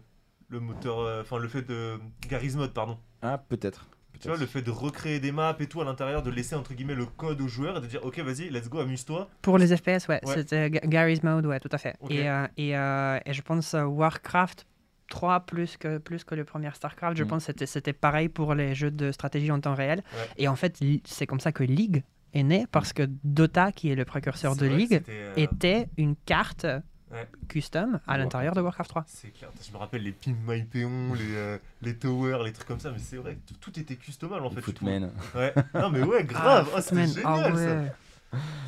le moteur, euh, enfin le fait de Garry's Mod, pardon. Ah, peut-être. Tu vois, le fait de recréer des maps et tout à l'intérieur, de laisser entre guillemets le code aux joueurs et de dire ok, vas-y, let's go, amuse-toi. Pour les FPS, ouais, Ouais. c'était Ga- Gary's Mode, ouais, tout à fait. Et, euh, et, euh, et je pense Warcraft 3 plus que, plus que le premier StarCraft, je Mm. pense que c'était- c'était pareil pour les jeux de stratégie en temps réel. Ouais. Et en fait, c'est comme ça que League est né parce que Dota, qui est le précurseur de League, euh, était une carte Ouais. custom à l'intérieur de Warcraft 3. C'est clair. Je me rappelle les Pimp My Péon, les, euh, les Towers, les trucs comme ça, mais c'est vrai, tout, tout était customable en fait. Footman. Ouais. Non mais ouais, grave. Ah, Ah, c'était ah génial ça. ouais.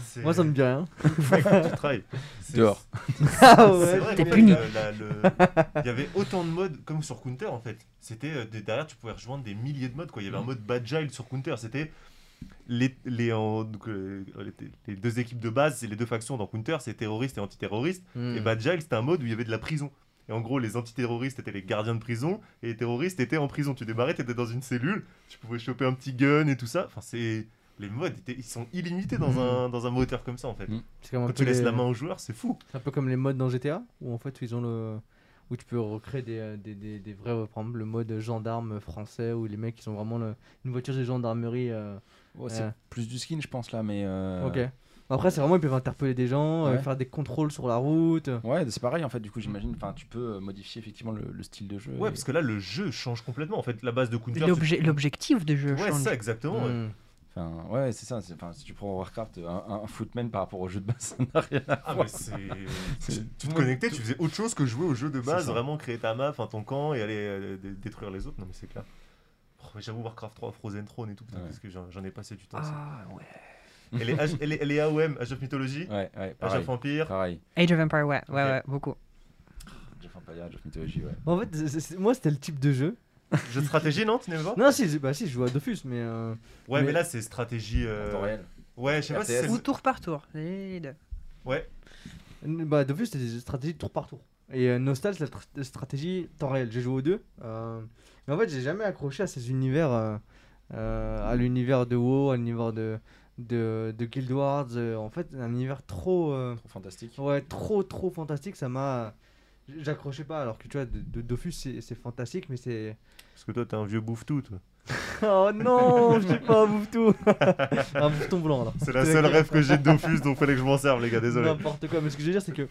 C'est- Moi, ça me dit rien. Ouais, quand tu travailles. C'est- Dehors. Ah C'est ouais. vrai T'es puni. Il y avait autant de modes comme sur Counter en fait. C'était euh, derrière tu pouvais rejoindre des milliers de modes quoi. Il y avait un mode Bagile sur Counter. C'était les, les, en- donc, euh, les, les deux équipes de base, c'est les deux factions dans Counter, c'est terroristes et antiterroristes. Hmm. Et Bagile c'était un mode où il y avait de la prison. Et en gros, les antiterroristes étaient les gardiens de prison et les terroristes étaient en prison. Tu débarrais, tu étais dans une cellule, tu pouvais choper un petit gun et tout ça. Enfin, c'est. Les modes, ils sont illimités dans, Mhm. un, dans un moteur comme ça en fait. Un Quand tu laisses les- la main au joueur, c'est fou. C'est un peu comme les modes dans GTA, où en fait ils ont le. où tu peux recréer des, euh, des, des, des vrais. Par exemple, le mode gendarme français, où les mecs ils ont vraiment le- une voiture de gendarmerie. euh, Ouais, c'est Ouais. plus du skin, je pense, là, mais. euh, Ok. Après, c'est vraiment, ils peuvent interpeller des gens, euh, Ouais. faire des contrôles sur la route. Ouais, c'est pareil en fait, du coup, j'imagine. Enfin, tu peux euh, modifier effectivement le, le style de jeu. Ouais, et- parce que là, le jeu change complètement. En fait, la base de Counter. L'objectif de jeu Ouais, change. c'est ça, exactement. ouais. Hmm. Enfin, ouais, c'est ça. Enfin, si tu prends Warcraft, un, un footman par rapport au jeu de base, ça n'a rien à Ah, voir. mais c'est. C'est- tu- te connectais, tu faisais autre chose que jouer au jeu de base, vraiment créer ta map, ton camp et aller euh, dé- détruire les autres. Non, mais c'est clair. Oh, J'avoue, Warcraft 3, Frozen Throne et tout, putain, Ouais. parce que j'en ai passé du temps. ça. Ah ouais. Et les, Age- et les, et les AOM, Age of Mythology, Ouais, ouais, Age of Empire. Pareil. Age of Empire, ouais, ouais, ouais, beaucoup. Age of Empire, Age of Mythology, ouais. En fait, moi c'était le type de jeu. Jeu de stratégie, non Tu n'aimes pas? Non, si, je- bah si, je joue à Dofus, mais. euh, Ouais, mais, Mais- là, c'est stratégie. euh, En temps réel. Ouais, je sais pas si RTS. c'est. Ou tour par tour, les deux. Ouais, Bah, Dofus, c'était des stratégies tour par tour. Et euh, Nostal, c'est la tr- stratégie temps réel. J'ai joué aux deux. euh, mais en fait, j'ai jamais accroché à ces univers. euh, euh, à l'univers de WoW, à l'univers de, de, de Guild Wars. euh, en fait, un univers trop. euh, Trop fantastique. ouais, trop, trop fantastique. Ça m'a. J'accrochais pas. Alors que tu vois, de, de Dofus, c'est fantastique, mais c'est. parce que toi, t'es un vieux bouffe-tout, toi. Oh non, je suis pas un bouffe-tout. un bouffe-ton blanc, là. C'est la seule rêve que j'ai de Dofus, donc fallait que je m'en serve, les gars, désolé. N'importe quoi, mais ce que je veux dire, c'est que.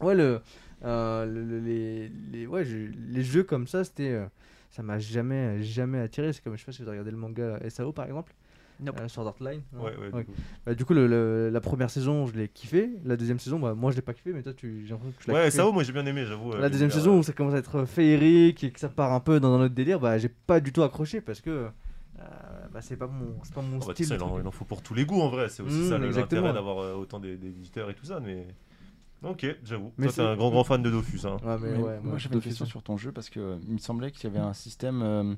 Ouais, le. euh, le- le- les, les, ouais, je- les jeux comme ça, c'était. euh, ça m'a jamais, jamais attiré. C'est comme, je sais pas si vous avez regardé le manga SAO par exemple. Nope. euh, Sword Art Line. Ouais, ouais, Ouais. du coup. Bah, du coup, le, le- la première saison, je l'ai kiffé. La deuxième saison, bah, moi, je l'ai pas kiffé, mais toi, tu, j'ai l'impression que tu l'as Ouais. Sao, moi j'ai bien aimé, j'avoue. euh, La deuxième saison où ça commence à être féerique et que ça part un peu dans un autre délire, bah, j'ai pas du tout accroché parce que. euh, bah, c'est pas mon, c'est pas mon Oh, bah, style. ça, il, en, il en faut pour tous les goûts en vrai, c'est aussi Mmh, ça l'intérêt d'avoir euh, autant d'é- d'éditeurs et tout ça, mais. Ok, j'avoue. Mais Toi, t'es c'est- un grand grand fan de Dofus. Hein. Ouais, mais Mais ouais, moi, moi, j'avais une question sur ton jeu parce que euh, il me semblait qu'il y avait un système euh,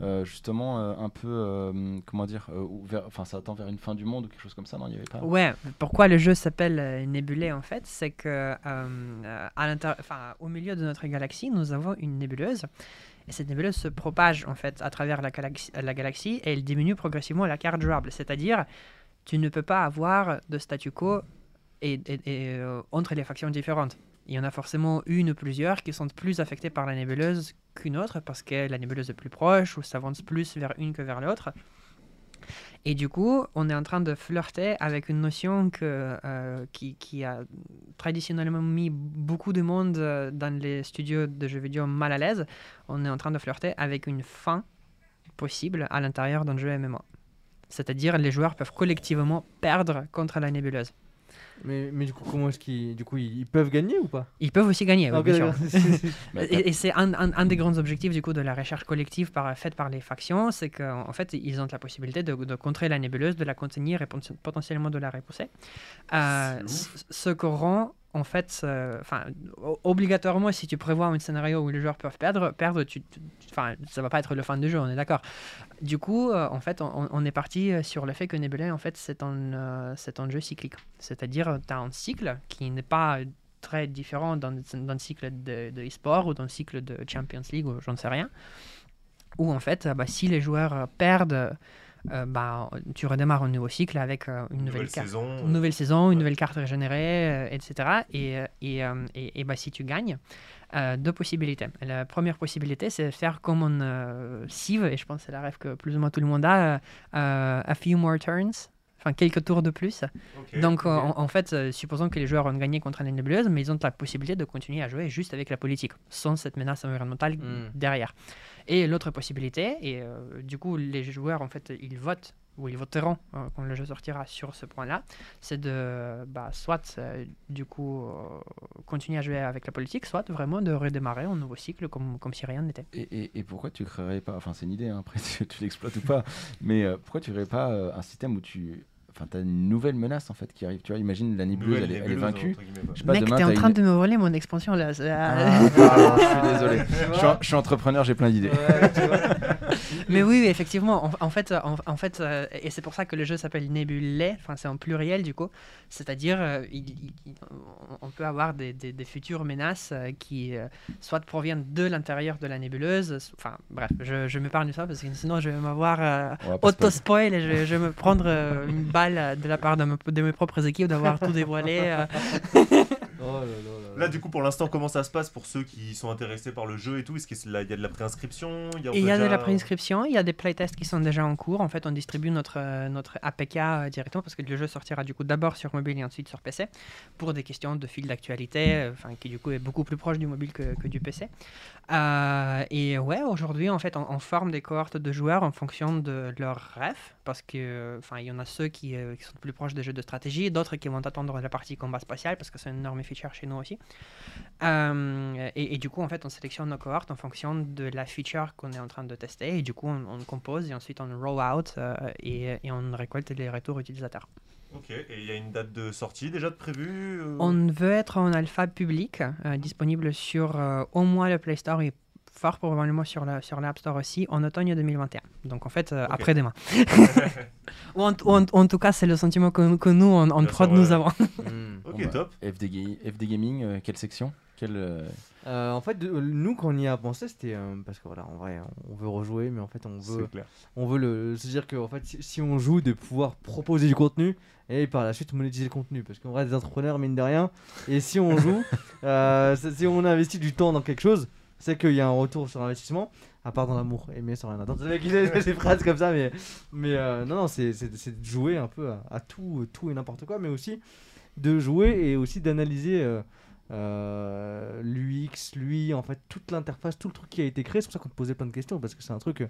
euh, justement euh, un peu euh, comment dire euh, enfin ça attend vers une fin du monde ou quelque chose comme ça non il y avait pas? Ouais, pourquoi le jeu s'appelle euh, Nébulée en fait, c'est que euh, euh, à l'intérieur- enfin, au milieu de notre galaxie, nous avons une nébuleuse. Et cette nébuleuse se propage en fait à travers la galaxie, la galaxie et elle diminue progressivement la carte jouable. C'est-à-dire, tu ne peux pas avoir de statu quo et, euh, entre les factions différentes. Il y en a forcément une ou plusieurs qui sont plus affectées par la nébuleuse qu'une autre parce que la nébuleuse est plus proche ou s'avance plus vers une que vers l'autre. Et du coup, on est en train de flirter avec une notion que, euh, qui, a traditionnellement mis beaucoup de monde euh, dans les studios de jeux vidéo mal à l'aise. On est en train de flirter avec une fin possible à l'intérieur d'un jeu MMO. C'est-à-dire, les joueurs peuvent collectivement perdre contre la nébuleuse. Mais, mais du coup, comment est-ce qu'ils du coup, ils, peuvent gagner ou pas? Ils peuvent aussi gagner, oui, Ah, bien sûr. Et, et c'est un, un- un des grands objectifs du coup de la recherche collective par, faite par les factions, c'est qu'en en fait ils ont la possibilité de, de contrer la nébuleuse, de la contenir et pot- potentiellement de la repousser. Euh, ce que rend en fait, enfin obligatoirement si tu prévois un scénario où les joueurs peuvent perdre, perdre, tu, enfin ça va pas être le fin du jeu, on est d'accord. Du coup, euh, en fait, on, est parti euh, sur le fait que Nebula, en fait, c'est un, euh, c'est un jeu cyclique. C'est-à-dire, tu as un cycle qui n'est pas très différent d'un cycle de, e-sport ou d'un cycle de Champions League ou j'en sais rien. Où, en fait, euh, bah, si les joueurs perdent, euh, bah, tu redémarres un nouveau cycle avec euh, une, nouvelle carte. saison. Une nouvelle saison, une nouvelle carte régénérée, etc. Et, euh, et, et, et bah, si tu gagnes, deux possibilités. La première possibilité, c'est faire comme euh, Civ, et je pense que c'est la rêve que plus ou moins tout le monde a, a few more turns, enfin quelques tours de plus. Donc euh, en, en fait, euh, supposons que les joueurs ont gagné contre la nébuleuse, mais ils ont la possibilité de continuer à jouer juste avec la politique, sans cette menace environnementale Mm. derrière. Et l'autre possibilité, et euh, du coup les joueurs en fait ils votent où ils voteront euh, quand le jeu sortira sur ce point-là, c'est de bah, soit euh, du coup euh, continuer à jouer avec la politique, soit vraiment de redémarrer un nouveau cycle comme, comme si rien n'était. Et, et- et pourquoi tu créerais pas, enfin c'est une idée, hein, après tu, tu l'exploites ou pas, mais euh, pourquoi tu créerais pas euh, un système où tu, enfin t'as une nouvelle menace en fait qui arrive, tu vois, imagine la nébuleuse, elle, est- elle est vacue. Je sais pas, Mec, demain, t'es en train une- de me voler mon expansion là. Ah, je suis désolé. Je suis, en- je suis entrepreneur, j'ai plein d'idées. Ouais. Mais oui, oui, effectivement. En, en fait, en, en fait euh, et c'est pour ça que le jeu s'appelle Nebulae. Enfin, c'est en pluriel du coup. C'est-à-dire, euh, il- il- il- on peut avoir des, des- des futures menaces euh, qui euh, soit proviennent de l'intérieur de la nébuleuse. Enfin, bref, je, je m'épargne ça parce que sinon je vais m'avoir euh, auto-spoil et je, vais- je vais me prendre euh, une balle euh, de la part de, me- de mes propres équipes d'avoir tout dévoilé. Oh là là là Là, du coup, pour l'instant, comment ça se passe pour ceux qui sont intéressés par le jeu et tout? Est-ce qu'il y a de la préinscription? Il y a, il y de la préinscription, il y a des playtests qui sont déjà en cours. En fait, on distribue notre, euh, notre APK euh, directement parce que le jeu sortira du coup d'abord sur mobile et ensuite sur PC pour des questions de fil d'actualité, euh, enfin qui du coup est beaucoup plus proche du mobile que, que du PC. Euh, et ouais, aujourd'hui, en fait, on, on forme des cohortes de joueurs en fonction de leurs rêves parce que, enfin, il y en a ceux qui, qui sont plus proches des jeux de stratégie, d'autres qui vont attendre la partie combat spatial parce que c'est une énorme feature chez nous aussi. Euh, et, et du coup, en fait, on sélectionne nos cohortes en fonction de la feature qu'on est en train de tester. Et du coup, on, on compose et ensuite on roll out euh, et, et on récolte les retours utilisateurs. Ok, et il y a une date de sortie déjà de prévue euh? On veut être en alpha public, disponible sur au moins le Play Store et fort probablement sur la- sur l'App Store aussi en automne 2021. Donc en fait, euh, après-demain. ou, en, ou en- en tout cas, c'est le sentiment que, que nous, en, en prod, nous avons. Hmm. Ok, Bon, bah, top. FD, FD Gaming, euh, quelle section? Quelle, euh, Euh, en fait, de- nous, quand on y a pensé, c'était euh, parce que voilà, en vrai, on veut rejouer, mais en fait, on veut, on veut le, se dire que en fait, si, si on joue, de pouvoir proposer du contenu et par la suite monétiser le contenu, parce qu'en vrai, des entrepreneurs mine de rien, et si on joue, euh, si on investit du temps dans quelque chose, c'est qu'il y a un retour sur investissement. À part dans l'amour, aimer sans rien attendre. C'est des phrases comme ça, mais, mais euh, non, non, c'est de jouer un peu à, à tout, tout et n'importe quoi, mais aussi de jouer et aussi d'analyser euh, euh, l'UX, lui, en fait, toute l'interface, tout le truc qui a été créé. C'est pour ça qu'on te posait plein de questions, parce que c'est un truc.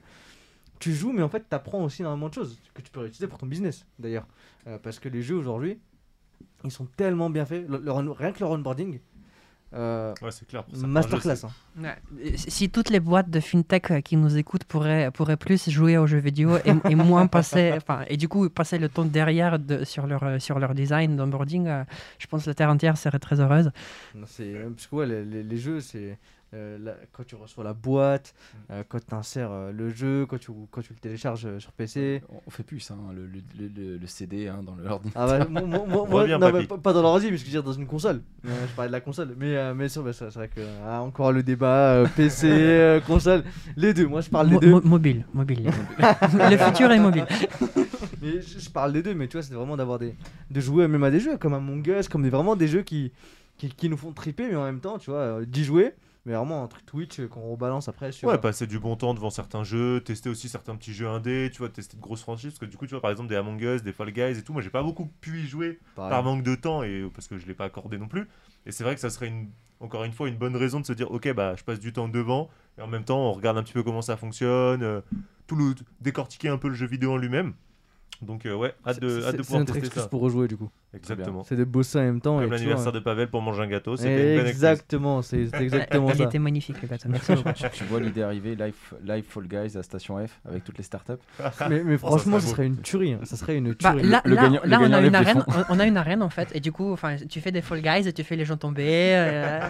tu joues, mais en fait, tu apprends aussi énormément de choses que tu peux réutiliser pour ton business, d'ailleurs. Euh, parce que les jeux aujourd'hui, ils sont tellement bien faits. Le- le run- rien que le onboarding, euh, Ouais, c'est clair. masterclass. hein. Ouais. Si toutes les boîtes de fintech euh, qui nous écoutent pourraient, pourraient plus jouer aux jeux vidéo et, et moins passer, enfin, et du coup passer le temps derrière de, sur, leur, euh, sur leur design d'onboarding, euh, je pense que la terre entière serait très heureuse. Non, C'est parce que ouais, les, les- les jeux, c'est euh, la- quand tu reçois la boîte, Mm. euh, quand tu insères le jeu, quand tu, quand tu le télécharges euh, sur PC. on- On fait plus ça, hein, le, le, le- le- le CD hein, dans l'ordinateur. Ah bah, moi, moi- moi- non, pas, pas dans l'ordi, mais je veux dire dans une console. Euh, je parlais de la console. Mais, euh, mais bah, c'est vrai que ah, encore le débat euh, PC, euh, console, les deux. Moi je parle des deux. mo- mobile, mobile. le futur est mobile. Mais je, je parle des deux, mais tu vois, c'est vraiment d'avoir des. de jouer même à des jeux comme Among Us, comme des, vraiment des jeux qui, qui, qui nous font triper, mais en même temps, tu vois, euh, d'y jouer. Mais vraiment un truc Twitch euh, qu'on rebalance après sur. Ouais, passer du bon temps devant certains jeux, tester aussi certains petits jeux indés, tu vois, tester de grosses franchises. Parce que du coup, tu vois, par exemple, des Among Us, des Fall Guys et tout, moi j'ai pas beaucoup pu y jouer pareil. par manque de temps et parce que je l'ai pas accordé non plus. Et c'est vrai que ça serait une, encore une fois une bonne raison de se dire, ok, bah je passe du temps devant et en même temps on regarde un petit peu comment ça fonctionne, euh, tout le décortiquer un peu le jeu vidéo en lui-même. Donc euh, ouais, hâte de, hâte de c'est pouvoir notre tester excuse ça. pour rejouer du coup. Exactement. C'est de bosser en même temps. Comme l'anniversaire de Pavel pour manger un gâteau, c'était. Exactement, c'est exactement Il ça. était magnifique le gâteau. Merci beaucoup. tu, vois l'idée arriver, live, live Fall Guys à Station F avec toutes les startups. Mais, mais franchement, beau. serait une tuerie. hein. Ça serait une Bah, tuerie. là, on, a une arène, fonds. on, on a une arène en fait, et du coup, enfin, tu fais des fall guys et tu fais les gens tomber. euh,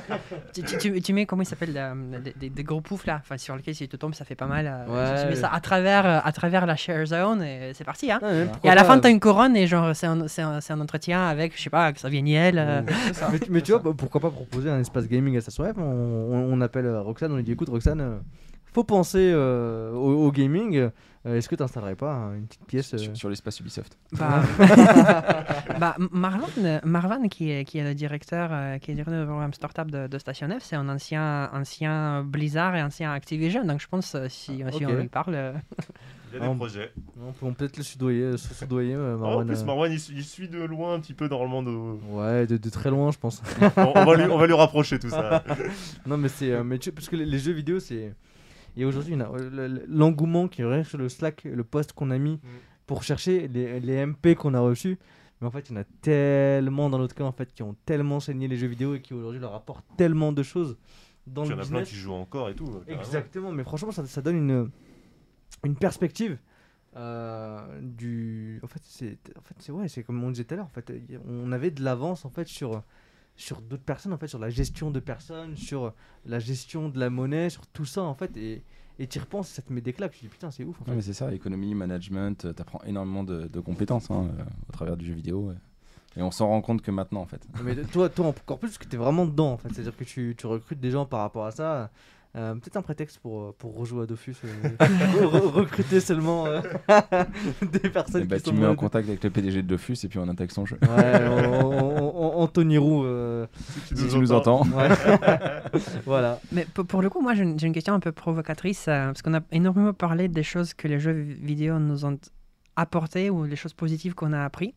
tu, tu- tu- tu mets, comment il s'appelle, euh, des, des- des gros poufs là, enfin, sur lesquels si tu tombes, ça fait pas mal. tu mets ça à travers, à travers la share zone et c'est parti. Hein. Mais Et à la fin, t'as une couronne et genre, c'est un, c'est un- un entretien avec, je sais pas, Xavier Niel. euh, mais, tu- mais tu vois, bah, pourquoi pas proposer un espace gaming à sa soirée on, on- on appelle euh, Roxane, on lui dit écoute, Roxane, euh, faut penser euh, au, au gaming. euh, Est-ce que tu installerais pas hein, une petite pièce euh, Sur, sur l'espace Ubisoft. Bah, bah, Marvan, Marvan qui, est, qui est le directeur, euh, qui est directeur du programme Startup de, de Station F, c'est un ancien, ancien Blizzard et ancien Activision. Donc je pense euh, si, Ah, on lui parle. Il y a des on- projets. On peut peut peut-être le soudoyer, euh, se soudoyer euh, Ah, Marwan, en plus, euh, Marwan, il, il suit de loin un petit peu normalement. De... Ouais, de, de très loin, je pense. on, on va lui, on va lui rapprocher tout ça. non, mais c'est. mais tu- parce que les, les jeux vidéo, c'est. Et aujourd'hui, y le- le- l'engouement qui est sur le Slack, le post qu'on a mis, pour chercher les, les MP qu'on a reçus. Mais en fait, il y en a tellement dans notre cas en fait qui ont tellement saigné les jeux vidéo et qui aujourd'hui leur apportent tellement de choses dans Il y le en a plein business. qui jouent encore et tout. Exactement, mais franchement, ça, ça donne une, une perspective euh, du. En fait, c'est en fait, c'est- ouais, c'est comme on disait tout à l'heure. En fait, on avait de l'avance en fait sur sur d'autres personnes, en fait, sur la gestion de personnes, sur la gestion de la monnaie, sur tout ça en fait. Et et tu y repenses, ça te met des claques. Tu te dis putain, c'est ouf. En fait. Ouais, mais c'est ça, économie, management, tu apprends énormément de, de compétences hein, euh, au travers du jeu vidéo. ouais. Et on s'en rend compte que maintenant, en fait. Mais toi, toi encore plus parce que tu es vraiment dedans en fait. C'est-à-dire que tu, tu recrutes des gens par rapport à ça. Euh, Peut-être un prétexte pour, euh, pour rejouer à Dofus. euh, re- re- recruter seulement euh, des personnes Et bah, qui tu sont me mets en contact avec le PDG de Dofus et puis on intègre son jeu. Ouais, on- on- on- Anthony Roux. euh, Si Si tu nous entends. ouais. voilà. Mais pour, le coup, moi, j'ai une, question un peu provocatrice, euh, parce qu'on a énormément parlé des choses que les jeux vidéo nous ont apportées ou les choses positives qu'on a appris.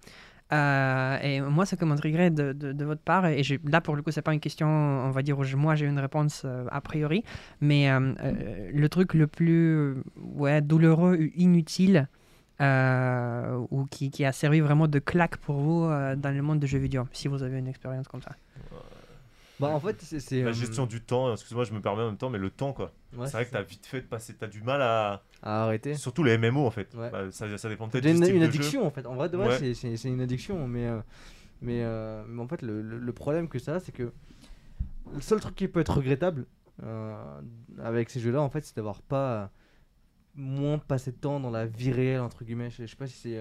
Euh, et moi, ce que m'intriguerait de, de, de votre part, et là pour le coup, c'est pas une question, on va dire, où je- moi j'ai une réponse euh, a priori, mais euh, euh, le truc le plus ouais, douloureux, ou inutile, euh, ou qui, qui a servi vraiment de claque pour vous euh, dans le monde des jeux vidéo, si vous avez une expérience comme ça? Bah, en fait, c'est. La euh, gestion du temps, excuse-moi, je me permets en même temps, mais le temps quoi. ouais, c'est vrai que t'as vite fait de passer, t'as du mal à. À arrêter. Surtout les MMO en fait. Ouais. Bah, ça, ça dépend peut-être une, une addiction en fait. En vrai, de vrai, Ouais. c'est- une addiction. Mais, euh, mais, euh, mais en fait, le, le- le problème que ça a, c'est que le seul truc qui peut être regrettable euh, avec ces jeux-là, en fait, c'est d'avoir pas moins passé de temps dans la vie réelle, entre guillemets. Je, je sais pas si c'est.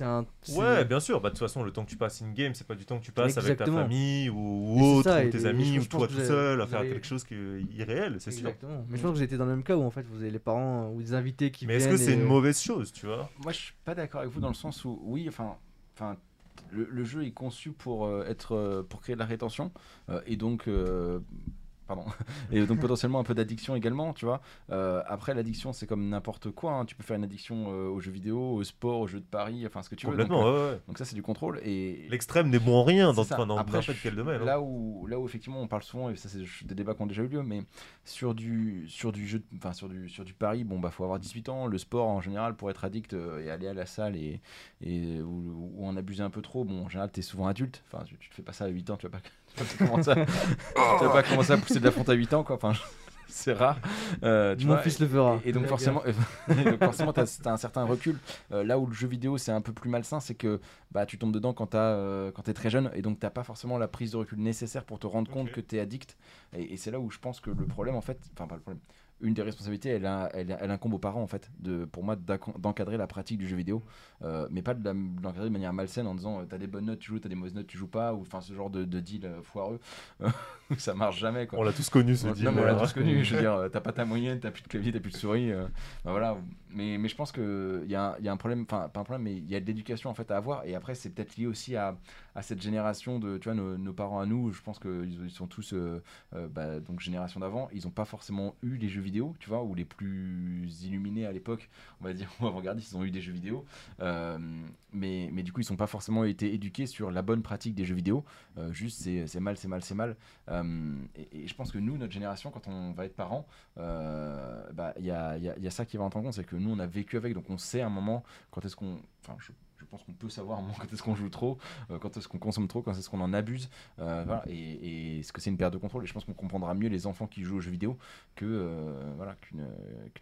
Euh, un. Ouais, bien sûr. Bah, de toute façon, le temps que tu passes in-game, c'est pas du temps que tu passes avec ta famille ou, autre, ça, ou tes amis, ou toi tout seul, à faire avez- quelque chose qui est irréel, c'est sûr. Exactement. Mais je pense que vous étiez dans le même cas où en fait vous avez les parents ou des invités qui Mais est-ce que c'est et- une mauvaise chose, tu vois? Moi, je suis pas d'accord avec vous dans le sens où, oui, enfin, enfin, le, le jeu est conçu pour euh, être, euh, pour créer de la rétention euh, et donc, euh, pardon, et donc potentiellement un peu d'addiction également, tu vois. Euh, après, l'addiction, c'est comme n'importe quoi. hein. Tu peux faire une addiction euh, aux jeux vidéo, au sport, aux jeux de paris, enfin ce que tu veux. Donc, Complètement, euh, ouais, ouais. donc ça, c'est du contrôle et L'extrême n'est bon en rien dans, ça. dans Après, je- quel domaine. hein. Là où, là où effectivement on parle souvent, et ça c'est des débats qui ont déjà eu lieu, mais sur du, sur du jeu, enfin sur du, sur du pari, bon bah faut avoir 18 ans. Le sport en général pour être addict et aller à la salle et, et ou, ou en abuser un peu trop, bon en général t'es souvent adulte. Enfin tu, tu te fais pas ça à 8 ans, tu vas pas, tu commencer, à, tu vas pas commencer à pousser de la fonte à 8 ans quoi. Enfin c'est rare. Euh, tu Mon vois, fils le fera. et, donc forcément, et donc forcément, t'as as un certain recul. Euh, là où le jeu vidéo c'est un peu plus malsain, c'est que bah tu tombes dedans quand t'as euh, t'es très jeune et donc t'as pas forcément la prise de recul nécessaire pour te rendre compte que t'es addict. Et, et c'est là où je pense que le problème en fait, enfin pas le problème. Une des responsabilités, elle, incombe aux parents en fait, pour moi, d'encadrer la pratique du jeu vidéo, Euh, mais pas de l'encadrer de manière malsaine en disant euh, t'as des bonnes notes, tu joues, t'as des mauvaises notes, tu joues pas, ou enfin ce genre de, de deal euh, ça marche jamais quoi. On l'a tous connu ce deal. non, mais on l'a tous connu. Je veux dire, t'as pas ta moyenne, t'as plus de clavier, t'as plus de souris. euh, bah voilà. Mais, mais je pense qu'il y, a y a un problème, enfin, pas un problème, mais il y a de l'éducation en fait à avoir. Et après, c'est peut-être lié aussi à, à cette génération de, tu vois, nos, nos parents à nous. Je pense qu'ils ils sont tous, euh, euh, bah, donc génération d'avant. Ils ont pas forcément eu les jeux vidéo, tu vois, ou les plus illuminés à l'époque, on va dire, ou avant-gardistes, ils ont eu des jeux vidéo. Euh, mais, mais du coup, ils sont pas forcément été éduqués sur la bonne pratique des jeux vidéo. Juste, c'est c'est mal, c'est mal, c'est mal. Euh, et, et je pense que nous, notre génération, quand on va être parents, euh, bah, il y, a, il y a- il y a ça qui va entrer en compte, c'est que nous, on a vécu avec, donc on sait à un moment quand est-ce qu'on. Enfin, je, je pense qu'on peut savoir à un moment quand est-ce qu'on joue trop, euh, quand est-ce qu'on consomme trop, quand est-ce qu'on en abuse, euh, voilà, et, et est-ce que c'est une perte de contrôle? Et je pense qu'on comprendra mieux les enfants qui jouent aux jeux vidéo que euh, voilà, qu'une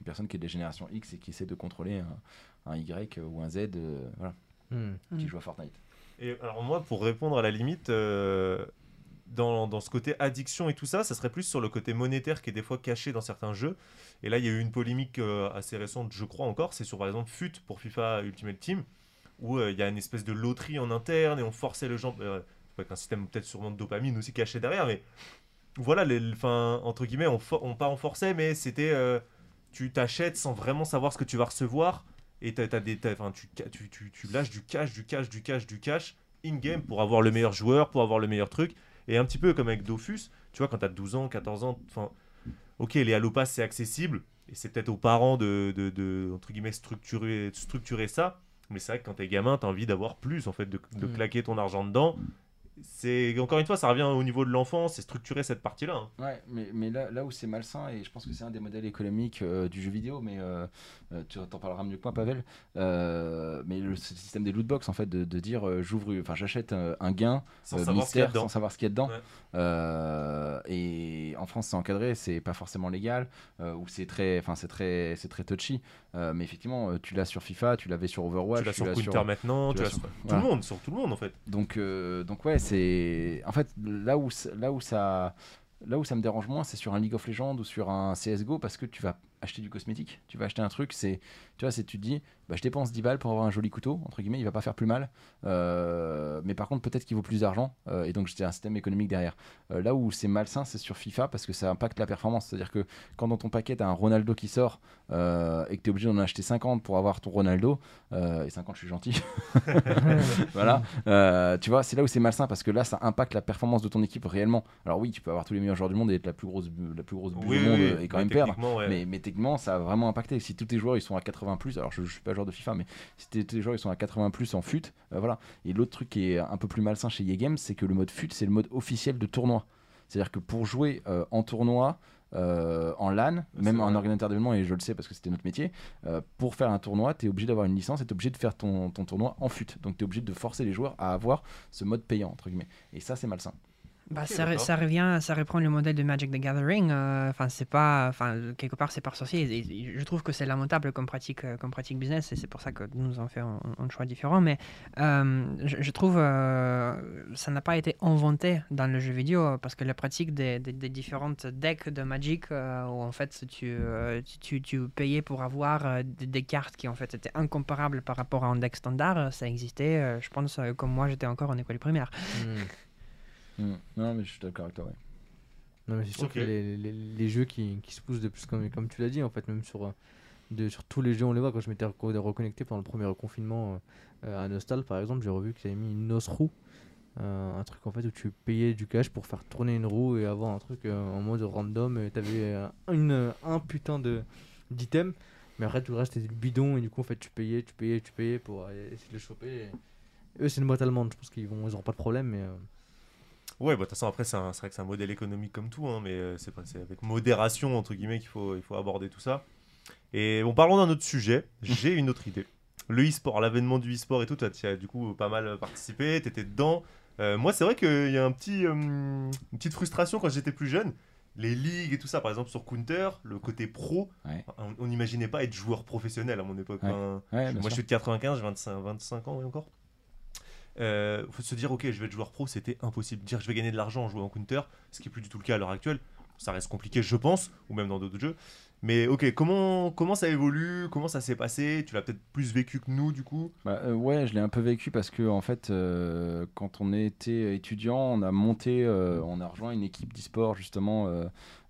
personne qui est de la génération X et qui essaie de contrôler un, un Y ou un Z, euh, voilà, Hmm. qui Mm. joue à Fortnite. Et alors moi, pour répondre à la limite, euh, dans, dans ce côté addiction et tout ça, ça serait plus sur le côté monétaire qui est des fois caché dans certains jeux. Et là, il y a eu une polémique euh, assez récente, je crois encore, c'est sur par exemple FUT pour FIFA Ultimate Team, où euh, il y a une espèce de loterie en interne et on forçait les gens, euh, avec un système peut-être sûrement de dopamine aussi caché derrière, mais voilà, entre guillemets, on, on pas en forçait, mais c'était, euh, tu t'achètes sans vraiment savoir ce que tu vas recevoir. Et t'as- des, t'as- tu, tu, tu, tu lâches du cash, du cash, du cash, du cash in-game pour avoir le meilleur joueur, pour avoir le meilleur truc. Et un petit peu comme avec Dofus, tu vois, quand t'as 12 ans, 14 ans, enfin, ok, les Halo Pass c'est accessible, et c'est peut-être aux parents de, de, de, entre guillemets, structurer, structurer ça. Mais c'est vrai que quand t'es gamin, t'as envie d'avoir plus, en fait, de, de Mm. claquer ton argent dedans. C'est encore une fois, ça revient au niveau de l'enfant, c'est structurer cette partie-là. hein. Ouais, mais, mais là, là où c'est malsain, et je pense que c'est un des modèles économiques euh, du jeu vidéo, mais euh, euh, tu t'en parleras mieux que moi, Pavel, euh, mais le système des lootbox, en fait, de, de dire j'ouvre, enfin j'achète un gain Sans savoir ce qu'il y a mystère dedans. sans savoir ce qu'il y a dedans. Ouais. Et en France, c'est encadré, c'est pas forcément légal, ou c'est très, enfin c'est très, c'est très touchy. Mais effectivement, tu l'as sur FIFA, tu l'avais sur Overwatch, tu l'as sur Counter maintenant, tu tu l'as l'as sur- sur tout voilà. le monde, sur tout le monde en fait. Donc, donc ouais, c'est en fait là où là où ça là où ça me dérange moins, c'est sur un League of Legends ou sur un CS:GO parce que tu vas acheter du cosmétique, tu vas acheter un truc, c'est tu vois, c'est tu te dis, bah, je dépense 10 balles pour avoir un joli couteau entre guillemets, il va pas faire plus mal, Euh, mais par contre peut-être qu'il vaut plus d'argent euh, et donc c'est un système économique derrière. Euh, là où c'est malsain, c'est sur FIFA parce que ça impacte la performance, c'est-à-dire que quand dans ton paquet t'as un Ronaldo qui sort et que tu es obligé d'en acheter 50 pour avoir ton Ronaldo, et 50 je suis gentil, voilà, tu vois, c'est là où c'est malsain parce que là, ça impacte la performance de ton équipe réellement. Alors oui, tu peux avoir tous les meilleurs joueurs du monde et être la plus grosse, la plus grosse bulle Oui, du oui, monde oui. et quand même perdre. ouais. Mais, mais techniquement, ça a vraiment impacté. Si tous tes joueurs ils sont à 80 plus, alors je, je suis pas joueur de FIFA, mais si tes, joueurs ils sont à 80 plus en fut, euh, voilà. Et l'autre truc qui est un peu plus malsain chez Games, c'est que le mode fut, c'est le mode officiel de tournoi. C'est-à-dire que pour jouer euh, en tournoi, euh, en LAN, même en organisateur d'événements, et je le sais parce que c'était notre métier, euh, pour faire un tournoi, tu es obligé d'avoir une licence et tu es obligé de faire ton, ton tournoi en fut. Donc tu es obligé de forcer les joueurs à avoir ce mode payant, entre guillemets. Et ça, c'est malsain. Bah, ça, revient, ça reprend le modèle de Magic the Gathering. euh, Enfin, c'est pas, enfin, quelque part, c'est par sorcier. Je trouve que c'est lamentable comme pratique, euh, comme pratique business, et c'est pour ça que nous en fait un, un choix différent. Mais euh, je, je trouve, euh, ça n'a pas été inventé dans le jeu vidéo parce que la pratique des, des- des différentes decks de Magic, où en fait tu, tu, tu- payais pour avoir des, cartes qui en fait étaient incomparables par rapport à un deck standard, ça existait. je pense, comme moi, j'étais encore en école primaire. Hmm. Mm. Non, mais je suis d'accord avec toi. Ouais. Non, mais c'est sûr Ok. que les, les- les jeux qui, qui se poussent de plus, comme, comme tu l'as dit, en fait, même sur, euh, de, sur tous les jeux, on les voit. Quand je m'étais reco- reconnecté pendant le premier confinement euh, euh, à Nostal, par exemple, j'ai revu qu'ils avaient mis une noce roue. Euh, un truc en fait où tu payais du cash pour faire tourner une roue et avoir un truc euh, en mode random. Et t'avais euh, une, un putain de d'items, mais après tout le reste c'était du bidon. Et du coup, en fait, tu payais, tu payais, tu payais pour euh, essayer de le choper. Et eux, c'est une boîte allemande. Je pense qu'ils vont, ils auront pas de problème, mais. Ouais, bah, de toute façon, après, c'est vrai que c'est un modèle économique comme tout, hein, mais euh, c'est avec modération, entre guillemets, qu'il faut, il faut aborder tout ça. Et bon, parlons d'un autre sujet. J'ai une autre idée. Le e-sport, l'avènement du e-sport et tout, tu as du coup pas mal participé, tu étais dedans. Euh, moi, c'est vrai qu'il y a un petit, euh, une petite frustration quand j'étais plus jeune. Les ligues et tout ça, par exemple sur Counter, le côté pro, Ouais. on n'imaginait pas être joueur professionnel à mon époque. Ouais. Ouais, bien moi, je suis de 95, j'ai 25, 25 ans et encore. Euh, faut se dire, ok, je vais être joueur pro, c'était impossible. Dire, je vais gagner de l'argent en jouant en counter, ce qui est plus du tout le cas à l'heure actuelle. Ça reste compliqué, je pense, ou même dans d'autres jeux. Mais ok, comment, comment ça évolue? Comment ça s'est passé? Tu l'as peut-être plus vécu que nous, du coup? Bah, euh, ouais, je l'ai un peu vécu parce que en fait, euh, quand on était étudiant, on a monté, euh, on a rejoint une équipe d'e-sport justement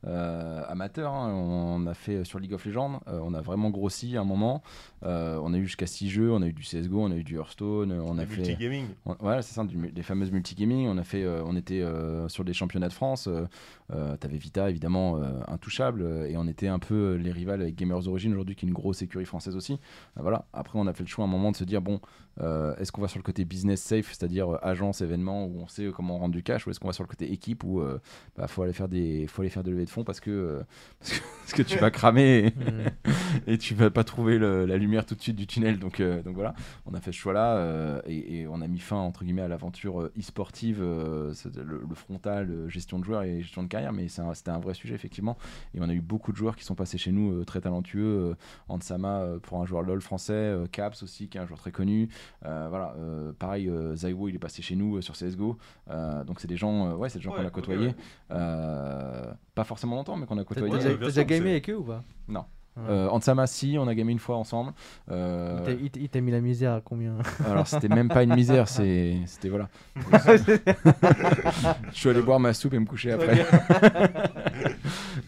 euh, amateur. hein. On a fait euh, sur League of Legends, euh, on a vraiment grossi à un moment. Euh, on a eu jusqu'à 6 jeux, on a eu du CS:GO, on a eu du Hearthstone, on a fait. multigaming. Voilà, c'est ça, du, des fameuses multigaming. On a fait, on était sur des championnats de France. T'avais Vita évidemment intouchable, et on était un peu les rivales avec Gamers Origin aujourd'hui, qui est une grosse écurie française aussi. Voilà. Après, on a fait le choix à un moment de se dire bon, euh, est-ce qu'on va sur le côté business safe, c'est-à-dire euh, agence, événement où on sait euh, comment rendre du cash, ou est-ce qu'on va sur le côté équipe où euh, bah, faut aller faire des, faut aller faire des levées de fonds parce que euh, parce que, parce que tu vas cramer. et- hmm. et tu vas pas trouver le- la lumière tout de suite du tunnel. Donc, donc voilà, on a fait ce choix-là et, et on a mis fin entre guillemets à l'aventure e-sportive, le, le frontal, gestion de joueurs et gestion de carrière. Mais c'est un- c'était un vrai sujet effectivement. Et on a eu beaucoup de joueurs qui sont passés chez nous très talentueux. Ansama pour un joueur LoL français, Caps aussi qui est un joueur très connu. Euh, voilà, euh, pareil, euh, Zaiwo il est passé chez nous euh, sur CS:GO. Euh, donc c'est des gens, euh, ouais, c'est des gens Ouais, qu'on a côtoyés. ouais. Euh, pas forcément longtemps, mais qu'on a T'as côtoyés. Ouais, déjà, bien t'as déjà gamé avec eux ou pas? Non. Ouais. Euh, Ansama, si, on a gamé une fois ensemble. Euh, Il t'a- mis la misère à combien? Alors c'était même pas une misère, c'est c'était voilà. Je suis allé boire ma soupe et me coucher après.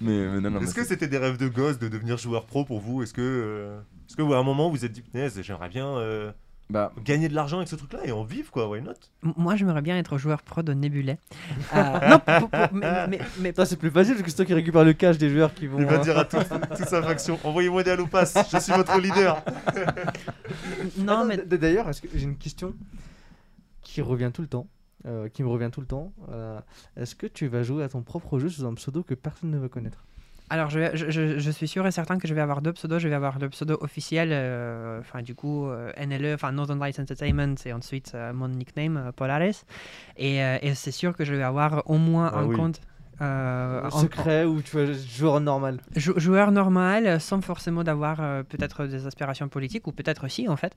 mais, mais non non. Est-ce que c'était des rêves de gosse de devenir joueur pro pour vous? Est-ce que, euh, est-ce que vous, à un moment vous vous êtes dit, punaise, j'aimerais bien euh, bah gagner de l'argent avec ce truc-là et en vivre, quoi, why not? Moi, j'aimerais bien être joueur pro de Nebulais. Euh, non, pour- pour- mais, mais- mais- Ça, c'est plus facile parce que c'est toi qui récupère le cash des joueurs qui vont. Il va euh, dire à toute, toute sa faction, envoyez-moi des allopas, je suis votre leader. non, Attends, mais D'ailleurs, j'ai une question qui revient tout le temps euh, qui me revient tout le temps. Euh, Est-ce que tu vas jouer à ton propre jeu sous un pseudo que personne ne va connaître? Alors, je, je, suis sûr et certain que je vais avoir deux pseudos. Je vais avoir le pseudo officiel, euh, enfin, du coup, euh, NLE, enfin, Northern Lights Entertainment, et ensuite euh, mon nickname, Polaris. Et, et c'est sûr que je vais avoir au moins Ah un oui. compte. euh, en- Secret ou tu jouer normal Jou- joueur normal, sans forcément d'avoir euh, peut-être des aspirations politiques, ou peut-être aussi en fait.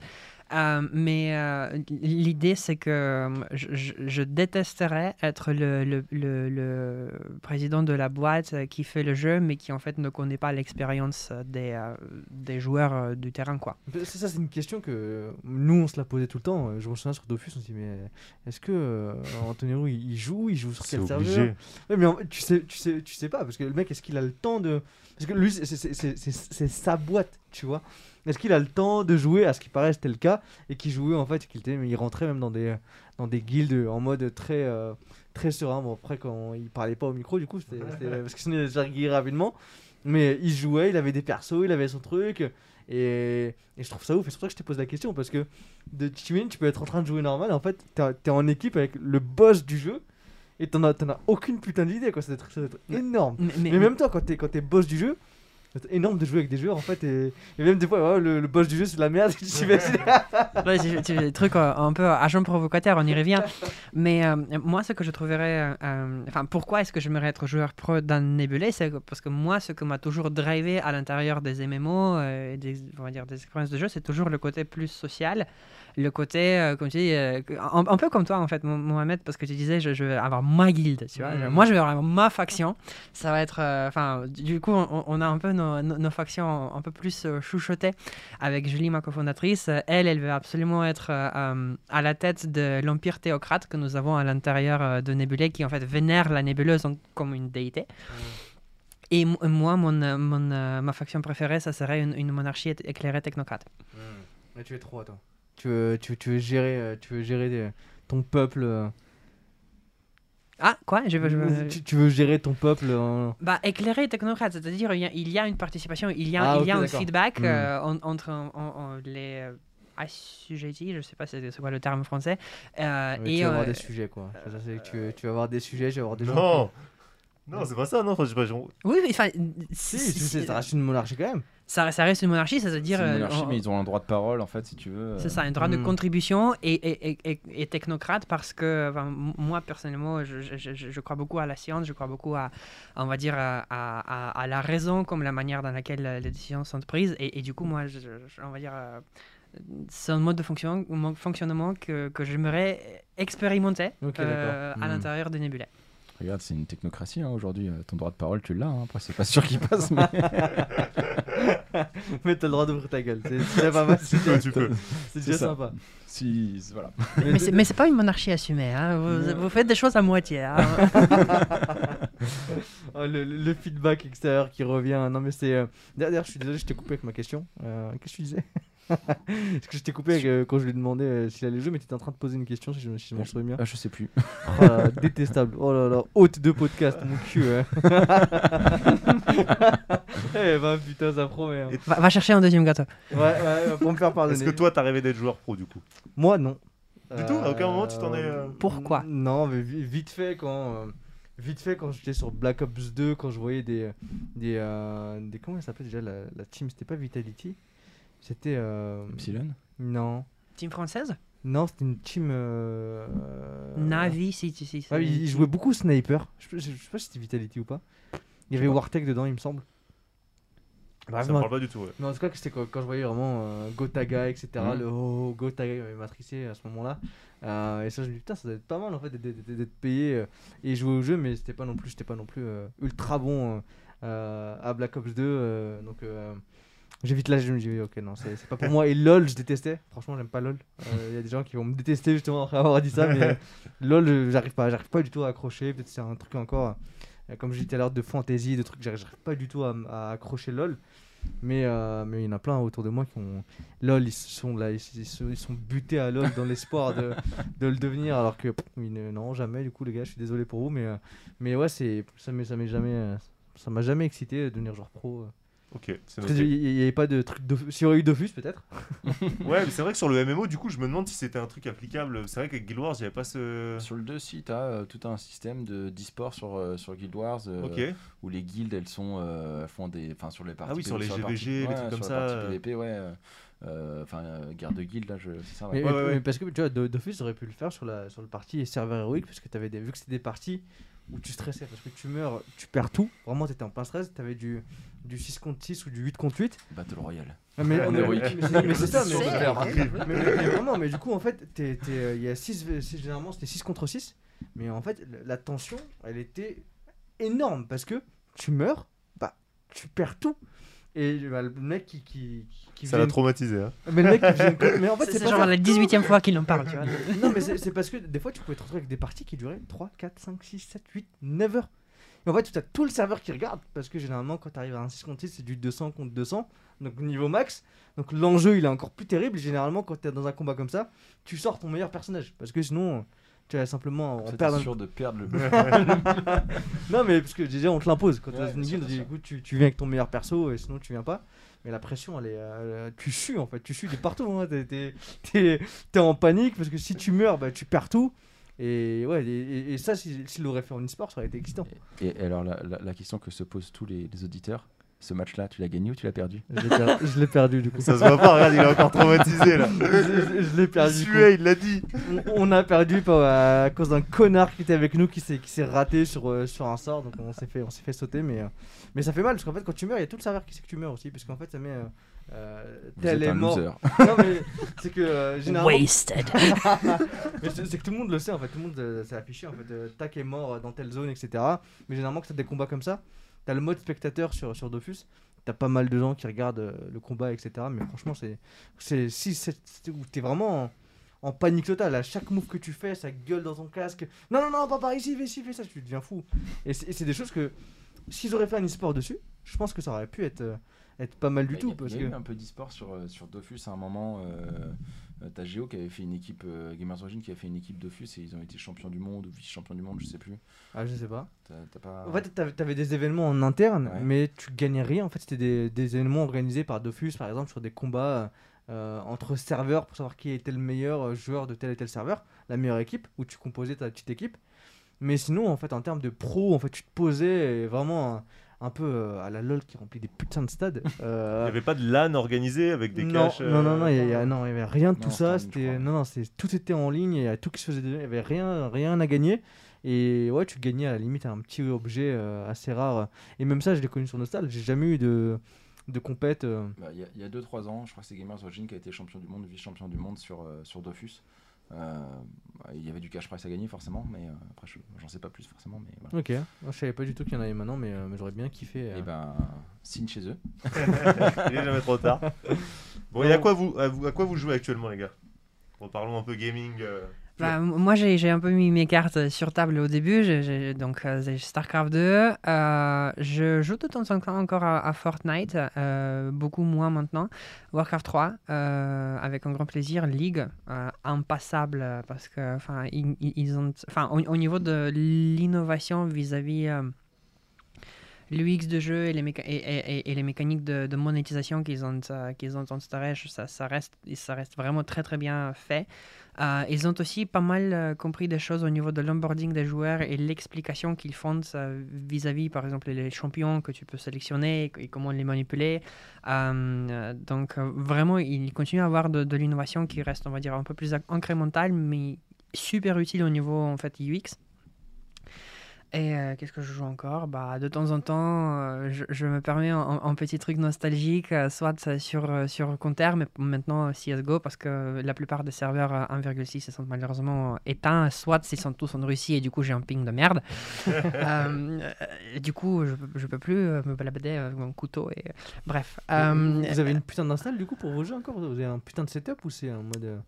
Euh, mais euh, l'idée, c'est que euh, je, je- je détesterais être le, le- le- le président de la boîte qui fait le jeu, mais qui en fait ne connaît pas l'expérience des, euh, des joueurs du terrain. quoi. C'est ça, c'est une question que nous on se la posait tout le temps. Je me souviens sur Dofus, on se dit mais est-ce que euh, Anthony Roux il joue, il joue sur quel serveur? Obligé. Ouais, mais en- tu sais, tu sais, tu sais pas parce que le mec, est-ce qu'il a le temps de Parce que lui, c'est sa boîte, tu vois. Est-ce qu'il a le temps de jouer À ce qui paraît, c'était le cas et qu'il jouait en fait, qu'il mais il rentrait même dans des dans des guildes en mode très euh, très serein. Bon après quand il parlait pas au micro, du coup, c'était parce que sinon il allait se faire rapidement. Mais il jouait, il avait des persos, il avait son truc. Et, et je trouve ça ouf, et c'est pour ça que je te pose la question, parce que de Timin, tu peux être en train de jouer normal, et en fait, t'es en équipe avec le boss du jeu, et t'en as, as aucune putain d'idée, quoi, ça doit être, ça doit être énorme. Mais, Mais, même toi, quand t'es boss du jeu, c'est énorme de jouer avec des joueurs, en fait, et, même des fois, le, boss du jeu, c'est de la merde, t'imagines. Ouais, des trucs euh, un peu agent provocateur, on y revient. Mais euh, moi, ce que je trouverais. euh, euh, Enfin, pourquoi est-ce que j'aimerais être joueur pro dans Nebulé C'est parce que moi, ce que m'a toujours drivé à l'intérieur des MMO euh, et des, on va dire, des expériences de jeu, c'est toujours le côté plus social. Le côté, euh, comme tu dis, euh, un, un peu comme toi, en fait, Mo- Mohamed, parce que tu disais, je, je vais avoir ma guilde, tu vois. Mhm. Moi, je vais avoir ma faction. Ça va être. euh, Enfin, du coup, on, on a un peu nos, nos- nos factions un peu plus chouchotées avec Julie, ma cofondatrice. Elle, elle veut absolument être à la tête de l'empire théocrate que nous avons à l'intérieur de Nébulée, qui en fait vénère la nébuleuse comme une déité. Et mo- moi, mon, mon, ma faction préférée, ça serait une, une monarchie éclairée technocrate. Mais tu es trop, toi. Tu veux, tu, tu veux gérer, euh, tu veux gérer des- ton peuple. euh, Ah, quoi? Je veux, je veux- tu, tu veux gérer ton peuple en- Bah, éclairé technocrate, c'est-à-dire il y, a, il y a une participation, il y a, Ah, il y a un feedback Hmm. euh, en- entre en- en- les euh, assujettis, je sais pas c'est c'est quoi le terme français. euh, et tu vas avoir euh, des sujets, quoi. Ça, tu, tu vas avoir des sujets, je vais avoir des gens. Non Non, c'est pas ça, non. Enfin, je sais pas, je- oui, oui, enfin, Si, ça reste une monarchie quand même. ça, ça reste une monarchie, C'est c'est-à-dire. une euh, monarchie, on- mais ils ont un droit de parole, en fait, si tu veux. C'est euh, ça, un droit de Hmm. contribution et, et, et- et- et technocrate parce que enfin, m- moi personnellement je, je- je- je crois beaucoup à la science, je crois beaucoup à, on va dire, à, à- à- à la raison comme la manière dans laquelle euh, les décisions sont prises et, et du coup moi, je, je- on va dire, euh, c'est un mode de fonction, mon fonctionnement que, que j'aimerais expérimenter Ok, euh, à Hmm. l'intérieur de Nebula. Regarde, c'est une technocratie hein, aujourd'hui. euh, Ton droit de parole, tu l'as. hein. Après, c'est pas sûr qu'il passe, mais. Mais t'as le droit d'ouvrir ta gueule. C'est déjà pas mal. C'est C'est déjà ça. sympa. si, voilà. Mais c'est, pas une monarchie assumée, hein. vous, vous faites des choses à moitié. hein. Oh, le, le- le feedback extérieur qui revient. Non, mais c'est. euh, D'ailleurs, je suis désolé, je t'ai coupé avec ma question. Euh, Qu'est-ce que tu disais? Parce que je t'ai coupé avec, euh, quand je lui ai demandé euh, s'il allait jouer, mais tu étais en train de poser une question, si je, si je m'en souviens bien. Ah, je sais plus. Oh là là, détestable. Oh là là, hôte de podcast, mon cul. hein. eh ben putain, ça promet. hein. va, va chercher un deuxième gâteau. Ouais, ouais, pour me faire pardonner. Est-ce que toi, t'as rêvé d'être joueur pro, du coup? Moi, non. Du tout? À aucun moment, tu t'en es, euh, Pourquoi? Non, mais vi- vite fait quand. euh, Vite fait quand j'étais sur Black Ops 2, quand je voyais des. des, euh, des comment elle s'appelait déjà la, la team? C'était pas Vitality? C'était. euh, Epsilon Non. Team française? Non, c'était une team. euh, Navi, si, si, si. Ah, c'est- il, il jouait beaucoup Sniper. Je, je- je sais pas si c'était Vitality ou pas. Il y avait Wartech dedans, il me semble. Bref, Ça me parle pas du tout, ouais. mais en tout cas, c'était quand, quand je voyais vraiment euh, Gotaga, etc. Mhm. Le oh, Gotaga il m'avait matricé à ce moment-là. Euh, et ça, je me dis, putain, ça doit être pas mal en fait d'être- payé euh, et jouer au jeu, mais c'était pas non plus, j'étais pas non plus euh, ultra bon à Black Ops 2. euh, donc, euh, j'ai vite là, je me dis, ok, non, c'est pas pour moi. Et LOL, je détestais. Franchement, j'aime pas LOL. Il y a des gens qui vont me détester justement après avoir dit ça, mais euh, LOL, euh, j'arrive pas, j'arrive pas du tout à accrocher. Peut-être c'est un truc encore, euh, comme je disais tout à l'heure, de fantasy, de trucs, j'arrive pas du tout à, accrocher LOL. Mais euh, mais il y en a plein autour de moi qui ont LOL, ils sont là, ils, ils sont, ils sont butés à LOL dans l'espoir de, de le devenir, alors que pff, ils ne- non jamais. Du coup, les gars, je suis désolé pour vous, mais euh, mais ouais, c'est ça m'est jamais euh, ça m'a jamais excité de devenir joueur pro. Ok, c'est noté. qu'il n'y avait pas de truc. S'il y aurait eu Dofus, peut-être. Ouais, mais c'est vrai que sur le MMO, du coup, je me demande si c'était un truc applicable. C'est vrai qu'avec Guild Wars, j'avais pas ce. Sur le 2, si, tu as tout un système de d'e-sport sur, euh, sur Guild Wars euh, Ok. où les guildes elles sont euh, elles font des enfin sur les parties Ah oui, sur les partie- GVG, les ouais, trucs comme sur ça, la. PVP ouais euh, enfin euh, guerre de guilde là je c'est ça Mais, ouais. Ouais, ouais, mais ouais. parce que tu vois, Do- Dofus aurait pu le faire sur, la, sur le parti serveur héroïque, parce que avais des, vu que c'était des parties où tu stressais, parce que tu meurs, tu perds tout. Vraiment, t'étais en plein stress, t'avais du, du 6 contre 6 ou du 8 contre 8. Battle Royale Ah, Mais, En mais- héroïque. mais c'est- mais c'est ça, mais, mais- mais- mais- mais vraiment, mais du coup, en fait, euh, il y a 6, généralement c'était 6 contre 6, mais en fait, la- la tension, elle était énorme, parce que tu meurs, bah, tu perds tout. Et bah, le mec qui, qui, qui Ça l'a traumatisé. Hein. Mais le mec qui vient- Mais en fait, C'est genre ça. la 18 e fois qu'il en parle, tu vois. Non, mais c'est c'est parce que des fois, tu pouvais te retrouver avec des parties qui duraient 3, 4, 5, 6, 7, 8, 9 heures. Et en fait, tu as tout le serveur qui regarde parce que généralement, quand tu arrives à un 6 contre 6, c'est du 200 contre 200, donc niveau max. Donc l'enjeu, il est encore plus terrible. Généralement, quand tu es dans un combat comme ça, tu sors ton meilleur personnage parce que sinon, tu vas simplement perdre. un- sûr de perdre le Non, mais parce que déjà, on te l'impose. Quand tu es Ouais, dans une guilde, on dit écoute, tu, tu viens avec ton meilleur perso et sinon tu viens pas. Mais la pression, elle est. euh, tu sues en fait, tu sues de partout. Hein. T'es, t'es- t'es- t'es en panique parce que si tu meurs, bah, tu perds tout. Et ouais, et, et- et ça, si- s'il l'aurait fait en e-sport, ça aurait été excitant. et, et alors la, la, la question que se posent tous les, les auditeurs ce match là tu l'as gagné ou tu l'as perdu Je l'ai, perdu du coup. Ça se voit pas, regarde, il est encore traumatisé là. je, je- je l'ai perdu. du coup. suait, il l'a dit. On, on a perdu par- à cause d'un connard qui était avec nous qui s'est, raté sur, euh, sur un sort. Donc on s'est fait, on s'est fait sauter. Mais, euh, mais ça fait mal parce qu'en fait, quand tu meurs, il y a tout le serveur qui sait que tu meurs aussi. Parce qu'en fait, ça met. euh, euh, tel est mort. loser Non, mais c'est que euh, généralement. Wasted. C'est que tout le monde le sait en fait, tout le monde euh, s'est affiché en fait, euh, tac est mort euh, dans telle zone, etc. Mais généralement, que t'as des combats comme ça, t'as le mode spectateur sur, sur Dofus, t'as pas mal de gens qui regardent euh, le combat, etc. Mais franchement, c'est. c'est si t'es vraiment en, en panique totale. À chaque move que tu fais, ça gueule dans ton casque. Non, non, non, pas par ici, fais ci, fais ça, tu deviens fou. Et c'est des choses que s'ils auraient fait un e-sport dessus, je pense que ça aurait pu être, euh, être pas mal du Bah, tout. Il y parce y a que... eu un peu d'e-sport sur, euh, sur Dofus à un moment. Euh, T'as Géo qui avait fait une équipe, euh, Gamers Origin qui avait fait une équipe Dofus et ils ont été champions du monde ou vice-champions du monde, je sais plus. Ah, je sais pas. Pas. En fait, t'avais des événements en interne, Ouais. mais tu gagnais rien. En fait, c'était des, des événements organisés par Dofus, par exemple, sur des combats euh, entre serveurs pour savoir qui était le meilleur euh, joueur de tel et tel serveur, la meilleure équipe, où tu composais ta petite équipe. Mais sinon, en fait, en termes de pro, en fait, tu te posais et vraiment un, peu euh, à la LoL qui remplit des putains de stades. Il Euh, n'y avait pas de LAN organisé avec des non, caches. non, non, non, il y, a- euh, il y a- non, il y avait rien de Non, tout ça. C'était, non, non, c'est, tout était en ligne, il y a tout qui se faisait, il y avait rien, rien à gagner. Et ouais, tu gagnais à la limite un petit objet euh, assez rare. Et même ça, je l'ai connu sur Nostal. J'ai jamais eu de, de compète. euh. Bah, Il y a- il y a 2-3 ans, je crois que c'est Gamers Origin qui a été champion du monde, vice-champion du monde sur, euh, sur Dofus. Euh, il y avait du cash price à gagner forcément, mais euh, après je- j'en sais pas plus forcément. Mais voilà. Ok, Moi, je savais pas du tout qu'il y en avait maintenant, mais, euh, mais j'aurais bien kiffé. euh. Et ben, signe chez eux. Il est jamais trop tard. Bon, et à quoi vous, à vous, à quoi vous jouez actuellement, les gars? Bon, parlons un peu gaming. Bah, moi, j'ai un peu mis mes cartes sur table au début. Donc, euh, StarCraft 2. euh, je joue de temps en temps encore à, à Fortnite, euh, beaucoup moins maintenant. Warcraft 3, euh, avec un grand plaisir. League, impassable, parce que, enfin, ils, ils- ont, enfin, au, au niveau de l'innovation vis-à-vis. l'UX de jeu et les, méca- et, et- les mécaniques de, de monétisation qu'ils ont, euh, qu'ils ont ça, ça, reste, ça reste vraiment très très bien fait. Euh, ils ont aussi pas mal euh, compris des choses au niveau de l'onboarding des joueurs et l'explication qu'ils font vis-à-vis, par exemple, les champions que tu peux sélectionner et, comment les manipuler. Euh, donc, vraiment, ils continuent à avoir de, de l'innovation qui reste, on va dire, un peu plus incrémentale, mais super utile au niveau en fait UX. Et euh, qu'est-ce que je joue encore? Bah, De temps en temps, euh, je, je me permets un, un petit truc nostalgique, euh, soit sur, sur Counter, mais maintenant CSGO, parce que la plupart des serveurs euh, 1.6 ils sont malheureusement éteints, soit ils sont tous en Russie et du coup j'ai un ping de merde. Du coup, je, je peux plus me balader avec mon couteau. Et... Bref. Vous avez une putain d'install du coup pour vos jeux encore? Vous avez un putain de setup ou c'est en mode.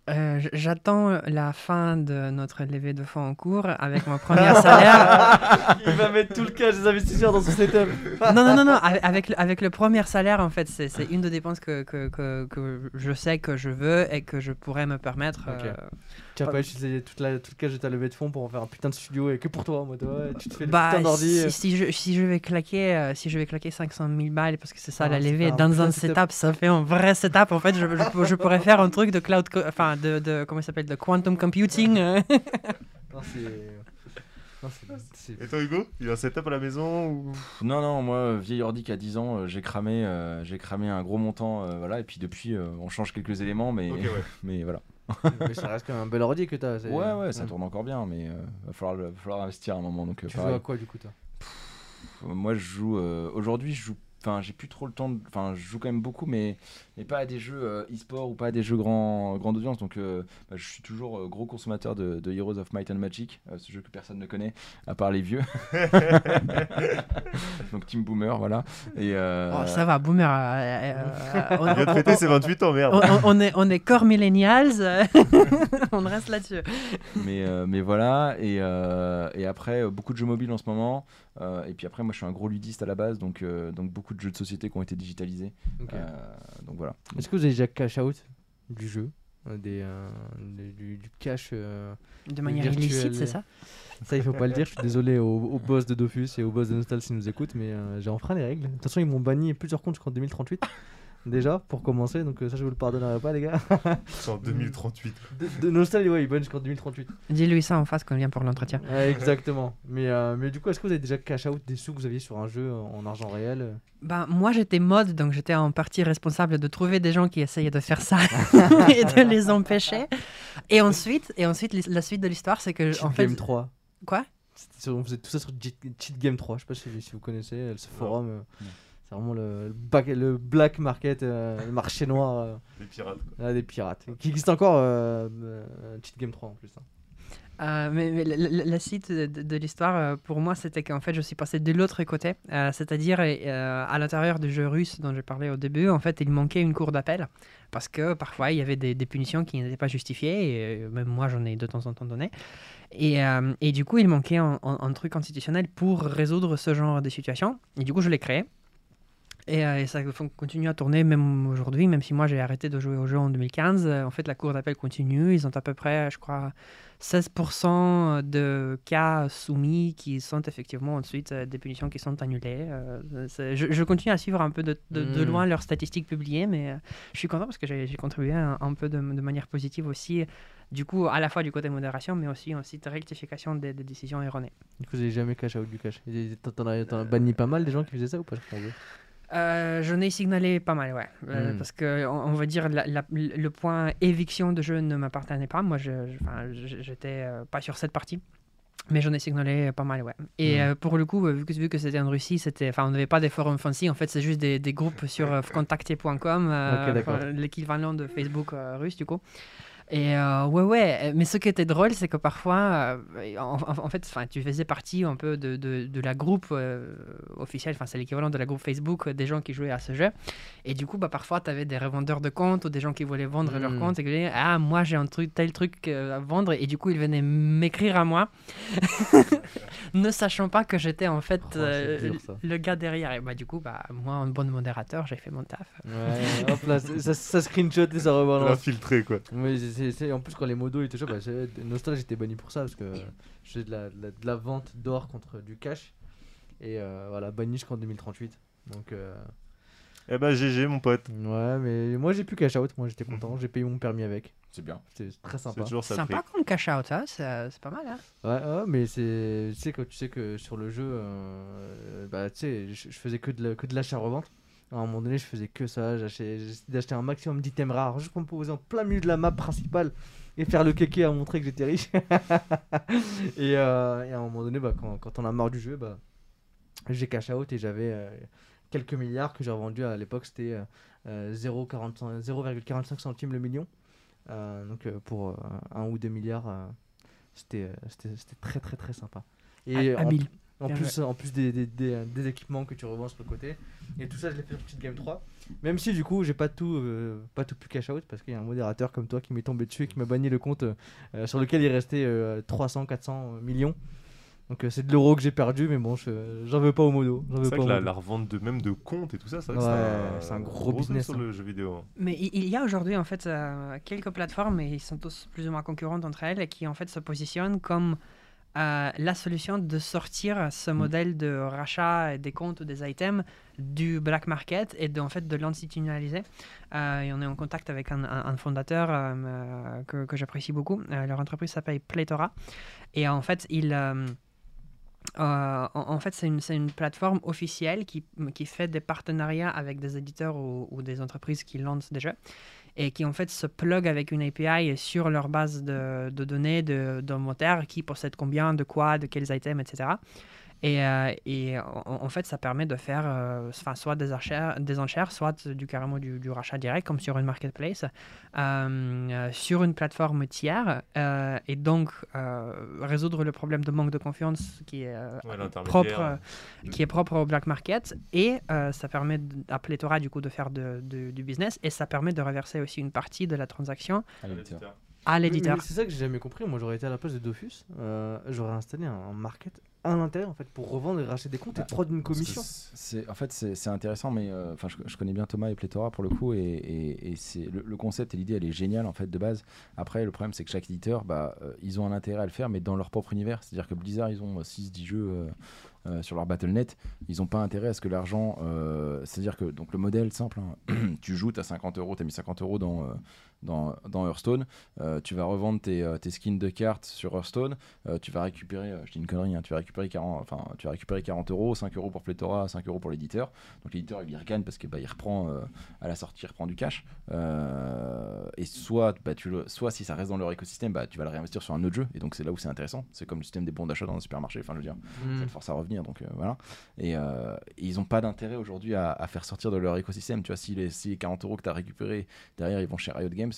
J'attends la fin de notre levée de fonds en cours avec mon premier salaire Il va mettre tout le cash des investisseurs dans son setup. non, non, non, non, avec, avec le, premier salaire, en fait, c'est c'est une des dépenses que, que, que, que je sais que je veux et que je pourrais me permettre. Ok. euh, Tu vas pas utiliser toute la, tout le cash de ta levée de fonds pour en faire un putain de studio et que pour toi en mode ouais, tu te fais le Bah, putain d'ordi. si, euh. si je, si je vais claquer, euh, si je vais claquer 500 000 balles parce que c'est ça Ah, la levée dans un setup. setup, ça fait un vrai setup. En fait, je, je, pourrais faire un truc de cloud, enfin de, de comment ça s'appelle, de quantum computing. Non, c'est. Et toi, Hugo Il a un setup à la maison ou... Non, non, moi, euh, vieil ordi qui a 10 ans, euh, j'ai cramé, euh, j'ai cramé un gros montant, euh, voilà, et puis depuis, euh, on change quelques éléments, mais, ouais. mais voilà. Mais ça reste quand même un bel ordi que t'as. c'est- Ouais, ouais, ça tourne encore bien, mais euh, va, falloir, va falloir investir à un moment, donc Tu joues à quoi du coup toi? Moi, je joue. euh, Aujourd'hui, je joue. Enfin, j'ai plus trop le temps. de- Enfin, je joue quand même beaucoup, mais, mais pas à des jeux euh, e-sport ou pas à des jeux grand, grande audience. Donc, euh, bah, je suis toujours euh, gros consommateur de, de Heroes of Might and Magic, euh, ce jeu que personne ne connaît, à part les vieux. donc, Team Boomer, voilà. Et, euh, Oh, ça va, boomer. euh, euh, on, vient de on- fêter on- ses 28 ans, merde. on- est, on est core millennials, on reste là-dessus. mais, euh, mais voilà. Et, euh, et après, beaucoup de jeux mobiles en ce moment. Euh, et puis après, moi, je suis un gros ludiste à la base, donc, euh, donc beaucoup de jeux de société qui ont été digitalisés. Euh, donc voilà. Est-ce que vous avez déjà cash out du jeu euh, des, euh, du, du cash euh, De manière virtuel, illicite, c'est ça Ça, il faut pas le dire. Je suis désolé au, au boss de Dofus et au boss de Nostal s'ils nous écoutent, mais euh, j'ai enfreint les règles. De toute façon, ils m'ont banni plusieurs comptes jusqu'en 2038. Déjà, pour commencer, donc euh, ça je vous le pardonnerai pas, les gars. C'est en 2038. De, de Nostal, ouais, ils bannent jusqu'en 2038. Dis-lui ça en face qu'on vient pour l'entretien. Ouais, exactement. Mais, euh, mais du coup, est-ce que vous avez déjà cash out des sous que vous aviez sur un jeu en en argent réel? Ben, moi, j'étais mode, donc j'étais en partie responsable de trouver des gens qui essayaient de faire ça et de les empêcher. Et ensuite, et ensuite la suite de l'histoire, c'est que Cheat en fait, Game 3. quoi sur- on faisait tout ça sur Cheat, Game 3. Je sais pas si, si vous connaissez euh, ce forum. euh, Non. C'est vraiment le, le black market, euh, le marché noir euh, Les pirates. quoi. ah, des pirates. Qui existe encore, euh, euh, Cheat Game 3 en plus. hein. Euh, mais, mais la, la- la suite de, de l'histoire, euh, pour moi, c'était qu'en fait, je suis passé de l'autre côté, euh, c'est-à-dire euh, à l'intérieur du jeu russe dont j'ai parlé au début, en fait, il manquait une cour d'appel parce que parfois il y avait des, des punitions qui n'étaient pas justifiées, et euh, même moi j'en ai de temps en temps donné. Et, euh, et du coup, il manquait un, un- un truc constitutionnel pour résoudre ce genre de situation, et du coup, je l'ai créé. Et, euh, et ça continue à tourner même aujourd'hui, même si moi j'ai arrêté de jouer au jeu en 2015. euh, en fait, la cour d'appel continue. Ils ont à peu près, je crois, 16% de cas soumis qui sont effectivement ensuite euh, des punitions qui sont annulées. Euh, je, je continue à suivre un peu de, de- de Mm. loin leurs statistiques publiées, mais je suis content parce que j'ai contribué un, un peu de, de manière positive aussi, du coup, à la fois du côté modération, mais aussi ensuite rectification des, des décisions erronées. Du coup, vous avez jamais cash out du cash. T'en as, as banni pas mal des gens qui faisaient ça ou pas Euh, J'en ai signalé pas mal, ouais. Euh, Mm. Parce que, on, on va dire, la- la- le point éviction de jeu ne m'appartenait pas. Moi, je, j'étais euh, pas sur cette partie. Mais j'en ai signalé pas mal, ouais. Et Mm. euh, pour le coup, vu que, vu que c'était en Russie, c'était, enfin, on n'avait pas des forums fancy. En fait, c'est juste des, des groupes sur contacté.com, l'équivalent de Facebook russe, du coup. Et euh, ouais, ouais, mais ce qui était drôle, c'est que parfois, euh, en, en- fait, enfin, tu faisais partie un peu de, de, de la groupe euh, officielle, enfin, c'est l'équivalent de la groupe Facebook euh, des gens qui jouaient à ce jeu. Et du coup, bah, parfois, tu avais des revendeurs de comptes ou des gens qui voulaient vendre leur Mm. compte et qui disaient Ah, moi, j'ai un truc, tel truc euh, à vendre. Et du coup, ils venaient m'écrire à moi, ne sachant pas que j'étais en fait Oh, euh, dur, le gars derrière. Et bah, du coup, bah, moi, en bon modérateur, j'ai fait mon taf. Ouais, hop là, ça, ça screenshot et ça rebalance. L'infiltré, quoi. Oui, c'est- c'est- c'est- en plus quand les modos étaient chauds, bah, c'est- Nostal j'étais banni pour ça parce que je faisais de la, de la, de la vente d'or contre du cash et euh, voilà banni jusqu'en 2038. Donc euh, Eh ben, GG, mon pote. ouais, mais moi j'ai pu cash out, moi j'étais content, j'ai payé mon permis avec, C'est bien. c'était très C'est sympa. toujours ça. Sympa cash out, hein, c'est c'est pas mal. Hein Ouais, ouais, mais c'est tu sais quand tu sais que sur le jeu, euh, bah tu sais, je, faisais que de la- que de l'achat-revente. À un moment donné, je faisais que ça. j'achetais- J'essayais d'acheter un maximum d'items rares juste pour me poser en plein milieu de la map principale et faire le kéké à montrer que j'étais riche. et, euh, et à un moment donné, bah, quand, quand on a marre du jeu, bah, j'ai cash out et j'avais euh, quelques milliards que j'ai revendus à l'époque. C'était euh, euh, 0,45 0,45 centimes le million. Euh, donc euh, pour euh, un ou deux milliards, euh, c'était euh, très très très sympa. Et Ha- en, habile. En Bien plus, en plus des, des, des, des équipements que tu revends sur le côté. Et tout ça, je l'ai fait sur Cheat Game 3. Même si du coup, j'ai pas tout, euh, pas tout pu cash out parce qu'il y a un modérateur comme toi qui m'est tombé dessus et qui m'a banni le compte euh, euh, sur lequel il restait euh, 300, 400 millions. Donc euh, c'est de l'euro que j'ai perdu, mais bon, je- j'en veux pas au modo. C'est vrai que la, revente de même de comptes et tout ça, c'est Ouais, un, un gros business, sur hein. le jeu vidéo. hein. Mais il y a aujourd'hui en fait euh, quelques plateformes, et ils sont tous plus ou moins concurrentes entre elles, qui en fait se positionnent comme euh, la solution de sortir ce modèle de rachat des comptes ou des items du black market et de, en fait de l'institutionnaliser. Euh, et on est en contact avec un, un- un fondateur euh, euh, que, que j'apprécie beaucoup. Leur entreprise s'appelle Playtora. Et en fait, il... euh, en, en fait, c'est une, plateforme officielle qui, qui fait des partenariats avec des éditeurs ou, ou des entreprises qui lancent des jeux et qui en fait se plug avec une API sur leur base de, de données de- d'inventaire qui possède combien, de quoi, de quels items, etc. Et, euh, et en, en fait, ça permet de faire euh, enfin, soit des enchères, des enchères soit du, carrément du, du rachat direct, comme sur une marketplace, euh, sur une plateforme tiers, euh, et donc euh, résoudre le problème de manque de confiance qui est euh, Ouais, propre, euh, qui est propre au black market et euh, ça permet à Pléthora du coup de faire de- de- du business et ça permet de reverser aussi une partie de la transaction à l'éditeur. C'est ça que j'ai jamais compris. Moi, j'aurais été à la place de Dofus. euh, j'aurais installé un, un market à l'intérieur en fait pour revendre et racheter des comptes et Bah, prendre une commission. c'est- en fait, c'est, intéressant, mais euh, enfin, je, je connais bien Thomas et Pléthora pour le coup, et, et- et c'est, le, le concept et l'idée, elle est géniale en fait de base. Après, le problème, c'est que chaque éditeur, bah, euh, ils ont un intérêt à le faire, mais dans leur propre univers. C'est-à-dire que Blizzard, ils ont 6-10 jeux euh, euh, sur leur Battle.net, ils n'ont pas intérêt à ce que l'argent. euh, c'est-à-dire que donc le modèle simple, hein, tu joues, tu as 50 euros, tu as mis 50 euros dans, euh, dans, dans Hearthstone, euh, tu vas revendre tes, euh, tes skins de cartes sur Hearthstone, euh, tu vas récupérer, je dis une connerie, hein, tu vas récupérer 40, enfin, tu vas récupérer 40 euros, 5 euros pour Pléthora, 5 euros pour l'éditeur. Donc l'éditeur il y regagne parce que bah, il reprend à la sortie, il reprend du cash. Et soit, bah, tu le- soit si ça reste dans leur écosystème, bah, tu vas le réinvestir sur un autre jeu. Et donc c'est là où c'est intéressant. C'est comme le système des bons d'achat dans un supermarché. Enfin, je veux dire, Hmm. ça te force à revenir. Donc voilà. Et, et ils n'ont pas d'intérêt aujourd'hui à, à faire sortir de leur écosystème. Tu vois, si les, si les 40 euros que tu as récupérés derrière ils vont chez Riot Games,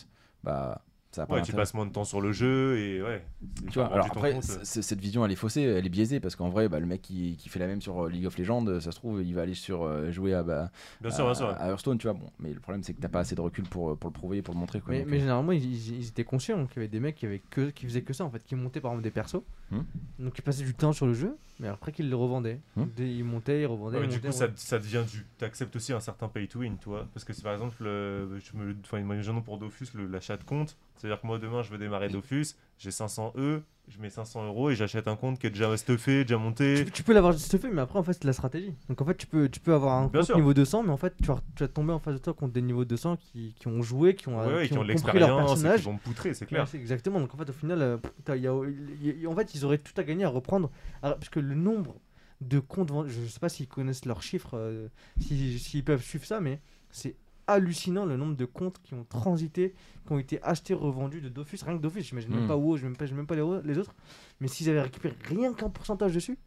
bah ça a pas Ouais, tu passes moins de temps sur le jeu et ouais. Tu vois, alors après, cette vision elle est faussée, elle est biaisée parce qu'en vrai, bah, le mec qui, qui fait la même sur euh, League of Legends, euh, ça se trouve, il va aller sur euh, jouer à, bah, bien sûr, bien sûr. à Hearthstone, tu vois. Bon, mais le problème c'est que t'as pas assez de recul pour, pour le prouver, pour le montrer. Quoi, Mais, Donc, mais généralement, ils, ils- ils étaient conscients qu'il y avait des mecs qui, avaient que, qui faisaient que ça en fait, qui montaient par exemple des persos. Hmm. Donc ils passaient du temps sur le jeu, mais après qu'ils le revendaient. Hmm. Des- Ils montaient, ils revendaient. Ouais, mais ils du montaient, coup, ça, ouais. ça devient du. T'acceptes aussi un certain pay to win, toi. Parce que c'est par exemple, le... je me... enfin, imaginons pour Dofus le- l'achat de compte. C'est-à-dire que moi, demain, je veux démarrer Dofus, j'ai 500 E, je mets 500 euros et j'achète un compte qui est déjà stuffé, déjà monté. Tu, tu peux l'avoir fait, mais après en fait c'est la stratégie. Donc en fait tu peux, tu peux avoir un Bien compte sûr. niveau 200, mais en fait tu vas, tu vas tomber en face de toi contre des niveaux 200 qui, qui ont joué, qui ont, Ouais, ouais, qui, ont de compris leur personnage. qui vont me poutrer, c'est clair. exactement. Donc en fait, au final, euh, t'as- il y a- il y a- en fait, ils auraient tout à gagner à reprendre. alors, parce que le nombre de comptes vendus, je sais pas s'ils connaissent leurs chiffres, euh, si- s'ils peuvent suivre ça, mais c'est hallucinant le nombre de comptes qui ont transité, qui ont été achetés, revendus de Dofus. Rien que Dofus, j'imagine même Mm. pas WoW, je même pas, même pas les autres. Mais s'ils avaient récupéré rien qu'un pourcentage dessus,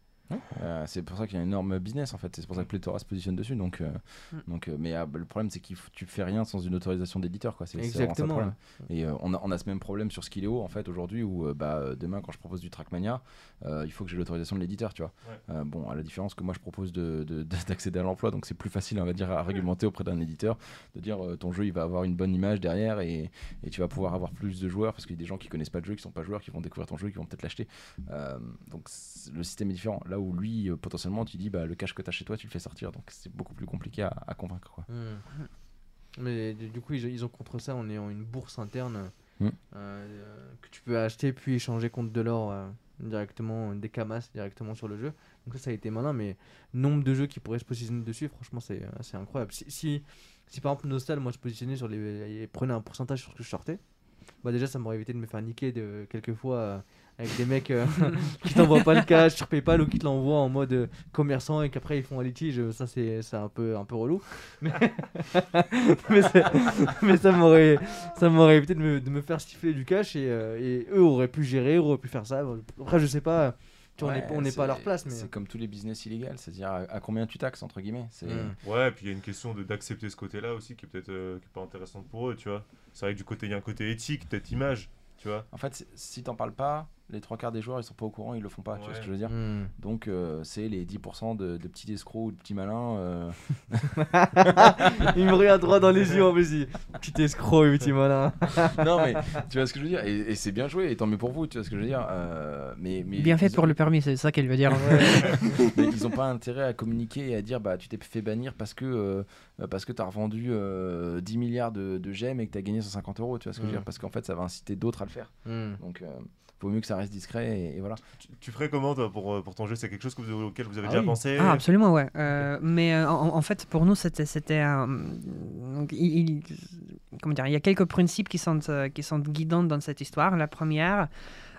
euh, c'est pour ça qu'il y a un énorme business en fait. C'est pour ça que Pléthora se positionne dessus. Donc, euh, Mm. donc, euh, mais ah, le problème c'est que tu fais rien sans une autorisation d'éditeur. quoi. C'est vraiment ça Exactement, problème. Et on, a, on a ce même problème sur Skilleo en fait aujourd'hui où bah, demain quand je propose du Trackmania, il faut que j'ai l'autorisation de l'éditeur, tu vois. Ouais. Bon, à la différence que moi je propose de- de- de- d'accéder à l'emploi, donc c'est plus facile on va dire à réglementer auprès d'un éditeur, de dire ton jeu il va avoir une bonne image derrière et, et tu vas pouvoir avoir plus de joueurs parce qu'il y a des gens qui connaissent pas le jeu, qui sont pas joueurs, qui vont découvrir ton jeu, qui vont peut-être l'acheter. Donc le système est différent. Là où lui euh, potentiellement tu dis bah le cash que tu as chez toi tu le fais sortir, donc c'est beaucoup plus compliqué à, à convaincre quoi. Mais du coup, ils, ils ont contre ça en ayant une bourse interne Mm. euh, euh, que tu peux acheter puis échanger contre de l'or euh, directement, des camas directement sur le jeu. Donc ça, ça a été malin, mais nombre de jeux qui pourraient se positionner dessus, franchement, c'est c'est incroyable. Si, si, si par exemple Nostal, moi, se positionnait sur les, et prenait un pourcentage sur ce que je sortais, bah déjà, ça m'aurait évité de me faire niquer de, quelques fois euh, avec des mecs euh, qui t'envoient pas le cash sur PayPal ou qui te l'envoient en mode euh, commerçant et qu'après ils font un litige. Ça, c'est c'est un peu, un peu relou. Mais, mais, mais ça m'aurait ça m'aurait évité de me, de me faire siffler du cash et, euh, et eux auraient pu gérer, auraient pu faire ça. Après, je sais pas, tu vois, on n'est Ouais, pas- on n'est pas à leur place. Mais... C'est comme tous les business illégaux, c'est-à-dire à, à combien tu taxes entre guillemets. C'est Mm. Ouais, puis il y a une question de- d'accepter ce côté-là aussi qui est peut-être euh, qui est pas intéressante pour eux, tu vois. C'est vrai que du côté, il y a un côté éthique, peut-être image, tu vois. En fait, si t'en parles pas, Les trois quarts des joueurs, ils sont pas au courant, ils le font pas. Tu vois ce que je veux dire Hmm. Donc, euh, c'est les 10% de, de petits escrocs ou de petits malins. euh, Il me regarde droit dans les yeux en plus. Petit escroc, petit malin. non, mais tu vois ce que je veux dire Et, et c'est bien joué, et tant mieux pour vous, tu vois ce que je veux dire Euh, mais, mais Bien fait pour le permis, c'est ça qu'elle veut dire. mais ils ont pas intérêt à communiquer et à dire bah tu t'es fait bannir parce que euh, parce que t'as revendu euh, 10 milliards de, de gemmes et que t'as gagné 150 euros tu vois ce que je veux Mm. dire parce qu'en fait ça va inciter d'autres à le faire Hmm. donc euh, vaut mieux que ça reste discret et, et voilà Tu, tu ferais comment toi pour, euh, pour ton jeu? C'est quelque chose que vous- auquel vous avez Ah déjà oui. pensé? Ah, absolument, ouais. Euh, mais euh, en, en fait, pour nous, c'était. c'était euh, donc, il, il- comment dire, il y a quelques principes qui sont, euh, qui sont guidants dans cette histoire. La première,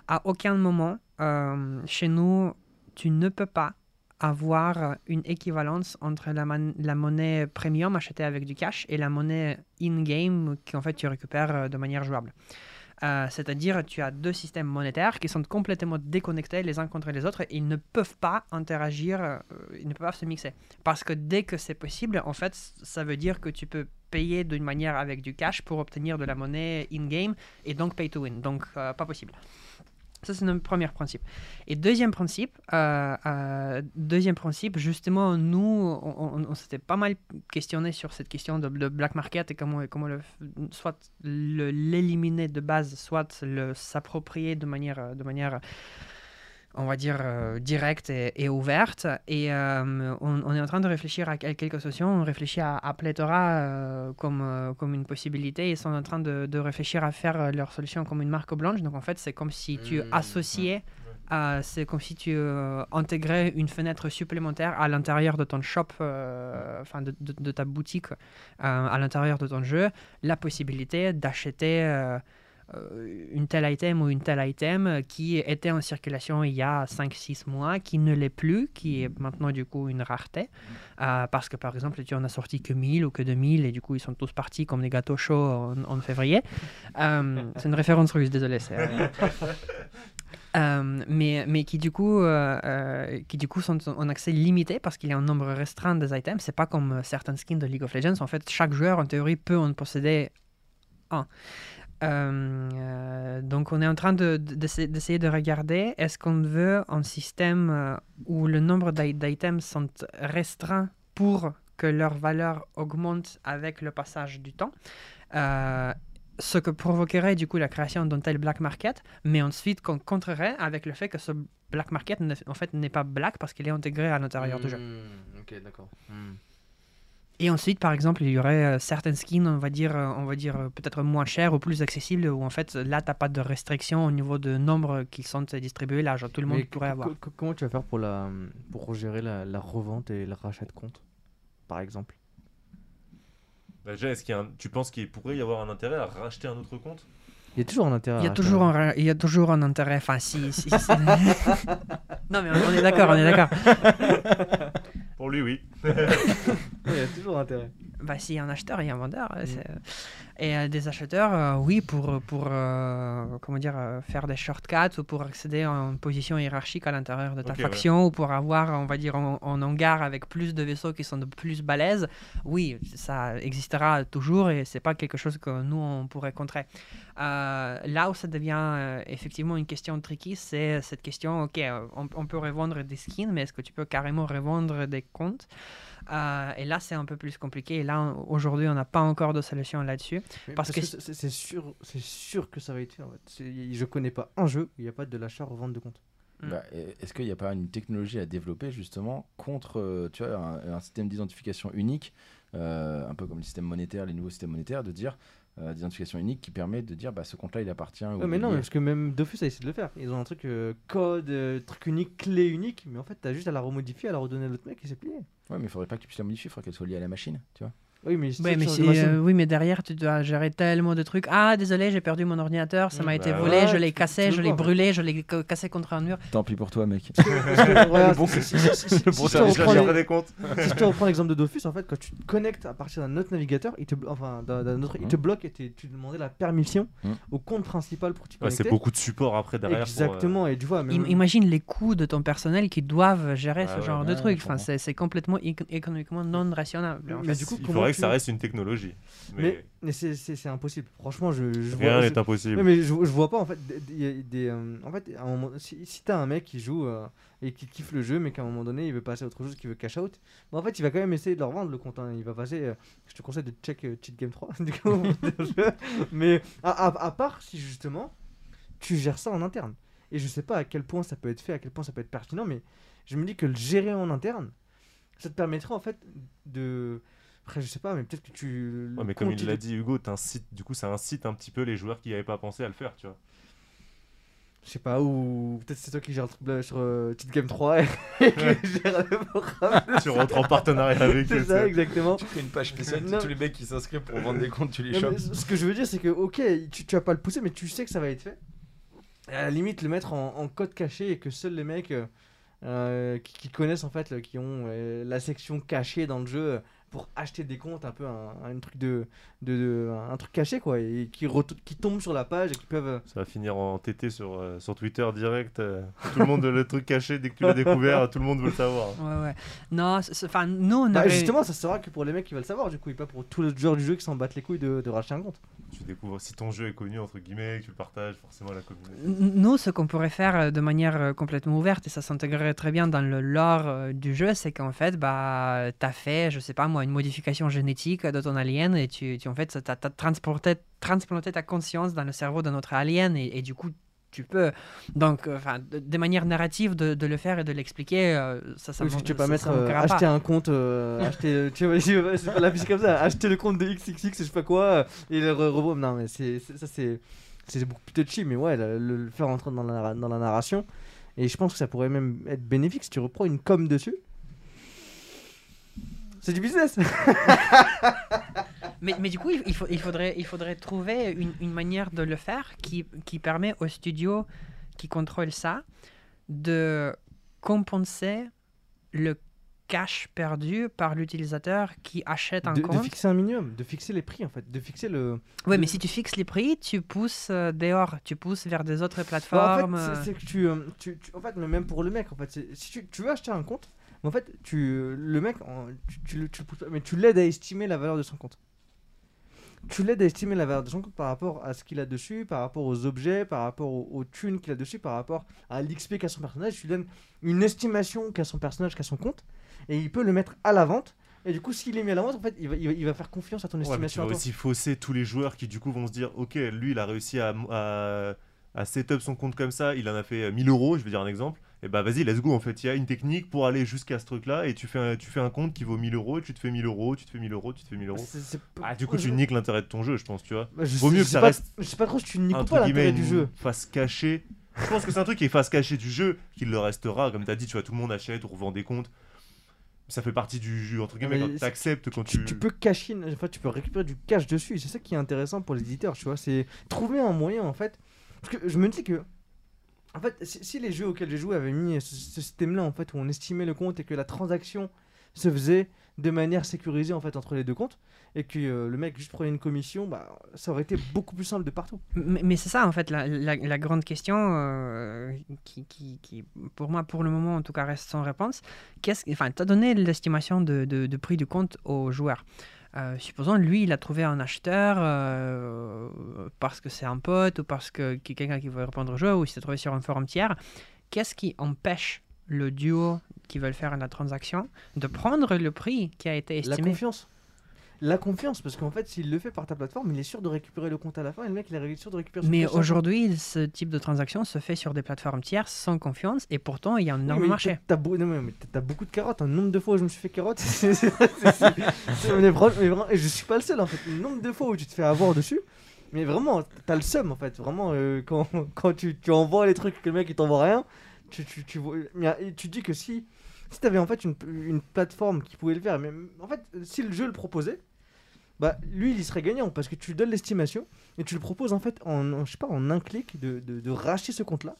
à aucun moment, euh, chez nous, tu ne peux pas avoir une équivalence entre la, man- la monnaie premium achetée avec du cash et la monnaie in-game qu'en fait tu récupères de manière jouable. Euh, C'est-à-dire, tu as deux systèmes monétaires qui sont complètement déconnectés les uns contre les autres et ils ne peuvent pas interagir, euh, ils ne peuvent pas se mixer. Parce que dès que c'est possible, en fait, ça veut dire que tu peux payer d'une manière avec du cash pour obtenir de la monnaie in-game et donc pay to win. Donc, euh, pas possible. Ça, c'est notre premier principe. Et deuxième principe, euh, euh, deuxième principe, justement, nous, on, s'était pas mal questionné sur cette question de, black market et comment, comment le, soit l'éliminer de base, soit le s'approprier de manière, de manière, on va dire, euh, directe et, et ouverte. Et euh, on, on est en train de réfléchir à quel- quelques solutions. On réfléchit à, à Pléthora euh, comme, euh, comme une possibilité. Ils sont en train de, de réfléchir à faire leur solution comme une marque blanche. Donc en fait, c'est comme si tu Mm. associais c'est comme si tu intégrais une fenêtre supplémentaire à l'intérieur de ton shop, enfin de, de- de ta boutique, à l'intérieur de ton jeu, la possibilité d'acheter une telle item ou une telle item qui était en circulation il y a 5-6 mois, qui ne l'est plus, qui est maintenant du coup une rareté, euh, parce que par exemple tu en as sorti que 1000 ou que 2000 et du coup ils sont tous partis comme des gâteaux chauds en, février. Euh, c'est une référence russe, désolé. euh, euh, mais, mais qui du coup, euh, euh, qui du coup sont en accès limité parce qu'il y a un nombre restreint des items. C'est pas comme euh, certains skins de League of Legends. En fait, chaque joueur en théorie peut en posséder un. Euh, euh, donc on est en train de- de- d'essayer de regarder est-ce qu'on veut un système euh, où le nombre d'i- d'items sont restreints pour que leur valeur augmente avec le passage du temps. Ce que provoquerait du coup la création d'un tel black market, mais ensuite qu'on contrerait avec le fait que ce black market en fait n'est pas black parce qu'il est intégré à l'intérieur du jeu. Hmm, Ok, d'accord. Hmm. Et ensuite, par exemple, il y aurait euh, certaines skins, on va dire, euh, on va dire euh, peut-être moins chères ou plus accessibles, où en fait là t'as pas de restriction au niveau de nombre qui sont distribués là, genre tout le monde Mais pourrait avoir. co- comment tu vas faire pour, la, pour gérer la, la revente et le rachat de compte, par exemple? Bah, déjà, est-ce qu'il y a un- tu penses qu'il pourrait y avoir un intérêt à racheter un autre compte? Il y a toujours un intérêt. Il y, a à toujours racheter un, il y a toujours un intérêt. Enfin, si. si- si- non, mais on est d'accord, on est d'accord. Pour lui, oui. Il y a toujours un intérêt. Bah, s'il y a un acheteur, il y a un vendeur. euh, c'est- Et euh, des acheteurs, euh, oui, pour, pour euh, comment dire, euh, faire des shortcuts ou pour accéder en position hiérarchique à l'intérieur de ta ouais. faction ou pour avoir, on va dire, en, en hangar avec plus de vaisseaux qui sont de plus balèzes, oui, ça existera toujours et c'est pas quelque chose que nous, on pourrait contrer. Euh, là où ça devient euh, effectivement une question tricky, c'est cette question, ok, euh, on, on peut revendre des skins, mais est-ce que tu peux carrément revendre des comptes? Euh, Et là, c'est un peu plus compliqué. Et là, aujourd'hui, on n'a pas encore de solution là-dessus. Parce que c'est- sûr, c'est sûr que ça va être fait. En fait. Je connais pas un jeu où il n'y a pas de l'achat revente de compte. Mm. Bah, Est-ce qu'il n'y a pas une technologie à développer justement contre euh, tu vois, un, un système d'identification unique, euh, un peu comme le système monétaire, les nouveaux systèmes monétaires, de dire euh, d'identification unique qui permet de dire bah, ce compte-là il appartient. ou Ouais, mais non, parce que même Dofus a essayé de le faire. Ils ont un truc euh, code, euh, truc unique, clé unique, mais en fait, t'as juste à la remodifier, à la redonner à l'autre mec et c'est plié. Ouais, mais il faudrait pas que tu puisses la modifier, il faudrait qu'elle soit liée à la machine. Tu vois Oui, mais, Ouais, euh, oui, mais derrière, tu dois gérer tellement de trucs. Ah, désolé, j'ai perdu mon ordinateur, ça Mm. m'a été Bah volé, ouais, je l'ai cassé, je l'ai brûlé, je l'ai ca- cassé contre un mur. Tant pis pour toi, mec. Bon- si- si- si- le bon je te reprends si je te l'exemple de Dofus, en fait, quand tu te connectes à partir d'un autre navigateur, il te, blo- enfin, d'un- d'un autre, il te Mhm. bloque et tu demandais la permission Mhm. au compte principal pour t'y Ouais, connecter. c'est beaucoup de support après derrière. pour, euh, Exactement, et tu vois, Imagine les coûts de ton personnel qui doivent gérer Ouais, ce genre de trucs. Enfin, c'est complètement éco- économiquement non rationnable. Mais du coup, comment vrai que ça reste une technologie. Mais, Mais, mais c'est- impossible. Franchement, je, je rien n'est impossible. Mais je, je vois pas en fait des, euh, en fait à un moment si, si t'as un mec qui joue euh, et qui kiffe le jeu mais qu'à un moment donné il veut passer à autre chose qui veut cash out bah, en fait il va quand même essayer de leur vendre le compte hein. il va passer euh, je te conseille de check Cheat Game 3 du coup mais à, à- à part si justement tu gères ça en interne et je sais pas à quel point ça peut être fait à quel point ça peut être pertinent mais je me dis que le gérer en interne ça te permettrait en fait de après je sais pas mais peut-être que tu Ouais, mais comme il l'a dit Hugo, du coup ça incite un petit peu les joueurs qui n'avaient pas pensé à le faire, tu vois. Je sais pas, ou peut-être c'est toi qui gère le truc sur euh, Game 3 et je gère le programme. tu rentres en partenariat avec eux. C'est ça, exactement. Tu fais une page spéciale, Non. tous les mecs qui s'inscrivent pour vendre des comptes, tu les Non, chopes. ce que je veux dire, c'est que, ok, tu, tu vas pas le pousser, mais tu sais que ça va être fait. Et à la limite, le mettre en, en code caché et que seuls les mecs euh, euh, qui, qui connaissent en fait, là, qui ont euh, la section cachée dans le jeu euh, pour acheter des comptes, un peu un, un truc de, de, de- un truc caché quoi, et qui, qui tombent sur la page et qui peuvent. euh, Ça va finir en TT sur, euh, sur Twitter direct. euh, tout le monde, le truc caché, dès que tu l'as découvert, tout le monde veut le savoir. Ouais, ouais. Non, enfin, nous, on Bah, justement, ça sera que pour les mecs qui veulent savoir, du coup, et pas pour tous les joueurs du jeu qui s'en battent les couilles de, de racheter un compte. Tu découvres si ton jeu est connu, entre guillemets, que tu le partages forcément à la communauté. Nous, ce qu'on pourrait faire de manière complètement ouverte, et ça s'intégrerait très bien dans le lore du jeu, c'est qu'en fait, bah, tu as fait, je sais pas moi, une modification génétique de ton alien, et tu, tu en fait, tu as, transporté, transplanté ta conscience dans le cerveau de notre alien, et, et du coup, tu peux, donc, euh, enfin, de, de manière narrative, de, de le faire et de l'expliquer, euh, ça, ça Oui, tu peux pas ça- mettre ça euh, acheter un compte, euh, acheter, tu vois, c'est pas la comme ça, acheter le compte de XXX, je sais pas quoi, et le rebond. Non, mais c'est ça, c'est c'est beaucoup plus touchy, mais ouais, le, faire entrer dans la, dans la narration. Et je pense que ça pourrait même être bénéfique si tu reprends une com dessus. C'est du business. Mais, mais du coup, il, il faut- il faudrait, il faudrait trouver une, une manière de le faire qui, qui permet au studio qui contrôle ça de compenser le cash perdu par l'utilisateur qui achète un De, de compte. fixer un minimum, de fixer les prix en fait, de fixer le. Oui, mais si tu fixes les prix, tu pousses euh, dehors, tu pousses vers des autres Bah, plateformes. en fait, c'est- c'est que tu, euh, tu, tu- en fait, mais même pour le mec, en fait, si tu, tu veux acheter un compte, mais en fait, tu, le mec, tu, tu, tu mais tu l'aides à estimer la valeur de son compte. Tu l'aides à estimer la valeur de son compte par rapport à ce qu'il a dessus, par rapport aux objets, par rapport aux, aux thunes qu'il a dessus, par rapport à l'XP qu'a son personnage. Tu lui donnes une estimation qu'a son personnage, qu'a son compte, et il peut le mettre à la vente. Et du coup, s'il est mis à la vente, en fait, il va, il va, il va faire confiance à ton Ouais, mais tu estimation. vas aussi fausser tous les joueurs qui du coup vont se dire ok lui il a réussi à, à, à setup son compte comme ça il en a fait euh, 1000 euros je vais dire un exemple et bah vas-y let's go en fait il y a une technique pour aller jusqu'à ce truc là et tu fais un, tu fais un compte qui vaut 1000 euros tu te fais 1000 euros tu te fais 1000 euros tu te fais 1000 euros ah du coup je- tu niques l'intérêt de ton jeu je pense tu vois Bah, je Vaut sais- mieux que ça pas- reste Je sais pas trop si tu niques pas l'intérêt du jeu. face cachée je pense que c'est un truc qui est face cachée du jeu qu'il le restera comme t'as dit tu vois tout le monde achète ou revend des comptes ça fait partie du jeu entre guillemets quand t'acceptes quand tu, tu, tu peux cacher, enfin, tu peux récupérer du cash dessus. C'est ça qui est intéressant pour les éditeurs, tu vois. C'est trouver un moyen, en fait. Parce que je me dis que, en fait, si, les jeux auxquels j'ai joué avaient mis ce, système-là, en fait, où on estimait le compte et que la transaction se faisait de manière sécurisée, en fait, entre les deux comptes, et que euh, le mec juste prenait une commission, bah, ça aurait été beaucoup plus simple de partout. Mais, c'est ça, en fait, la, grande question euh, qui, pour moi, pour le moment, en tout cas, reste sans réponse. Qu'est-ce, enfin, tu as donné l'estimation de, prix du compte au joueur. Euh, supposons, lui, il a trouvé un acheteur euh, parce que c'est un pote ou parce que quelqu'un qui veut répondre au jeu ou il s'est trouvé sur un forum tiers. Qu'est-ce qui empêche le duo qui veulent faire la transaction de prendre le prix qui a été La estimé? confiance. La confiance, parce qu'en fait, s'il le fait par ta plateforme, il est sûr de récupérer le compte à la fin, et le mec, il est sûr de récupérer son Mais aujourd'hui, ce type de transaction se fait sur des plateformes tierces sans confiance et pourtant il y a un énorme marché. t'as- beau- beaucoup de carottes. Un nombre de fois où je me suis fait carotte. c'est- et je suis pas le seul en fait. Le nombre de fois où tu te fais avoir dessus. Mais vraiment, t'as le seum en fait. Vraiment, euh, quand, quand tu, tu envoies les trucs que le mec il t'envoie rien, tu, tu, tu, tu dis que si, si t'avais en fait une, une plateforme qui pouvait le faire, mais en fait, si le jeu le proposait, bah lui il y serait gagnant parce que tu lui donnes l'estimation et tu le proposes en fait en, en- je sais pas, en un clic de, de, de racheter ce compte là.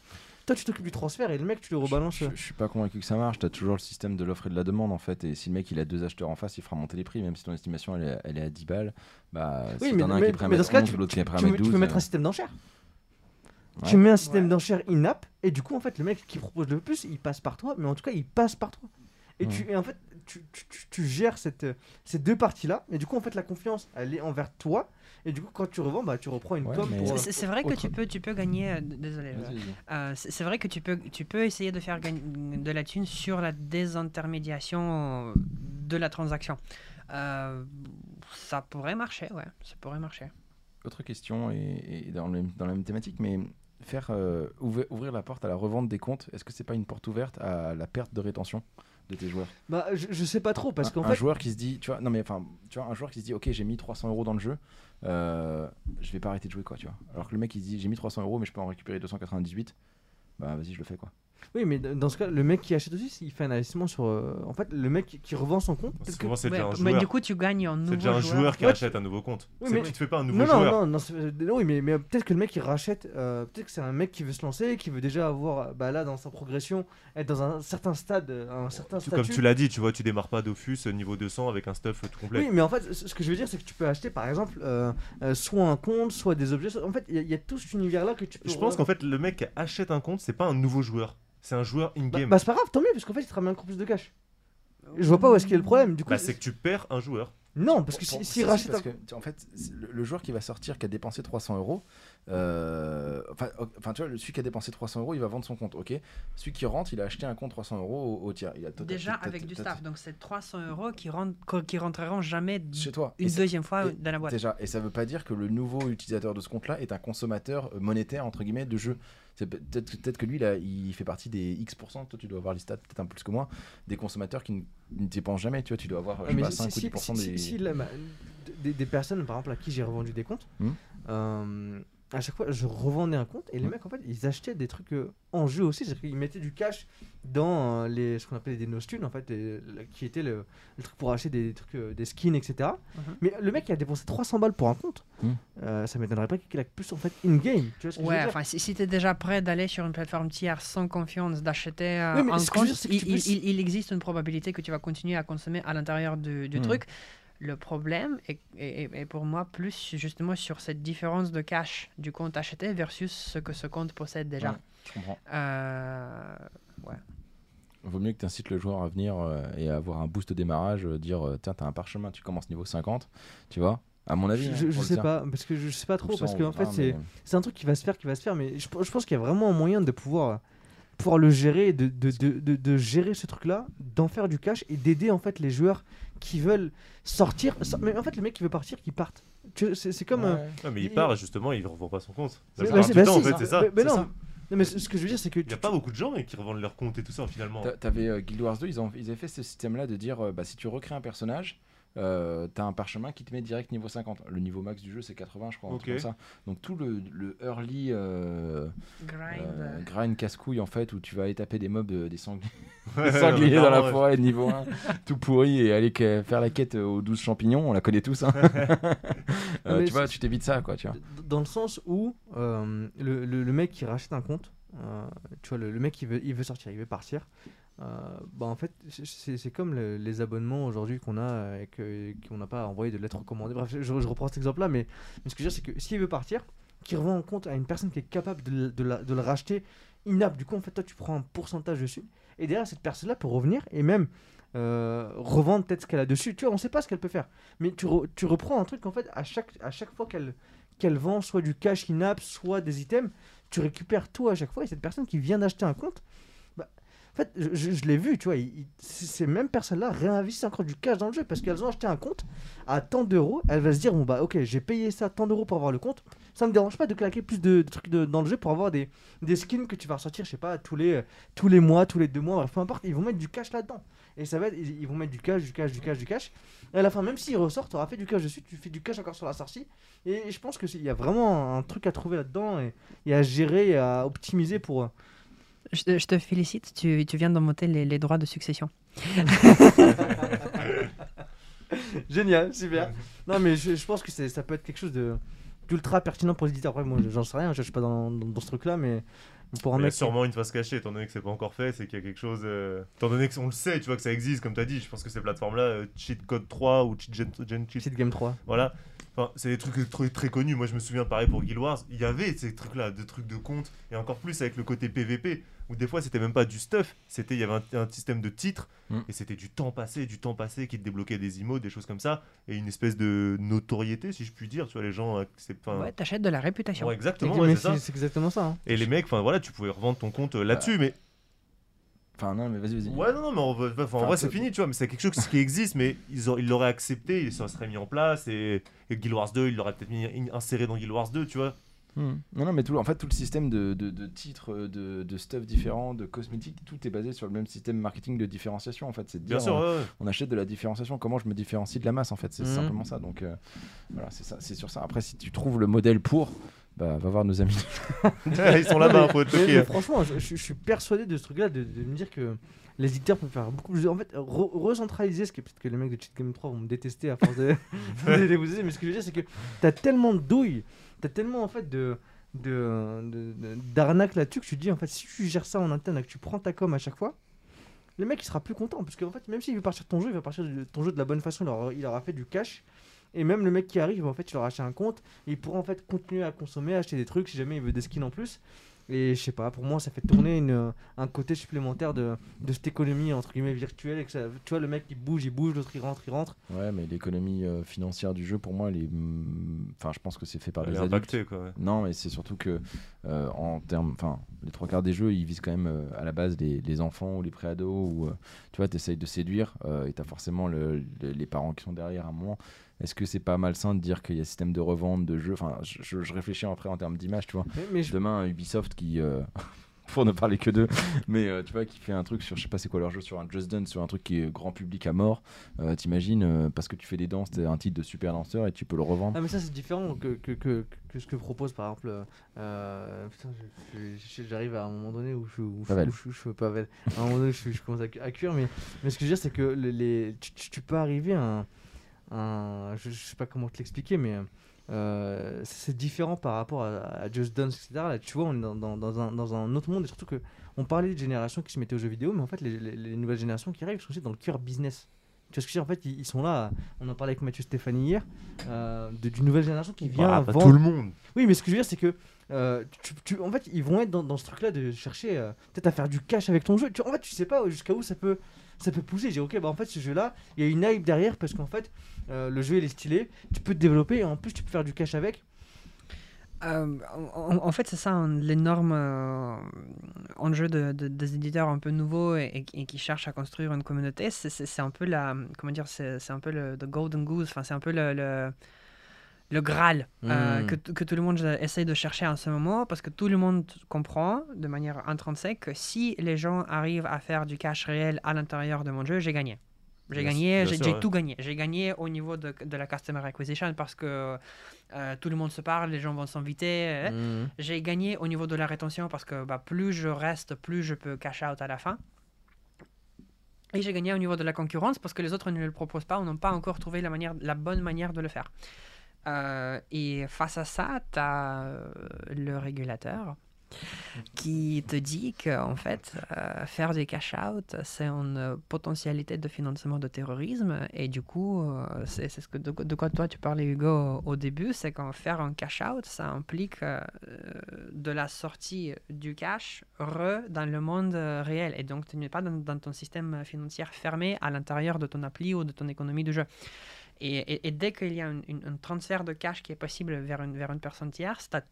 Toi tu t'occupes du transfert et le mec tu le rebalances. Je, je suis pas convaincu que ça marche. T'as toujours le système de l'offre et de la demande en fait. Et si le mec il a deux acheteurs en face, il fera monter les prix. Même si ton estimation elle est, elle est à 10 balles, bah Oui, si mais, t'en as un mais- qui est prêt à mettre ce cas, 11 tu, ou l'autre qui est prêt à tu- mettre tu 12. peux mettre un euh, système d'enchères. Ouais. Tu mets un système Ouais. d'enchères in-app, et du coup, en fait, le mec qui propose le plus, il passe par toi, mais en tout cas, il passe par toi. Et, tu, et en fait, tu, tu- tu- tu gères cette, euh, ces deux parties-là. Et du coup, en fait, la confiance, elle est envers toi. Et du coup, quand tu revends, bah, tu reprends une Ouais, com mais- euh, C'est vrai que autre- tu peux, tu peux gagner. euh, Désolé. Euh, c'est vrai que tu peux, tu peux essayer de faire de la thune sur la désintermédiation de la transaction. Euh, ça pourrait marcher, ouais, ça pourrait marcher. Autre question, et, et dans, le- dans la même thématique, mais faire euh, ouvrir, ouvrir la porte à la revente des comptes, est-ce que c'est pas une porte ouverte à la perte de rétention? De tes joueurs Bah, je, je sais pas trop parce un, qu'en un fait. joueur qui se dit, tu vois, non mais enfin, tu vois, un joueur qui se dit, ok, j'ai mis 300 euros dans le jeu, euh, je vais pas arrêter de jouer quoi, tu vois. Alors que le mec il se dit, j'ai mis 300 euros, mais je peux en récupérer 298, bah vas-y, je le fais quoi. Oui, mais dans ce cas, le mec qui achète aussi, il fait un investissement sur. euh, En fait, le mec qui- qui revend son compte. peut-être que- Souvent, c'est Ouais, déjà un mais joueur. du coup, tu gagnes en nouveau C'est déjà un joueur qui Ouais, achète un nouveau compte. Oui, C'est mais- tu te fais pas un nouveau Non, non, joueur. non, non, c'est- non, oui, mais, mais peut-être que le mec il rachète, euh, peut-être que c'est un mec qui veut se lancer, qui veut déjà avoir, euh, bah là, dans sa progression, être dans un certain stade, euh, un certain Tout statut. Comme tu l'as dit, tu vois, tu démarres pas Dofus euh, niveau 200 avec un stuff tout complet. Oui, mais en fait, ce ce que je veux dire, c'est que tu peux acheter, par exemple, euh, euh, soit un compte, soit des objets. soit- En fait, il y, a- il y a tout cet univers-là que tu peux. Je pense qu'en fait, le mec qui achète un compte, c'est pas un nouveau joueur. C'est un joueur Bah, in-game. bah, c'est pas grave, tant mieux, parce qu'en fait, il te ramène encore plus de cash. Je vois pas où est-ce qu'il y a le problème. Du coup, Bah, c'est que tu perds un joueur. non, parce que Pour- si- s'il si, rachète parce un- que, en fait, le, le joueur qui va sortir, qui a dépensé 300 euros, euh, enfin, enfin, tu vois, le- celui qui a dépensé 300 euros, il va vendre son compte, ok. Celui qui rentre, il a acheté un compte 300 euros au, au tiers. Il a Déjà avec du staff, donc c'est 300 euros qui, rentrent, co- qui rentreront jamais chez toi. une Et deuxième fois et- dans la boîte. Déjà, et ça veut pas dire que le nouveau utilisateur de ce compte-là est un consommateur monétaire entre guillemets de jeu. Peut- peut-être que lui là, il fait partie des X%. Toi, tu dois avoir les stats peut-être un peu plus que moi, des consommateurs qui ne, dépensent jamais. Tu vois, tu dois avoir je Ah, sais mais pas, si- 5 si- ou 10% si- des. des, personnes, par exemple, à qui j'ai revendu des comptes, Hmm. euh, à chaque fois, je revendais un compte et les mecs, en fait, ils achetaient des trucs euh, en jeu aussi. C'est-à-dire qu'ils mettaient du cash dans euh, les, ce qu'on appelait des nostunes, en fait, et le- qui était le, le truc pour acheter des, trucs, euh, des skins, etc. Mhm. Mais le mec qui a dépensé 300 balles pour un compte, euh, ça m'étonnerait pas qu'il a plus en fait in-game. Tu vois ce que je veux Ouais, dire enfin, si, si tu es déjà prêt d'aller sur une plateforme tiers sans confiance, d'acheter euh, Oui, un compte, dire, il, il- il- il existe une probabilité que tu vas continuer à consommer à l'intérieur du, du Hmm. truc. Le problème est, est- est- pour moi plus justement sur cette différence de cash du compte acheté versus ce que ce compte possède déjà. Ouais. Je comprends. Euh, Vaut mieux que tu incites le joueur à venir euh, et à avoir un boost au démarrage, euh, dire tiens, t'as un parchemin, tu commences niveau 50, tu vois. À mon avis. Je, hein, je sais pas, parce que je sais pas trop, parce on qu'en fait, mais- c'est un truc qui va se faire, qui va se faire, mais je, je pense qu'il y a vraiment un moyen de pouvoir, pouvoir le gérer, de, de, de, de, de gérer ce truc-là, d'en faire du cash et d'aider en fait les joueurs qui veulent sortir. so- Mais en fait, le mec qui veut partir, qui parte. C'est c'est comme. euh. Ouais, mais il Il- part justement, il revend pas son compte. C'est- bah, bah, en fait, c'est ça. Mais, non, ça. non, mais ce ce que je veux dire, c'est que. Il n'y a tu- pas beaucoup de gens hein, qui revendent leur compte et tout ça finalement. T'a- T'avais euh, Guild Wars 2, ils, ont, ils avaient fait ce système-là de dire euh, bah, si tu recrées un personnage, euh, t'as un parchemin qui te met direct niveau 50. Le niveau max du jeu, c'est 80, je crois. comme ça. Donc tout le, le early euh, grind. euh, grind casse-couille, en fait, où tu vas aller taper des mobs, euh, des sangliers, des sangliers dans la forêt, niveau 1, tout pourri, et aller que- faire la quête aux 12 champignons, on la connaît tous. hein. Euh, tu vois, tu t'évites ça, quoi, tu vois. Dans le sens où euh, le, le- le mec qui rachète un compte, euh, tu vois, le, le mec il veut, il veut sortir, il veut partir. Euh, bah en fait, c'est- comme le- les abonnements aujourd'hui qu'on a et qu'on n'a pas envoyé de lettres recommandées. Bref, je, je reprends cet exemple-là, mais, mais ce que je veux dire, c'est que s'il veut partir, qu'il revend un compte à une personne qui est capable de, de la- de le racheter inapte, du coup, en fait, toi, tu prends un pourcentage dessus. Et derrière, cette personne-là peut revenir et même euh, revendre peut-être ce qu'elle a dessus. Tu vois, on sait pas ce qu'elle peut faire. Mais tu, re- tu reprends un truc, en fait, à chaque, à chaque fois qu'elle qu'elle vend soit du cash in-app, soit des items, tu récupères tout à chaque fois. Et cette personne qui vient d'acheter un compte, en fait, je, l'ai vu, tu vois, ces mêmes personnes-là réinvestissent encore du cash dans le jeu parce qu'elles ont acheté un compte à tant d'euros. Elle va se dire, bon bah ok, j'ai payé ça tant d'euros pour avoir le compte. Ça me dérange pas de claquer plus de, trucs dans le jeu pour avoir des, skins que tu vas ressortir, je sais pas, tous les, tous les mois, tous les deux mois, peu importe. Ils vont mettre du cash là-dedans. Et ça va être, ils, ils vont mettre du cash, du cash, du cash, du cash. Et à la fin, même s'ils ressortent, tu auras fait du cash dessus, tu fais du cash encore sur la sortie. Et je pense qu'il y a vraiment un truc à trouver là-dedans et, et à gérer et à optimiser pour. Je, te- je te félicite, tu, tu viens de monter les, les droits de succession. Génial, super. non, mais je, je pense que ça peut être quelque chose de d'ultra pertinent pour les éditeurs. Après, moi, j'en sais rien, je suis pas dans, dans, dans ce truc-là, mais, Pour un Il y a mec. sûrement une face cachée, étant donné que c'est pas encore fait, c'est qu'il y a quelque chose. euh, Étant donné qu'on le sait, tu vois que ça existe, comme tu as dit, je pense que ces plateformes-là, euh, Cheat Code 3 ou Cheat Gen, Gen Cheat, Cheat Game 3. voilà. Enfin, c'est des trucs très, très connus. Moi, je me souviens pareil pour Guild Wars, il y avait ces trucs-là, des trucs de compte, et encore plus avec le côté PVP, où des fois c'était même pas du stuff, c'était il y avait un, un système de titres, Mm. et c'était du temps passé, du temps passé qui te débloquait des emotes, des choses comme ça, et une espèce de notoriété, si je puis dire. Tu vois, les gens, euh, c'est enfin, Ouais, t'achètes de la réputation. ouais, exactement, ouais, c'est exactement ça. hein. Et les mecs, enfin voilà, tu pouvais revendre ton compte euh, là-dessus, mais Enfin, non, mais vas-y, vas-y. Ouais, non, non, mais en, vrai- enfin, en vrai, c'est- fini, tu vois. Mais c'est quelque chose qui existe, mais ils, auraient- ils l'auraient accepté, et ça serait mis en place. Et, et Guild Wars 2, ils l'auraient peut-être mis in- inséré dans Guild Wars 2, tu vois. Hmm. Non, non, mais tout, en fait, tout le système de, de, de titres, euh, de, de stuff différents, de cosmétiques, tout est basé sur le même système marketing de différenciation. En fait, c'est Bien dire, sûr, euh, ouais, on achète de la différenciation. Comment je me différencie de la masse, en fait, c'est Mhm. simplement ça. Donc, euh, voilà, c'est ça, c'est sur ça. Après, si tu trouves le modèle pour, bah, va voir nos amis. ils sont là-bas, faut mais franchement, je, suis persuadé de ce truc-là, de, de me dire que les éditeurs peuvent faire beaucoup plus. En fait, re- recentraliser, ce qui est peut-être que les mecs de Cheat Game 3 vont me détester à force de, de les vous mais ce que je veux dire, c'est que t'as tellement de douilles, t'as tellement en fait de d'arnaque là-dessus que tu te dis en fait si tu gères ça en interne et que tu prends ta com à chaque fois le mec il sera plus content. Parce qu'en fait même s'il veut partir de ton jeu il va partir de ton jeu de la bonne façon. Il aura, il fait du cash. Et même le mec qui arrive en fait il aura acheté un compte. Et il pourra en fait continuer à consommer acheter des trucs si jamais il veut des skins en plus et je sais pas pour moi ça fait tourner une, un côté supplémentaire de, de cette économie entre guillemets virtuelle et que ça, tu vois le mec il bouge il bouge l'autre il rentre il rentre Ouais, mais l'économie euh, financière du jeu, pour moi, elle est. mm, Enfin, je pense que c'est fait par Elle les est adultes. impactée, quoi. ouais. Non, mais c'est surtout que euh, en termes, enfin, les trois quarts des jeux, ils visent quand même euh, à la base les, les enfants ou les préados ou euh, tu vois, t'essayes de séduire euh, et t'as forcément le- le- les parents qui sont derrière à un moment. Est-ce que c'est pas malsain de dire qu'il y a un système de revente de jeux? Enfin, je, réfléchis après en termes d'image, tu vois. mais, mais je- Demain, Ubisoft qui, euh, pour ne parler que d'eux, mais euh, tu vois, qui fait un truc sur, je sais pas c'est quoi leur jeu, sur un Just Dance, sur un truc qui est grand public à mort. euh, T'imagines, euh, parce que tu fais des danses, t'as un titre de super danseur et tu peux le revendre. Ah mais ça c'est différent que, que, que, que ce que propose par exemple j'arrive à un moment donné où je où je- où je- où je- Pavel. à un moment donné je, je commence à, cu- à cuire mais, mais ce que je veux dire c'est que le- les, tu, tu- tu peux arriver à un, un- je, sais pas comment te l'expliquer mais euh, c'est différent par rapport à, à Just Dance etc là tu vois on est dans, dans, dans un, dans un autre monde et surtout que on parlait de générations qui se mettaient aux jeux vidéo mais en fait les, les- les nouvelles générations qui arrivent sont aussi dans le cœur business tu vois ce que je veux dire? En fait, ils, ils sont là. On en parlait avec Mathieu Stéphanie hier, euh, d'une nouvelle génération qui vient Bah, pas vendre. tout le monde. Oui, mais ce que je veux dire, c'est que euh, tu, tu- en fait, ils vont être dans, dans ce truc-là de chercher euh, peut-être à faire du cash avec ton jeu. Tu, en fait, tu sais pas jusqu'à où ça peut, ça peut pousser. J'ai ok, bah en fait, ce jeu-là, il y a une hype derrière parce qu'en fait, euh, le jeu il est stylé. Tu peux te développer et en plus, tu peux faire du cash avec. Euh, en, fait, c'est ça un- l'énorme euh, enjeu de, de- des éditeurs un peu nouveaux et, et qui cherchent à construire une communauté. C'est- un peu la, comment dire, c'est un peu le the golden goose. Enfin, c'est un peu le, le, le graal euh, Mm. que, que tout le monde essaye de chercher en ce moment parce que tout le monde comprend de manière intrinsèque que si les gens arrivent à faire du cash réel à l'intérieur de mon jeu, j'ai gagné. J'ai gagné, j'ai tout gagné. J'ai gagné au niveau de, de la customer acquisition parce que euh, tout le monde se parle, les gens vont s'inviter. euh, Mm. j'ai gagné au niveau de la rétention parce que bah, plus je reste, plus je peux cash out à la fin. Et j'ai gagné au niveau de la concurrence parce que les autres ne le proposent pas ou n'ont pas encore trouvé la, manière, la bonne manière de le faire. Euh, et face à ça, tu as le régulateur qui te dit qu'en fait, euh, faire des cash-out, c'est une potentialité de financement de terrorisme. Et du coup, euh, c'est ce que, de, de quoi toi tu parlais, Hugo, au, début, c'est qu'en faire un cash-out, ça implique euh, de la sortie du cash re dans le monde réel. Et donc, tu n'es pas dans, ton système financier fermé à l'intérieur de ton appli ou de ton économie de jeu. Et, et- et dès qu'il y a un, transfert de cash qui est possible vers une, vers une personne tierce, tu as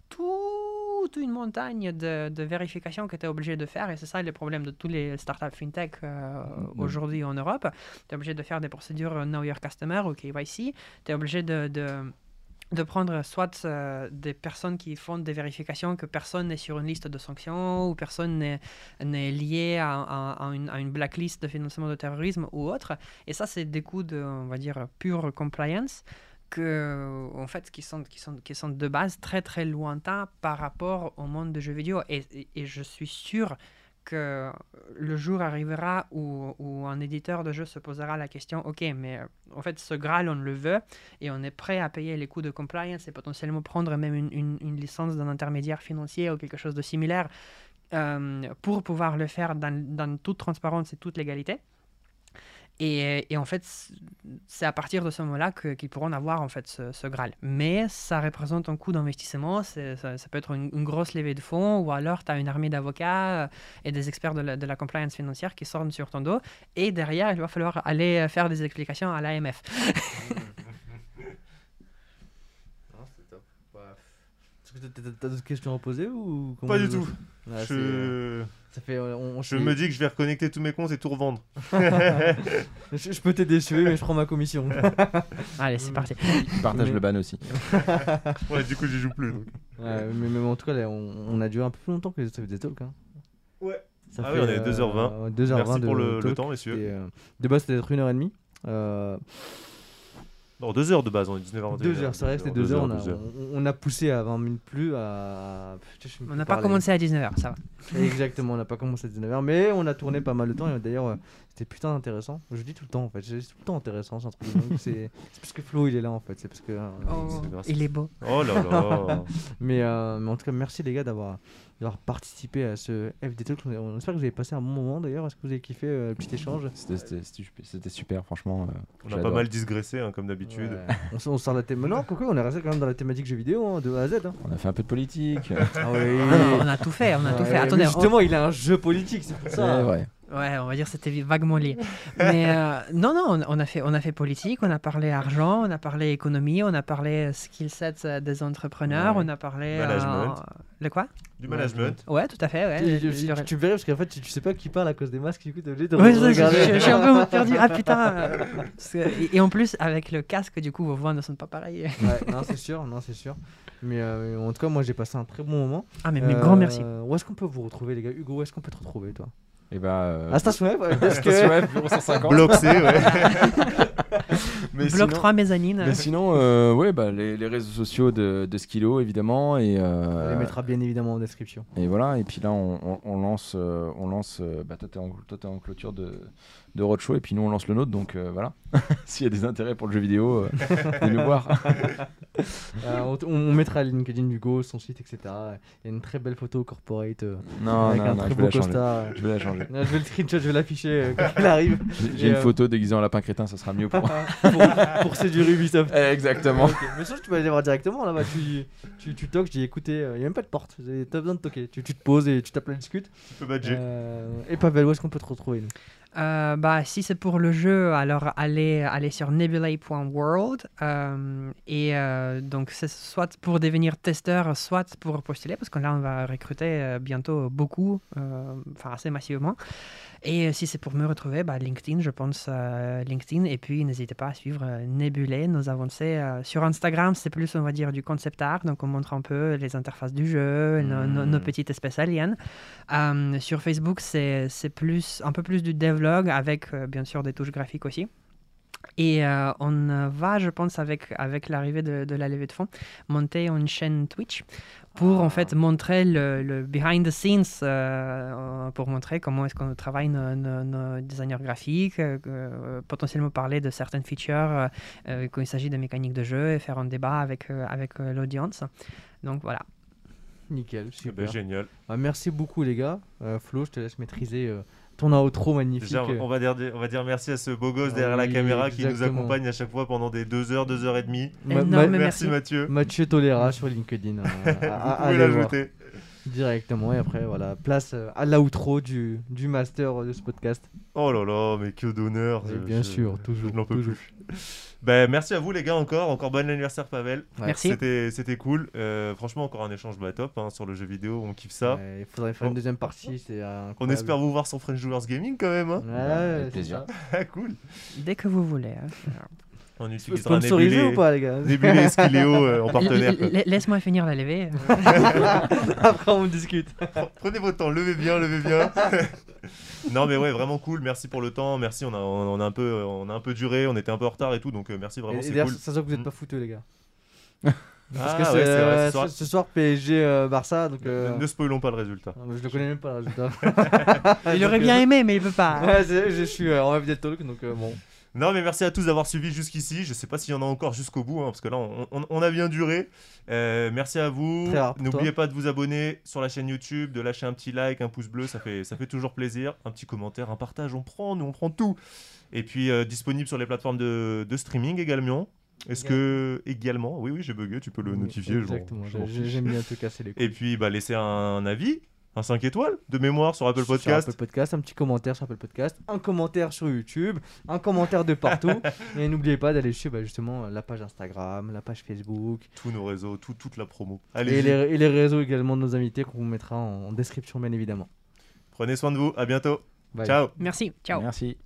toute une montagne de, de vérifications que tu es obligé de faire. Et c'est ça le problème de tous les startups fintech euh, Mm. aujourd'hui en Europe. Tu es obligé de faire des procédures Know Your Customer ou KYC. Tu es obligé de, de, de prendre soit euh, des personnes qui font des vérifications que personne n'est sur une liste de sanctions ou personne n'est lié à, à- à une, à une blacklist de financement de terrorisme ou autre. Et ça, c'est des coûts de, on va dire, pure compliance que, en fait, qui sont, qui, sont, qui sont de base très très lointains par rapport au monde de jeux vidéo. Et, et- et je suis sûr que le jour arrivera où, où un éditeur de jeu se posera la question, ok, mais euh, en fait, ce Graal, on le veut et on est prêt à payer les coûts de compliance et potentiellement prendre même une, une- une licence d'un intermédiaire financier ou quelque chose de similaire euh, pour pouvoir le faire dans, dans toute transparence et toute légalité. Et, et en fait, c'est à partir de ce moment-là qu'ils pourront avoir en fait ce, ce Graal. Mais ça représente un coût d'investissement, ça, ça peut être une, une grosse levée de fonds, ou alors tu as une armée d'avocats euh, et des experts de la, de la compliance financière qui sortent sur ton dos, et derrière, il va falloir aller euh, faire des explications à l'AMF. Est-ce que t'as- d'autres questions à poser ou Pas du tout. Ouais, c'est, Je, euh, Ça fait. on- on je me dis que je vais reconnecter tous mes comptes et tout revendre. je, je peux t'aider, si mais je prends ma commission. Allez, c'est parti. Il partage Mais- le ban aussi. Ouais, du coup, j'y joue plus. donc. Ouais, mais, mais en tout cas, là, on, on a duré un peu plus longtemps que les Stuff des Talks. Hein. Ouais. Ça Ah oui, on est 2h20. euh, 2h20 Merci pour de le, le temps, messieurs. Et, euh, de base, c'était d'être 1h30. Euh, Non, 2 heures de base, on est 19h21. 2h, c'est vrai que c'était 2h. Deux On, a- deux heures. on- on a poussé à 20 minutes plus. À... Putain, je On n'a pas parler. commencé à 19h, ça va. Exactement, on n'a pas commencé à 19h, mais on a tourné pas mal de temps et d'ailleurs c'était putain intéressant. Je dis tout le temps en fait, c'est tout le temps intéressant c'est truc c'est c'est parce que Flo il est là en fait, c'est parce que. euh, Oh, c'est il est beau. Oh là là. mais, euh, mais en tout cas merci les gars d'avoir participé à ce FD Talk. On, on espère que vous avez passé un bon moment d'ailleurs. Est-ce que vous avez kiffé euh, le petit échange? C'était- super, franchement. euh, On a pas mal digressé, hein, comme d'habitude. Ouais. on, on sort la thème. Non, quoi, on est resté quand même dans la thématique jeux vidéo hein, de A à Z. hein. On a fait un peu de politique. Ah oui. On a tout fait, on a tout Ouais, fait. Attendez, on- justement, il a un jeu politique, c'est pour ça. Ouais, ouais. Ouais, on va dire que c'était vaguement lié. Mais euh, non, non, on, on a fait, on a fait politique, on a parlé argent, on a parlé économie, on a parlé skill set euh, des entrepreneurs, Ouais. on a parlé. euh, Management. le quoi? Du management. Ouais, tout à fait. Ouais. Tu, tu- verrais parce qu'en fait tu, tu sais pas qui parle à cause des masques du coup t'es obligé de Ouais, je, regarder. je- je suis un peu perdu. Ah putain. euh, que- et, et en plus, avec le casque, du coup, vos voix ne sont pas pareilles. Ouais, non c'est sûr, non c'est sûr. Mais euh, en tout cas moi j'ai passé un très bon moment. Ah, mais, mais Euh, grand merci. Où est-ce qu'on peut vous retrouver les gars? Hugo, où est-ce qu'on peut te retrouver toi? Et bah. euh, À Station F, ouais, parce que... Station F, bureau 150. Bloc C, ouais. Mais Bloc sinon- 3 mezzanine. Mais sinon, euh, ouais, bah, les, les réseaux sociaux de, de Skilo, évidemment. Et, On euh, les mettra bien évidemment en description. et voilà. Et puis là, on, on- on lance. euh, on lance euh, bah, toi, t'es en, toi, t'es en clôture de, de Roadshow. Et puis nous, on lance le nôtre. Donc euh, voilà. S'il y a des intérêts pour le jeu vidéo, euh, venez nous voir. Euh, on, on mettra LinkedIn Hugo, son site, etc. Il y a une très belle photo corporate euh, Non, avec non, un non, très je vais beau costard. Je vais la changer. Non, je vais le screenshot, je vais l'afficher euh, quand il arrive J'ai une euh, photo déguisée en lapin crétin, ça sera mieux pour pour, pour séduire Ubisoft. Eh, Exactement. Ok, Mais ça, tu peux aller voir directement là-bas. Tu, tu, tu toques, je dis écoutez, il n'y a même pas de porte. T'as besoin de toquer. Tu, tu te poses et tu tapes la discute. Tu peux badger. Euh, et Pavel, où est-ce qu'on peut te retrouver nous? Euh, bah, si c'est pour le jeu, alors allez, allez sur nebulae.world. euh, et euh, donc, c'est soit pour devenir testeur, soit pour postuler, parce que là, on va recruter bientôt beaucoup, enfin assez massivement. Et si c'est pour me retrouver, bah, LinkedIn, je pense LinkedIn. Et puis, n'hésitez pas à suivre Nebulae, nos avancées. sur Instagram, c'est plus, on va dire, du concept art. Donc, on montre un peu les interfaces du jeu, nos, nos- nos Mm. petites espèces aliens. Sur Facebook, c'est plus, un peu plus du avec euh, bien sûr des touches graphiques aussi. Et euh, on euh, va, je pense, avec, avec l'arrivée de, de la levée de fonds, monter une chaîne Twitch pour en fait montrer le, le behind the scenes, euh, pour montrer comment est-ce qu'on travaille nos, nos- nos designers graphiques, euh, potentiellement parler de certaines features quand il s'agit de mécaniques de jeu et faire un débat avec, euh, avec l'audience. Donc voilà. Nickel, super. génial. Ah, merci beaucoup les gars. Euh, Flo, je te laisse maîtriser euh, ton outro magnifique. On va, dire, on va dire merci à ce beau gosse Ah derrière la caméra qui nous accompagne à chaque fois pendant des 2 heures, 2 heures et demie. Ma- ma- merci, merci. Mathieu. Mathieu Tolera sur LinkedIn. euh, à- à- Vous pouvez l'ajouter. directement. Et après, voilà, place euh, à l'outro du, du master de ce podcast. Oh là là, mais que d'honneur. Bien je- sûr, toujours. Je n'en peux toujours. plus. Ben, merci à vous les gars encore. Encore bon anniversaire Pavel. Ouais. Merci. C'était c'était cool. Euh, franchement, encore un échange bah, top hein, sur le jeu vidéo. On kiffe ça. Ouais, il faudrait faire une deuxième partie. C'est On espère vous voir sur French Joueurs Gaming quand même. hein. Ouais, Avec c'est plaisir. ça. Cool. Dès que vous voulez. hein. On utilisera Sponsorisé ou pas, les gars Nebulé et Skileo euh, en partenaire. Laisse-moi finir la levée. Après, on discute. Prenez votre temps, levez bien, levez bien. non mais ouais, vraiment cool. Merci pour le temps. Merci, on a, on a un peu, on a un peu duré, on était un peu en retard et tout, donc euh, merci vraiment, Et- et c'est d'ailleurs, cool. ça se voit que vous êtes Mm. pas foutus, les gars. Ah Parce que ouais, vrai, ce soir- ce, soir, PSG euh, Barça. Donc, euh, Ne, ne spoilons pas le résultat. non, mais je le connais même pas, le résultat. Il aurait bien aimé, mais il peut pas. Ouais, je suis euh, en FD Talk, donc euh, bon. Non, mais merci à tous d'avoir suivi jusqu'ici. Je sais pas s'il y en a encore jusqu'au bout, hein, parce que là, on, on- on a bien duré. Euh, merci à vous. N'oubliez pas de vous abonner sur la chaîne YouTube, de lâcher un petit like, un pouce bleu, ça fait, ça fait toujours plaisir. Un petit commentaire, un partage, on prend, nous, on prend tout. Et puis, euh, disponible sur les plateformes de, de streaming également. Est-ce que. Également? Oui, oui, j'ai bugué, tu peux le notifier. Exactement. j'ai- bien te casser les couilles. Et puis, bah, laissez un avis, un 5 étoiles de mémoire sur Apple Sur Podcast. Apple Podcast, un petit commentaire sur Apple Podcast, un commentaire sur YouTube, un commentaire de partout. et n'oubliez pas d'aller suivre bah, justement la page Instagram, la page Facebook Tous nos réseaux, tout- toute la promo. et Allez, les, et les réseaux également de nos invités qu'on vous mettra en, en description bien évidemment. prenez soin de vous. À bientôt. Bye. Ciao. Merci, ciao. Merci.